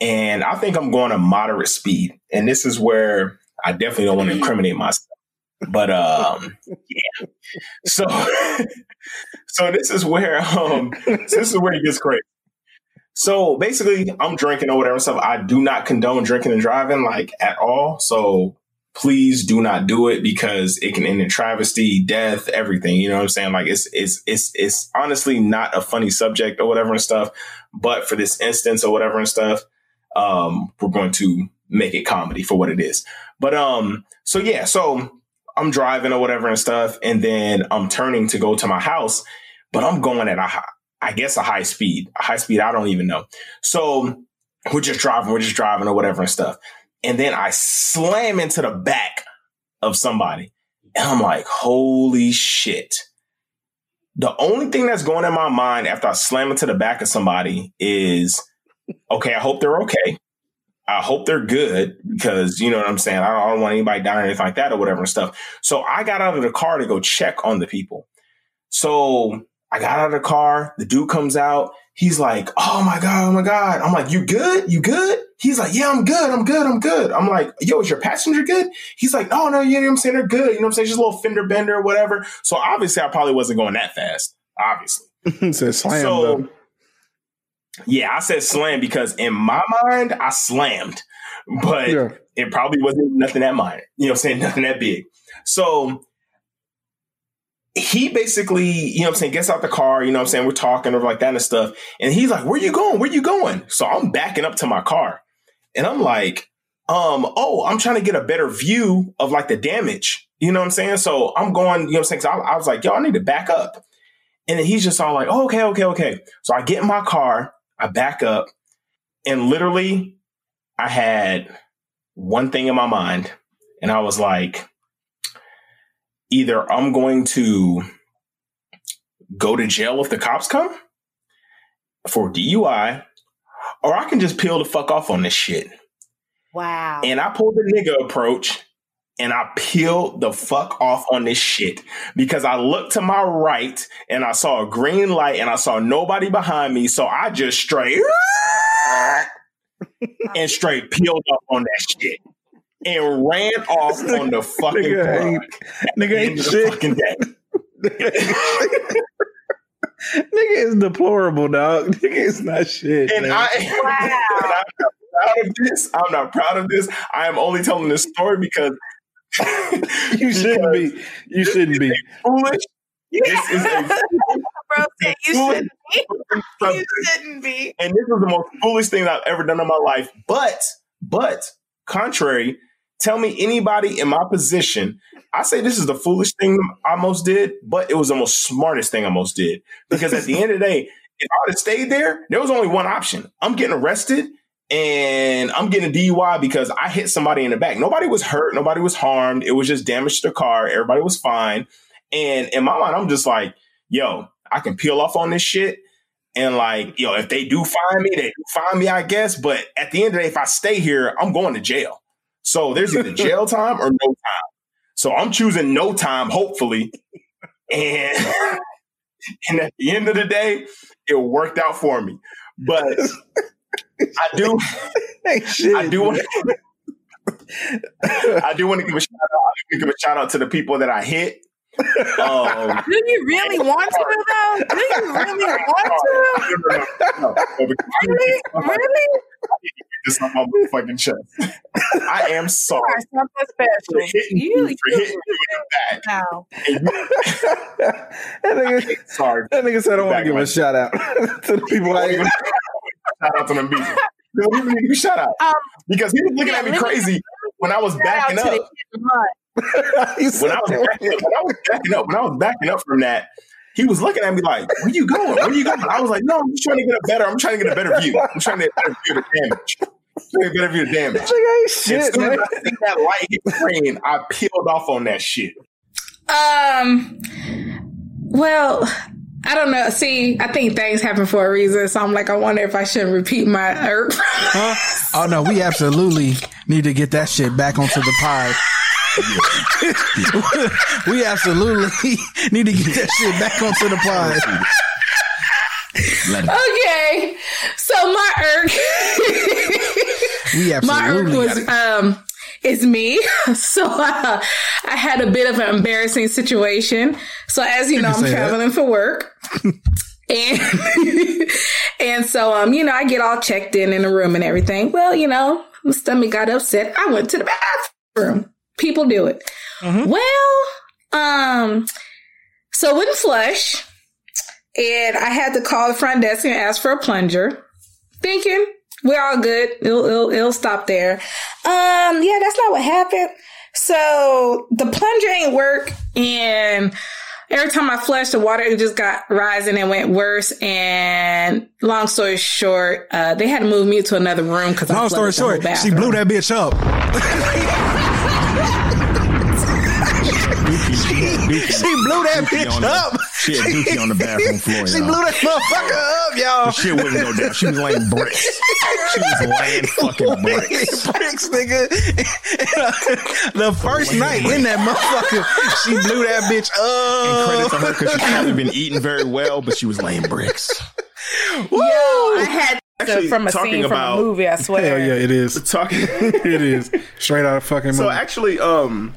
And I think I'm going a moderate speed. And this is where I definitely don't want to incriminate myself. But um yeah. So so this is where um this is where it gets crazy. So basically I'm drinking or whatever and stuff. I do not condone drinking and driving like at all. So please do not do it because it can end in travesty, death, everything. You know what I'm saying? Like it's it's it's it's honestly not a funny subject or whatever and stuff. But for this instance or whatever and stuff, um, we're going to make it comedy for what it is. But um, so yeah, so I'm driving or whatever and stuff, and then I'm turning to go to my house, but I'm going at a high, I guess a high speed, a high speed. I don't even know. So we're just driving, we're just driving or whatever and stuff, and then I slam into the back of somebody, and I'm like, holy shit. The only thing that's going in my mind after I slam into the back of somebody is, okay, I hope they're okay. I hope they're good because you know what I'm saying. I don't, I don't want anybody dying or anything like that or whatever and stuff. So I got out of the car to go check on the people. So I got out of the car. The dude comes out. He's like, "Oh my god, oh my god." I'm like, "You good? You good?" He's like, "Yeah, I'm good. I'm good. I'm good." I'm like, "Yo, is your passenger good?" He's like, "Oh no, you know what I'm saying? They're good. You know what I'm saying? Just a little fender bender or whatever." So obviously, I probably wasn't going that fast. Obviously. Slam So-. Yeah, I said slam because in my mind, I slammed, but Yeah. it probably wasn't nothing that minor. You know what I'm saying? Nothing that big. So he basically, you know what I'm saying, gets out the car, you know what I'm saying? We're talking or like that and stuff. And he's like, Where you going? Where you going? So I'm backing up to my car. And I'm like, um, oh, I'm trying to get a better view of like the damage. You know what I'm saying? So I'm going, you know what I'm saying? 'Cause I, I was like, yo, I need to back up. And then he's just all like, oh, okay, okay, okay. So I get in my car, I back up, and literally I had one thing in my mind. And I was like, either I'm going to go to jail if the cops come for DUI, or I can just peel the fuck off on this shit. Wow. And I pulled the nigga approach and I peeled the fuck off on this shit because I looked to my right and I saw a green light and I saw nobody behind me. So I just straight and straight peeled up on that shit and ran off on the fucking Nigga ain't- at nigga the ain't of the shit. fucking day. Nigga is deplorable, dog. Nigga is not shit. And man. I, and I'm not proud of this. I'm not proud of this. I am only telling this story because you shouldn't be. You shouldn't be. foolish. This is a Bro you shouldn't be. You shouldn't be. and this is the most foolish thing I've ever done in my life. But, but, contrary, tell me anybody in my position. I say this is the foolish thing I most did, but it was the most smartest thing I most did. Because at the end of the day, if I would have stayed there, there was only one option. I'm getting arrested and I'm getting a DUI because I hit somebody in the back. Nobody was hurt, nobody was harmed. It was just damage to the car. Everybody was fine. And in my mind, I'm just like, yo, I can peel off on this shit. And like, yo, if they do find me, they do find me, I guess. But at the end of the day, if I stay here, I'm going to jail. So there's either jail time or no time. So I'm choosing no time, hopefully. And and at the end of the day, it worked out for me. But I do I do want I do want to give a shout out. I give a shout out to the people that I hit. Um, Do you really want to though? Do you really want to? Really? Really? This on my motherfucking chest. I am sorry You are something special. for hitting you, You, for hitting you in the back. now. That nigga, Sorry. that nigga said I don't want to give a shout out to the people I Shout out to them people. No, we need to shout out Um, because he was looking yeah, at me crazy when I was backing up. the hit the mud. He said When I was backing up, when I was backing up, when I was backing up from that, he was looking at me like, "Where you going? Where you going?" I was like, "No, I'm just trying to get a better. I'm trying to get a better view. I'm trying to get a better view of the damage. I'm trying to get a better view of the damage." This nigga ain't As shit, soon as. I see that light hit the screen, I peeled off on that shit. Um, well, I don't know. See, I think things happen for a reason. So I'm like, I wonder if I shouldn't repeat my irk. Oh no, we absolutely need to get that shit back onto the pod. we absolutely need to get that shit back onto the pod. Okay. So my irk. We my irk absolutely was um it's me. So uh, i had a bit of an embarrassing situation. So as you know i'm say that. traveling for work. And and so um you know i get all checked in in the room and everything. Well you know my stomach got upset. I went to the bathroom. People do it. Well um so it wouldn't flush. And i had to call the front desk and ask for a plunger. Thinking we're all good. It'll, it'll, it'll stop there. Um, yeah, that's not what happened. So the plunger ain't work. And every time I flushed the water, it just got rising and went worse. And long story short, uh, they had to move me to another room because Long story short, she blew that bitch up. she blew that Dookie bitch on the- up. She had dookie on the bathroom floor. She y'all. blew that motherfucker up, y'all. The shit wouldn't go down. She was laying bricks. She was laying fucking bricks. bricks, nigga. the first night in that motherfucker, she blew that bitch And credit to up. her because she hadn't been eating very well, but she was laying bricks. Yo, I had Actually, from a talking scene about- from a movie, I swear. Hell yeah, it is. Talking. It is straight out of fucking So actually, um,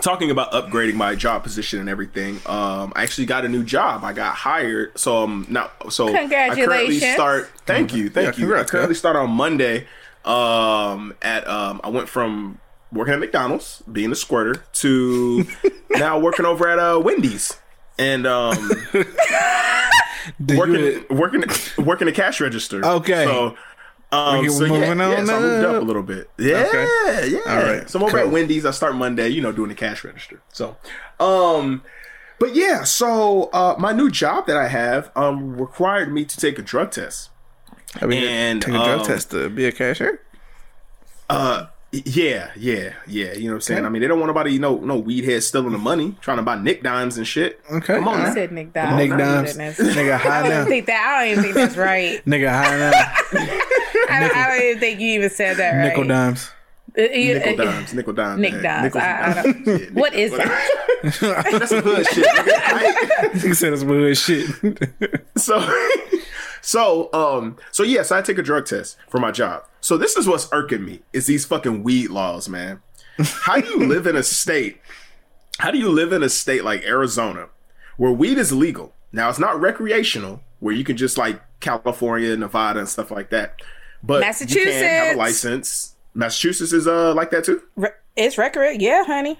talking about upgrading my job position and everything, um, I actually got a new job. I got hired. So I'm now, so congratulations. I currently Congratulations. start. Thank you, thank Yeah, you. congrats, I currently start on Monday. Um, at um, I went from working at McDonald's, being a squirter, to now working over at uh Wendy's. And um, Do you- working, working, working the cash register. Okay. So, um, We so yeah, moving on yeah, so I moved up up. a little bit. Yeah, Okay. yeah. All right, So I'm over cool. at Wendy's. I start Monday, you know, doing the cash register. So, um, but yeah, so uh, my new job that I have um required me to take a drug test. I mean, and, take a drug um, test to be a cashier. Uh, yeah, yeah, yeah. You know what I'm saying? I mean, they don't want nobody, you know, no weed heads stealing the money, trying to buy Nick dimes and shit. Okay. come on I now. said Nick Dimes. Nick Dimes. goodness. Nigga I high don't even now. think that. I don't even think that's right. Nigga high now. I, don't- I don't even think you even said that right. Nickel dimes. Uh, Nickel uh, dimes, nickel dimes, Nick. Dimes. Nickels I, I don't, Yeah, what nickel- that? That's some hood shit. nigga. I- He said it's weird shit. so so um so yes i take a drug test for my job so this is what's irking me is these fucking weed laws man how do you live in a state how do you live in a state like arizona where weed is legal now it's not recreational where you can just like california nevada and stuff like that but you can have a license massachusetts is uh like that too Re- It's record. Yeah, honey.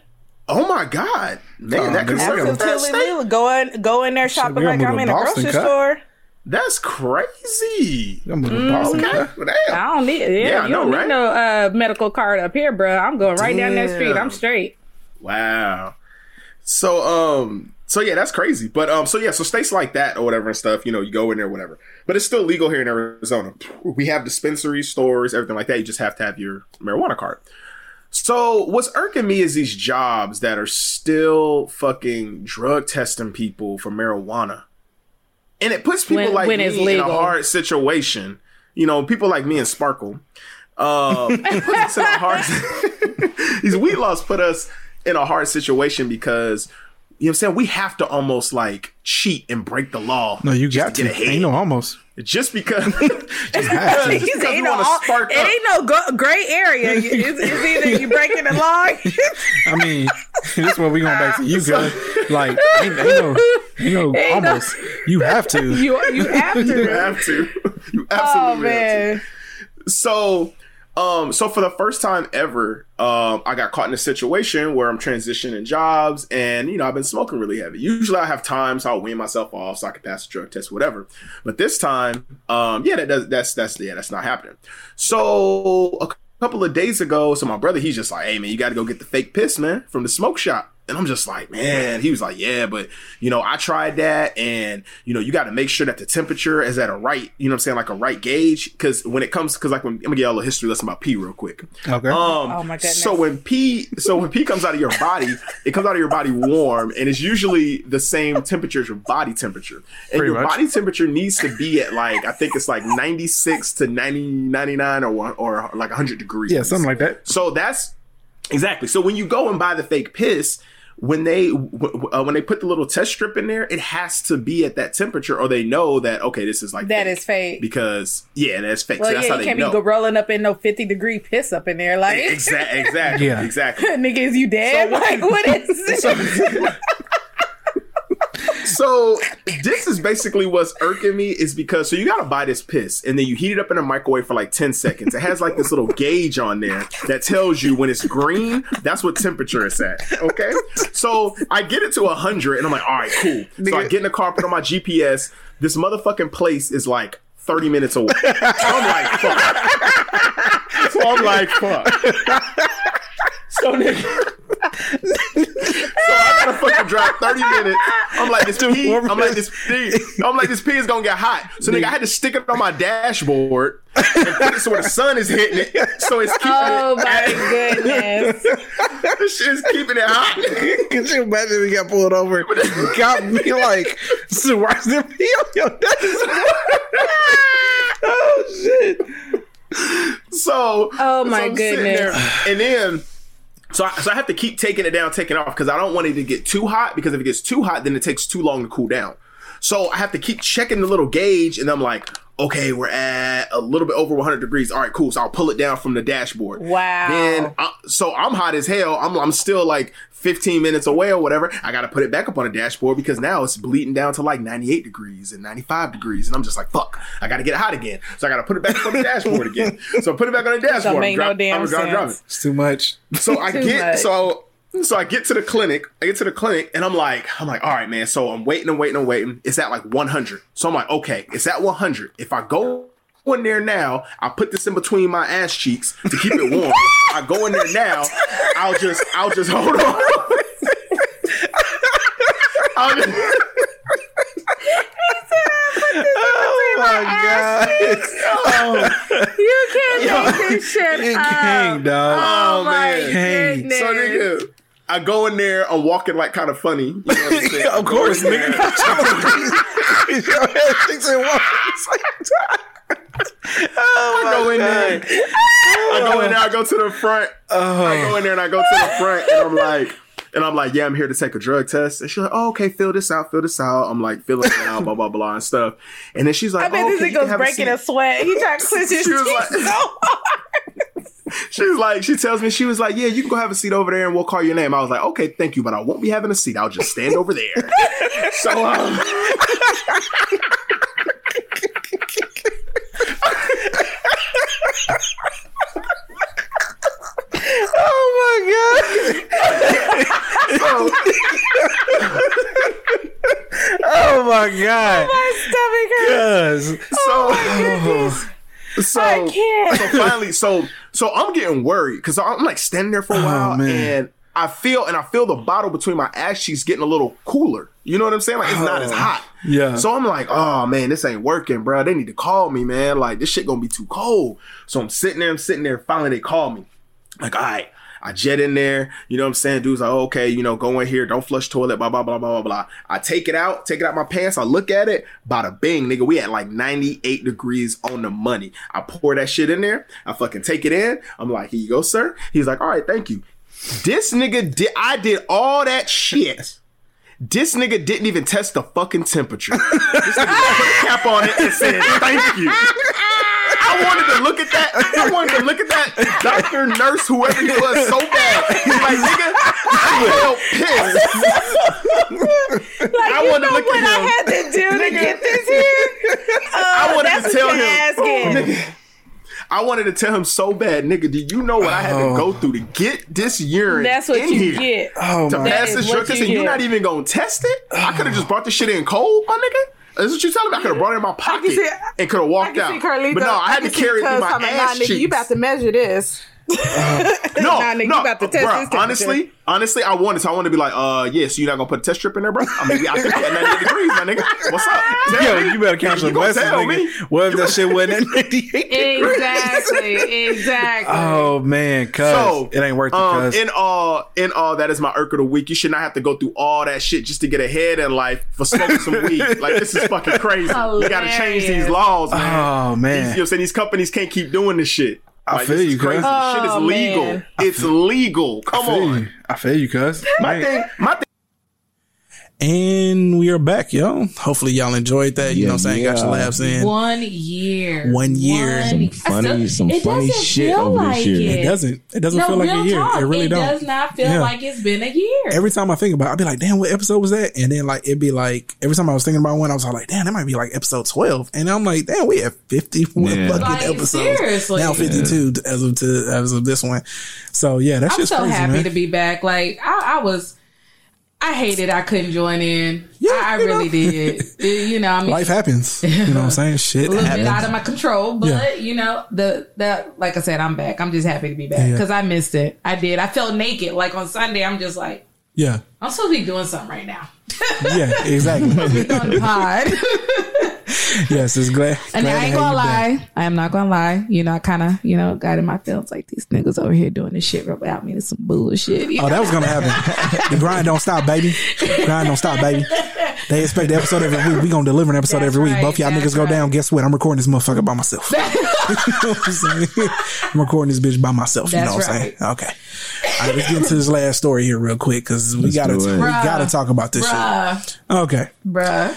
oh my god man that nigga, conservative ass Absolutely state legal. Go in, go in there shopping like I'm in a grocery cut. store. That's crazy. I'm moving to Boston. Okay. Well, damn. I don't need. Yeah, Yeah, I you know, don't right? need no uh, medical card up here, bro. I'm going right down that street. I'm straight. Wow. So um so yeah, that's crazy. But um so yeah, so states like that or whatever and stuff, you know, you go in there, whatever. But it's still legal here in Arizona. We have dispensaries, stores, everything like that. You just have to have your marijuana card. So what's irking me is these jobs that are still fucking drug testing people for marijuana. And it puts people When- like when me in a hard situation. You know, people like me and Sparkle. Um, it puts us in a hard these weed laws put us in a hard situation because you know what I'm saying we have to almost like cheat and break the law. No, you got to. get ahead. Ain't no almost. just because just because, just because said, we ain't no, want to spark it up. ain't no go- gray area. It's, it's either you breaking the law. I mean, this is where we going back to you, cuz. Like, ain't, ain't no, ain't no Ain't no- almost. You have to. you you have to. You have to. You absolutely Oh have to. man. so um so for the first time ever um i got caught in a situation where i'm transitioning jobs and you know i've been smoking really heavy. Usually i have times i'll wean myself off so i can pass the drug test whatever. But this time um yeah that does that's that's yeah that's not happening. So a couple of days ago so my brother he's just like hey man you got to go get the fake piss man from the smoke shop and I'm just like, man, he was like, yeah, but you know, I tried that and you know, you got to make sure that the temperature is at a right, you know what I'm saying, like a right gauge. Cause when it comes, cause like when, I'm gonna get a little history lesson about pee real quick. Okay. Um, Oh my goodness. So when pee, so when pee comes out of your body, it comes out of your body warm, and it's usually the same temperature as your body temperature. And Pretty your much. body temperature needs to be at like I think it's like 96 to 90, 99 or one- or like 100 degrees. yeah, something like that. So that's exactly. So when you go and buy the fake piss, when they w- w- uh, when they put the little test strip in there, it has to be at that temperature, or they know that okay, this is like That fake. is fake. because yeah, that's fake. Well, so that's yeah, how you they can't know. be rolling up in no 50 degree piss up in there. Like, Exactly, exactly, Yeah. exactly. nigga, is you dead? So what- like, what is this? So this is basically what's irking me is because so you gotta buy this piss and then you heat it up in a microwave for like 10 seconds. It has like this little gauge on there that tells you when it's green, that's what temperature it's at. Okay. So I get it to hundred and I'm like, all right, cool. So I get in the car, put on my GPS. This motherfucking place is like 30 minutes away. I'm like, fuck. So I'm like, fuck. So nigga. So I gotta fucking drive 30 minutes. I'm like, this pee, I'm like, this pee, I'm like, this pee is gonna get hot. So nigga, I had to stick it on my dashboard and put it so where the sun is hitting it. So it's keeping oh it. Oh my goodness. This shit keeping it hot. Could you imagine if he got pulled over? Got me like, so why's there pee on your desk? oh shit! So, Oh, my so I'm goodness. there, and then. So I, so I have to keep taking it down, taking it off because I don't want it to get too hot because if it gets too hot, then it takes too long to cool down. So I have to keep checking the little gauge, and I'm like, okay, we're at a little bit over 100 degrees. All right, cool. So I'll pull it down from the dashboard. Wow. Then I, so I'm hot as hell. I'm I'm still like 15 minutes away or whatever. I got to put it back up on the dashboard because now it's bleeding down to like 98 degrees and 95 degrees, and I'm just like, fuck. I got to get it hot again. So I got to put it back up on the dashboard again. So I put it back on the dashboard. make no Drop- damn I'm gonna drop it. It's too much. So I Too get much. so so I get to the clinic. I get to the clinic and I'm like, I'm like, all right, man. So I'm waiting and waiting and waiting. It's at like 100. So I'm like, okay, it's at 100. If I go in there now, I put this in between my ass cheeks to keep it warm. I go in there now. I'll just I'll just hold on. I'll just, Oh my god! Oh. you can't make this shit It up. can't, dog. Oh, oh my Hey. goodness. so nigga, I go in there. I'm walking like kind of funny. You know what I'm saying? I of course, in there. nigga. Your head sticks in one. It's like- Oh I go in there. I go in there. I go to the front. Oh. I go in there and I go to the front and I'm like, and I'm like, yeah, I'm here to take a drug test. And she's like, oh, okay, fill this out, fill this out. I'm like, filling it out, blah blah blah and stuff. And then she's like, I bet oh, this okay, you can nigga's have a breaking a sweat. He tried to clench his She teeth like- so hard. She's like, she tells me, she was like, yeah, you can go have a seat over there and we'll call your name. I was like, okay, thank you, but I won't be having a seat. I'll just stand over there. so, um, Oh my god! Oh my god! My stomach hurts Oh my So, I can't. so finally, so so I'm getting worried because I'm like standing there for a Oh, while man. and I feel and I feel the bottle between my ass cheeks getting a little cooler. You know what I'm saying? Like it's not as Oh, hot. yeah. So I'm like, oh man, this ain't working, bro. They need to call me, man. Like this shit gonna be too cold. So I'm sitting there, I'm sitting there. Finally, they call me. Like, all right. I jet in there, you know what I'm saying? Dude's like, okay, you know, go in here, don't flush toilet, blah, blah, blah, blah, blah, blah. I take it out, take it out my pants, I look at it, bada bing, nigga, we at like 98 degrees on the money. I pour that shit in there, I fucking take it in, I'm like, here you go, sir. He's like, all right, thank you. This nigga did, I did all that shit. This nigga didn't even test the fucking temperature. this nigga put a cap on it and said, thank you. I wanted to look at that. I wanted to look at that doctor, nurse, whoever he was, so bad. He's like, nigga, I felt pissed. Like, I you wanted to know look what I him. had to do to Nigga. get this here? I Uh, wanted that's to tell him. Nigga, I wanted to tell him so bad, nigga. Do you know what I had to go through to get this urine? That's what in you here? get. Oh to my pass That this drug what test, you and you're not even gonna test it. I could have just brought this shit in cold, my nigga. That's what you're telling me. I could have brought it in my pocket see- and could have I walked out. Carlito. But no, I had to carry it through my ass cheeks. you about to measure this. no, Nah, nigga, you no, about to test bruh, this honestly, honestly, I wanted to. I wanted to be like, uh, yeah. So you're not gonna put a test strip in there, bro? I mean, I think at 98 degrees, my nigga. What's up? Tell Yo, me. you better count You your blessings, nigga. me. What if that shit wasn't at 98 degrees? Exactly. Exactly. Oh man, cuz So it ain't worth it, um, in all, in all, that is my irk of the week. You should not have to go through all that shit just to get ahead in life for smoking some weed. Like this is fucking crazy. We gotta change these laws, man. Oh These, man. you know, what I'm saying these companies can't keep doing this shit. I Like, feel you, cuz. crazy. This shit is Oh, legal. man. It's legal. Come I feel on. you. I feel you, cuz. My thing, my thing. And we are back, yo. Hopefully y'all enjoyed that. You Yeah, know what I'm saying? Got your yeah. laughs in. One year. One year. Some funny, some funny shit over like this year. It doesn't. It doesn't no, feel like a year. talk. It really don't. It does not feel Yeah. like it's been a year. Every time I think about it, I'd be like, damn, what episode was that? And then like it'd be like every time I was thinking about one, I was all like, damn, that might be like episode twelve. And I'm like, damn, we have fifty one Yeah. fucking Like, episodes. seriously. Now fifty two as of to, as of this one. So yeah, that's I'm just so crazy, happy man. to be back. Like I, I was, I hated I couldn't join in. Yeah, I, I really know. did. You know, I mean, Life happens. You know what I'm saying? Shit a little bit out of my control, but Yeah. you know, the the like I said, I'm back. I'm just happy to be back Yeah. because I missed it. I did. I felt naked. Like on Sunday, I'm just like, Yeah. I'm supposed to be doing something right now. Yeah, exactly. on the pod. yes, it's glad. And glad I ain't gonna you back. lie. I am not gonna lie. You know, I kind of, you know, got in my feelings like these niggas over here doing this shit without me. It's some bullshit. You Oh, know? that was gonna happen. the grind don't stop, baby. Grind don't stop, baby. They expect the episode every week. We gonna deliver an episode That's every week. right, Both y'all that's niggas go down. Guess what? I'm recording this motherfucker by myself. you know what I'm saying? I'm recording this bitch by myself. That's you know what I'm saying? Okay. All right, let's get into this last story here real quick because we gotta we gotta talk about this Bruh, shit. Okay. bruh.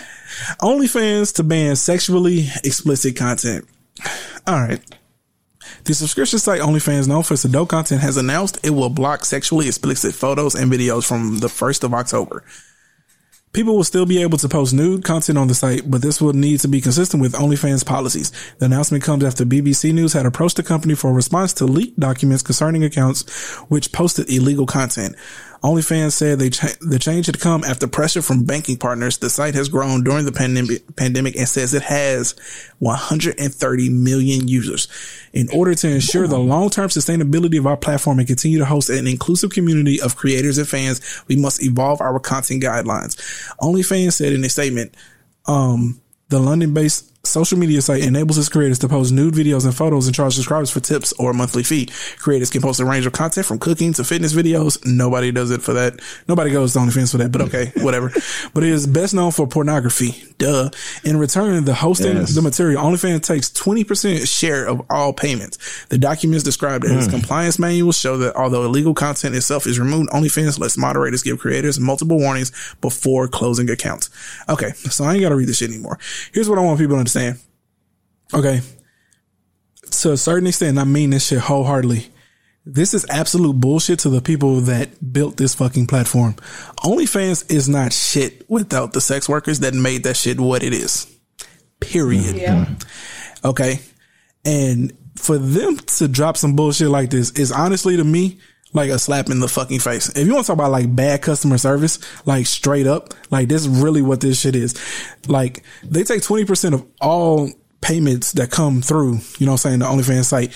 OnlyFans to ban sexually explicit content. All right. The subscription site OnlyFans, known for its adult content, has announced it will block sexually explicit photos and videos from the 1st of October. People will still be able to post nude content on the site, but this will need to be consistent with OnlyFans policies. The announcement comes after BBC News had approached the company for a response to leaked documents concerning accounts which posted illegal content. OnlyFans said they cha- the change had come after pressure from banking partners. The site has grown during the pandemic, pandemic and says it has 130 million users. In order to ensure the long-term sustainability of our platform and continue to host an inclusive community of creators and fans, we must evolve our content guidelines. OnlyFans said in a statement, um, the London-based social media site enables its creators to post nude videos and photos and charge subscribers for tips or a monthly fee. Creators can post a range of content from cooking to fitness videos. Nobody does it for that. Nobody goes to OnlyFans for that, but okay, whatever. but it is best known for pornography. Duh. In return, the hosting Yes. the material, OnlyFans takes 20% share of all payments. The documents described in as hmm. compliance manuals show that although illegal content itself is removed, OnlyFans lets moderators give creators multiple warnings before closing accounts. Okay, so I ain't gotta read this shit anymore. Here's what I want people to understand. Okay. To a certain extent, I mean this shit wholeheartedly. This is absolute bullshit to the people that built this fucking platform. OnlyFans is not shit without the sex workers that made that shit what it is. Period. Yeah. Okay. And for them to drop some bullshit like this is honestly to me like a slap in the fucking face. If you want to talk about like bad customer service, like straight up, like this is really what this shit is. Like they take 20% of all payments that come through, you know what I'm saying, the OnlyFans site.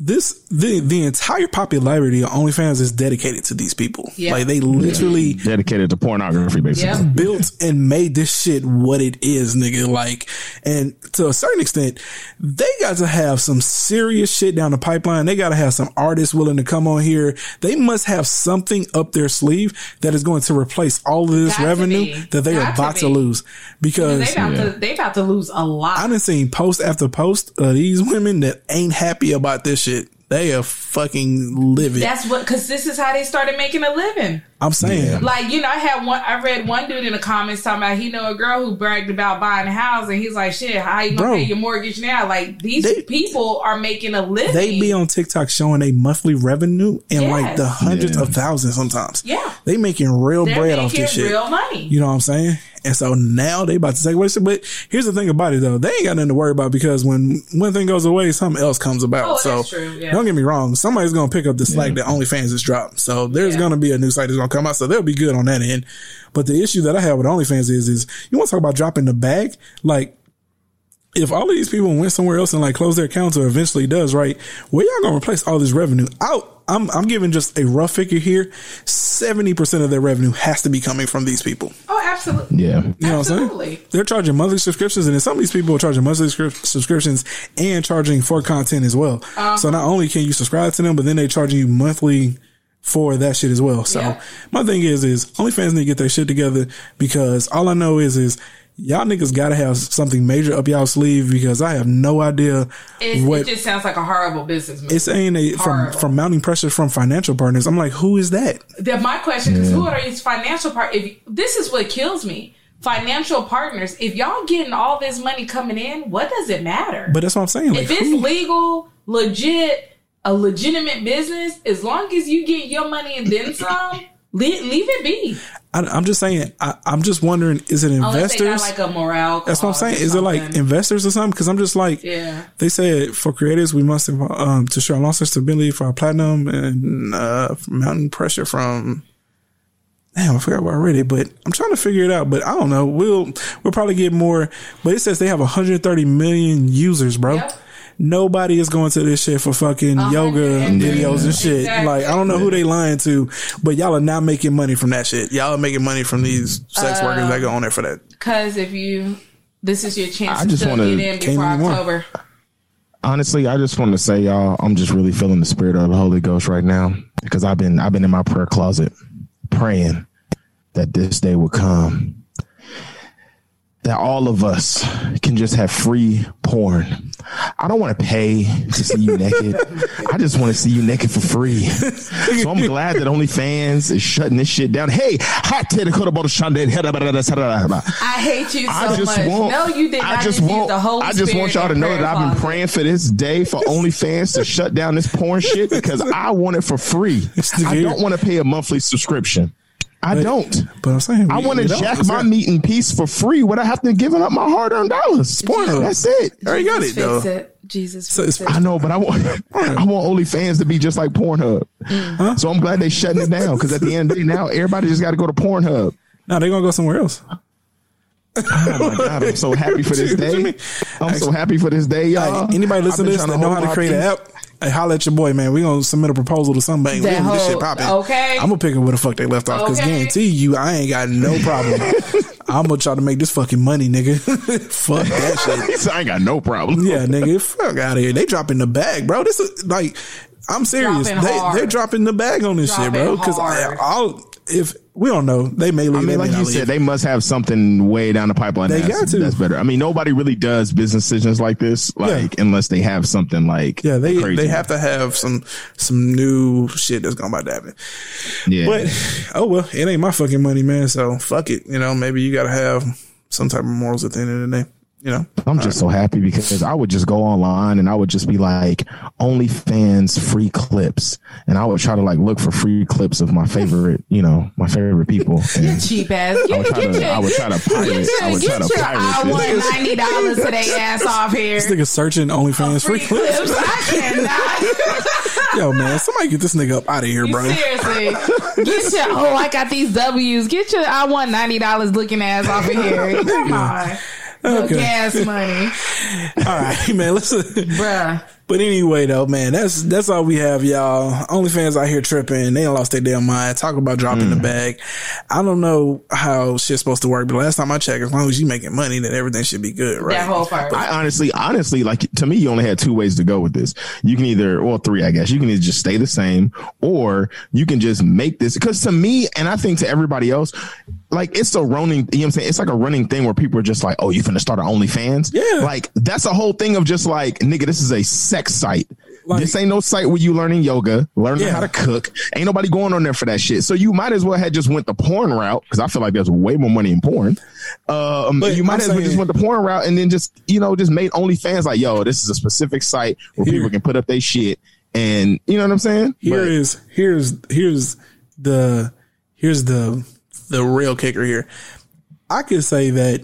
This the the entire popularity of OnlyFans is dedicated to these people. Yeah. Like they literally Dedicated to pornography, basically. Yep. built and made this shit what it is, nigga. Like, and to a certain extent, they got to have some serious shit down the pipeline. They got to have some artists willing to come on here. They must have something up their sleeve that is going to replace all of this Got revenue that they are Got to about to, be. lose because They about to they about to lose a lot. I done seen post after post of these women that ain't happy about this shit. They are fucking living. That's what because this is how they started making a living. I'm saying. Like you know, I had one. I read one dude in the comments talking about he know a girl who bragged about buying a house, and he's like, "Shit, how you gonna Bro. pay your mortgage now?" Like these They- people are making a living. They be on TikTok showing a monthly revenue in like the hundreds Yeah. of thousands sometimes. Yeah. They making real They're bread off making this shit. real money. You know what I'm saying? And so now they about to take away. Shit. But here's the thing about it though. They ain't got nothing to worry about because when one thing goes away, something else comes about. Oh, so that's true, yeah. don't get me wrong. Somebody's going to pick up the slack that OnlyFans has dropped. So there's Yeah. going to be a new site that's going to come out. So they'll be good on that end. But the issue that I have with OnlyFans is, is you want to talk about dropping the bag? Like, if all of these people went somewhere else and like close their accounts or eventually does, right? Where y'all gonna replace all this revenue? Out. I'm I'm giving just a rough figure here. Seventy percent of their revenue has to be coming from these people. oh, absolutely. Yeah. You know what I'm saying? They're charging monthly subscriptions, and then some of these people are charging monthly scrip- subscriptions and charging for content as well. Uh-huh. So not only can you subscribe to them, but then they charging you monthly for that shit as well. So Yeah. my thing is, is OnlyFans need to get their shit together because all I know is, is y'all niggas gotta have something major up y'all sleeve because I have no idea It, what it just sounds like a horrible business move. it's saying they, from Horrible. from mounting pressure from financial partners. I'm like, who is that? That my question is, who are these financial part? If this is what kills me, financial partners. If y'all getting all this money coming in, what does it matter? But that's what I'm saying. Like, if it's who- legal, legit, a legitimate business, as long as you get your money and then some, leave, leave it be. I, I'm just saying. I, I'm just wondering, is it Unless they got investors? like a morale. That's what I'm saying. Is it like investors or something? Because I'm just like, Yeah. they said for creators, we must um, to show our long-term stability for our platinum and uh, mountain pressure from. Damn, I forgot where I read it, but I'm trying to figure it out. But I don't know. We'll we'll probably get more. But it says they have 130 million users, bro. Yep. Nobody is going to this shit for fucking yoga hundred- videos and shit. Exactly. Like I don't know who they lying to, but y'all are not making money from that shit. Y'all are making money from these sex uh, workers that go on there for that. Because if you, this is your chance I to just still wanna- get in before anymore. October. Honestly, I just want to say, y'all, I'm just really feeling the spirit of the Holy Ghost right now because I've been I've been in my prayer closet praying that this day will come. That all of us can just have free porn. I don't want to pay to see you naked. I just want to see you naked for free. So I'm glad that OnlyFans is shutting this shit down. Hey, hot take about the Shande. I hate you so I just much. want. no, you did I not just just want. use the whole. I just want y'all to know that I've been praying for this day for OnlyFans to shut down this porn shit because I want it for free. I don't want to pay a monthly subscription. I don't. But I'm saying I want to jack my meat in peace for free without having to giving up my hard earned dollars. Pornhub. That's it. I already got it though. Fix it. Jesus. So it's- it. I know, but I want I want OnlyFans to be just like Pornhub. Mm. So I'm glad they shutting it down because at the end of the day, now everybody just got to go to Pornhub. No, they're gonna go somewhere else. Oh my god, I'm so happy for this day. I'm so happy for this day, y'all. Hey, anybody listen to this that know how to create an app? Hey, holla at your boy, man. We gonna submit a proposal to somebody. We That gonna this shit whole- popping. okay. I'm gonna pick up where the fuck they left off. Cause guarantee you, I ain't got no problem. I'm gonna try to make this fucking money, nigga. fuck that shit. He said, I ain't got no problem. Yeah, nigga, fuck out of here. They dropping the bag, bro. This is like, I'm serious. Dropping They hard. they're dropping the bag on this shit, bro. Dropping Because hard. all if we don't know, they may leave. I mean, like you leave. said, they must have something way down the pipeline. They that's, got to. That's better. I mean, nobody really does business decisions like this, like unless they have something like yeah, they crazy. they have to have some some new shit that's going about to happen. Yeah. But oh well, it ain't my fucking money, man. So fuck it. You know, maybe you got to have some type of morals at the end of the day. You know, I'm just so happy because I would just go online and I would just be like OnlyFans free clips, and I would try to like look for free clips of my favorite, you know, my favorite people. And cheap ass. I would try get to, your, I would try to pirate. get I your, would try to your pirate uh, I want ninety dollars to their ass off here. this nigga searching OnlyFans free clips. Clips. I cannot. Yo, man, somebody get this nigga up out of here, You bro. seriously. Get your oh, I got these W's. Get your I want ninety dollars looking ass off of here. Come on. Okay. gas money. All right, man. Listen, Bruh. But anyway, though, man, that's that's all we have, y'all. OnlyFans out here tripping. They done lost their damn mind. Talk about dropping the mm. bag. I don't know how shit's supposed to work, but last time I checked, as long as you making money, then everything should be good, right? That whole part. I honestly, honestly, like to me, you only had two ways to go with this. You can either, well, three, I guess. You can either just stay the same, or you can just make this. Because to me, and I think to everybody else, like it's a running, you know what I'm saying? It's like a running thing where people are just like, "Oh, you finna start an OnlyFans?" Yeah. Like that's a whole thing of just like, nigga, this is a sex site. Like- this ain't no site where you learning yoga, learning Yeah. how to cook. Ain't nobody going on there for that shit. So you might as well have just went the porn route because I feel like there's way more money in porn. Um, But you might I'm as well just went the porn route and then just you know just made OnlyFans like, yo, this is a specific site where Here. people can put up their shit, and you know what I'm saying? Here But- is here's here's the here's the the real kicker here. I could say that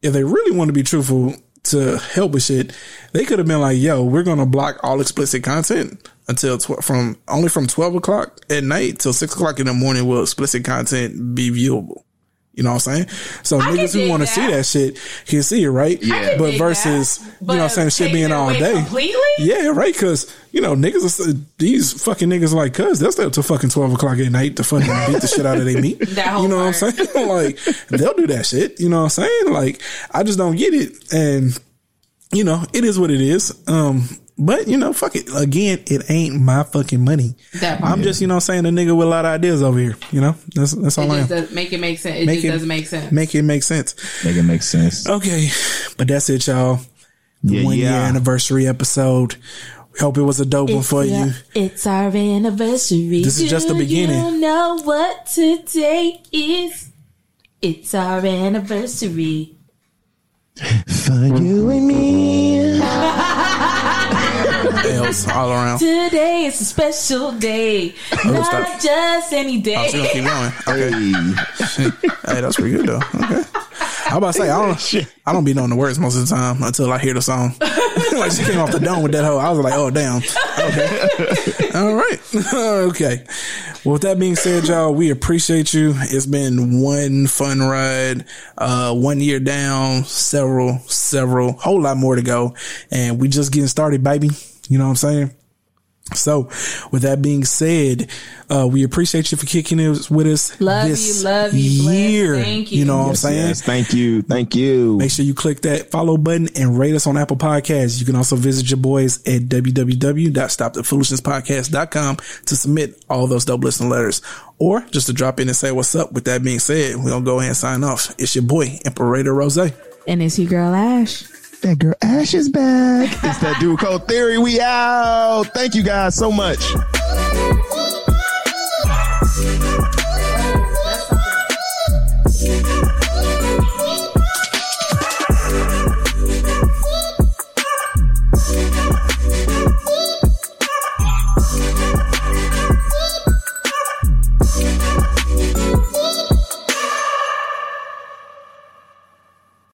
if they really want to be truthful to help with shit, they could have been like, "Yo, we're gonna block all explicit content until tw- from only from twelve o'clock at night till six o'clock in the morning will explicit content be viewable." You know what I'm saying? So I niggas who want to see that shit can see it, right? Yeah. But versus, that. you know what I'm saying, shit being it all day. completely? Yeah, right. Because you know niggas, are, these fucking niggas like cuz they'll stay up till fucking twelve o'clock at night to fucking beat the shit out of their meat. That you know what I'm saying? like they'll do that shit. You know what I'm saying? Like I just don't get it, and you know it is what it is. Um, but you know, fuck it. Again, it ain't my fucking money. That. I'm just you know saying a nigga with a lot of ideas over here. You know that's that's It all I am. just does make it make sense. It Make just it- doesn't make sense. Make it make sense. make it make sense. Okay, but that's it, y'all. The Yeah, one year anniversary episode. We hope it was a dope one for you. It's our anniversary. This is just the Do beginning. You know what today is? It's our anniversary. For you and me. L's all around. Today is a special day, not stop. just any day. Oh, so gonna keep going. Okay. Hey. Hey, that's pretty good though. Okay. I about to say I don't I don't be knowing the words most of the time until I hear the song. like she came off the dome with that hoe. I was like, oh damn. Okay. All right. okay. Well, with that being said, y'all, we appreciate you. It's been one fun ride, uh, one year down, several, several, whole lot more to go. And we just getting started, baby. You know what I'm saying? So, with that being said, uh, we appreciate you for kicking it with us. Love this you, love you, bless. year. Thank you. You know what I'm saying? yes. Thank you. Thank you. Make sure you click that follow button and rate us on Apple Podcasts. You can also visit your boys at www.stopthefoolishness.podcast.com to submit all those dope listening letters or just to drop in and say what's up. With that being said, we're going to go ahead and sign off. It's your boy, Imperator Rose. And it's your girl Ash that girl Ash is back. it's that dude called Theory. We out. Thank you guys so much.